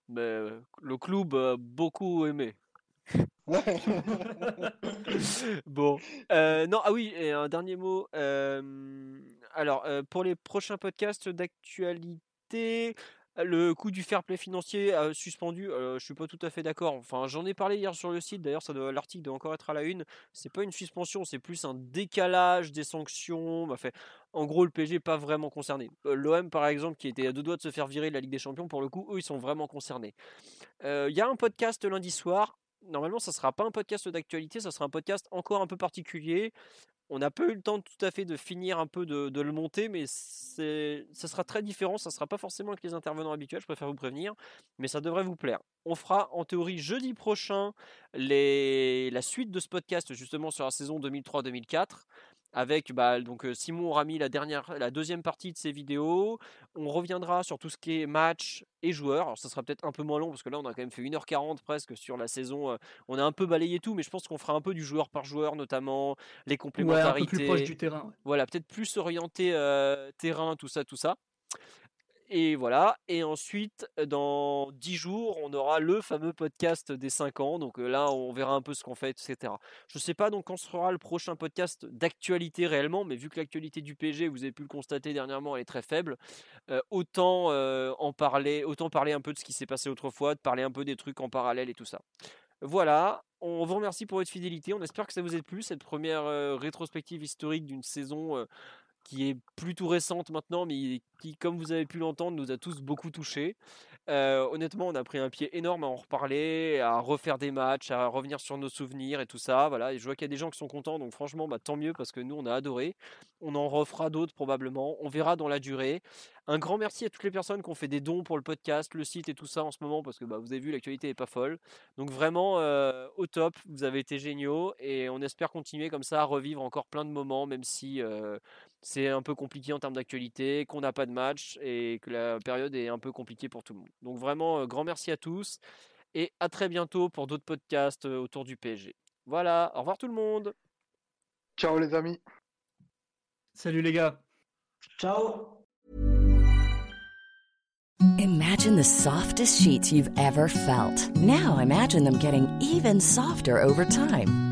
Mais euh, le club a beaucoup aimé. bon, euh, non, ah oui, et un dernier mot. Euh, alors, pour les prochains podcasts d'actualité, le coût du fair play financier suspendu, je suis pas tout à fait d'accord. Enfin, j'en ai parlé hier sur le site. D'ailleurs, l'article doit encore être à la une. C'est pas une suspension, c'est plus un décalage des sanctions. Bah, en gros, le PSG n'est pas vraiment concerné. L'OM, par exemple, qui était à deux doigts de se faire virer de la Ligue des Champions, pour le coup, eux, ils sont vraiment concernés. Il y a un podcast lundi soir normalement, ça sera pas un podcast d'actualité, ça sera un podcast encore un peu particulier. On n'a pas eu le temps tout à fait de finir un peu de, le monter, mais ça sera très différent. Ça sera pas forcément avec les intervenants habituels, je préfère vous prévenir, mais ça devrait vous plaire. On fera en théorie jeudi prochain la suite de ce podcast justement sur la saison 2003-2004 avec bah, donc Simon aura mis la dernière, la deuxième partie de ses vidéos. On reviendra sur tout ce qui est match et joueurs. Alors ça sera peut-être un peu moins long parce que là on a quand même fait 1h40 presque sur la saison. On a un peu balayé tout, mais je pense qu'on fera un peu du joueur par joueur notamment, les complémentarités. plus proche du terrain. Voilà, peut-être plus orienté terrain, tout ça, tout ça. Et voilà. Et ensuite, dans 10 jours, on aura le fameux podcast des 5 ans. Donc là, on verra un peu ce qu'on fait, etc. Je ne sais pas donc quand sera le prochain podcast d'actualité réellement, mais vu que l'actualité du PG, vous avez pu le constater dernièrement, elle est très faible. autant en parler, autant parler un peu de ce qui s'est passé autrefois, de parler un peu des trucs en parallèle et tout ça. Voilà, on vous remercie pour votre fidélité. On espère que ça vous a plu, cette première rétrospective historique d'une saison qui est plutôt récente maintenant, mais qui, comme vous avez pu l'entendre, nous a tous beaucoup touchés. Euh, honnêtement, on a pris un pied énorme à en reparler, à refaire des matchs, à revenir sur nos souvenirs et tout ça. Voilà, je vois qu'il y a des gens qui sont contents, donc franchement, bah, tant mieux parce que nous, on a adoré. On en refera d'autres probablement. On verra dans la durée. Un grand merci à toutes les personnes qui ont fait des dons pour le podcast, le site et tout ça en ce moment parce que bah, vous avez vu, l'actualité n'est pas folle. Donc vraiment euh, au top, vous avez été géniaux et on espère continuer comme ça à revivre encore plein de moments, même si euh, c'est un peu compliqué en termes d'actualité, qu'on n'a pas de match et que la période est un peu compliquée pour tout le monde. Donc vraiment, euh, grand merci à tous et à très bientôt pour d'autres podcasts euh, autour du PSG. Voilà, au revoir tout le monde. Ciao les amis. Salut les gars. Ciao. Imagine the softest sheets you've ever felt. Now imagine them getting even softer over time.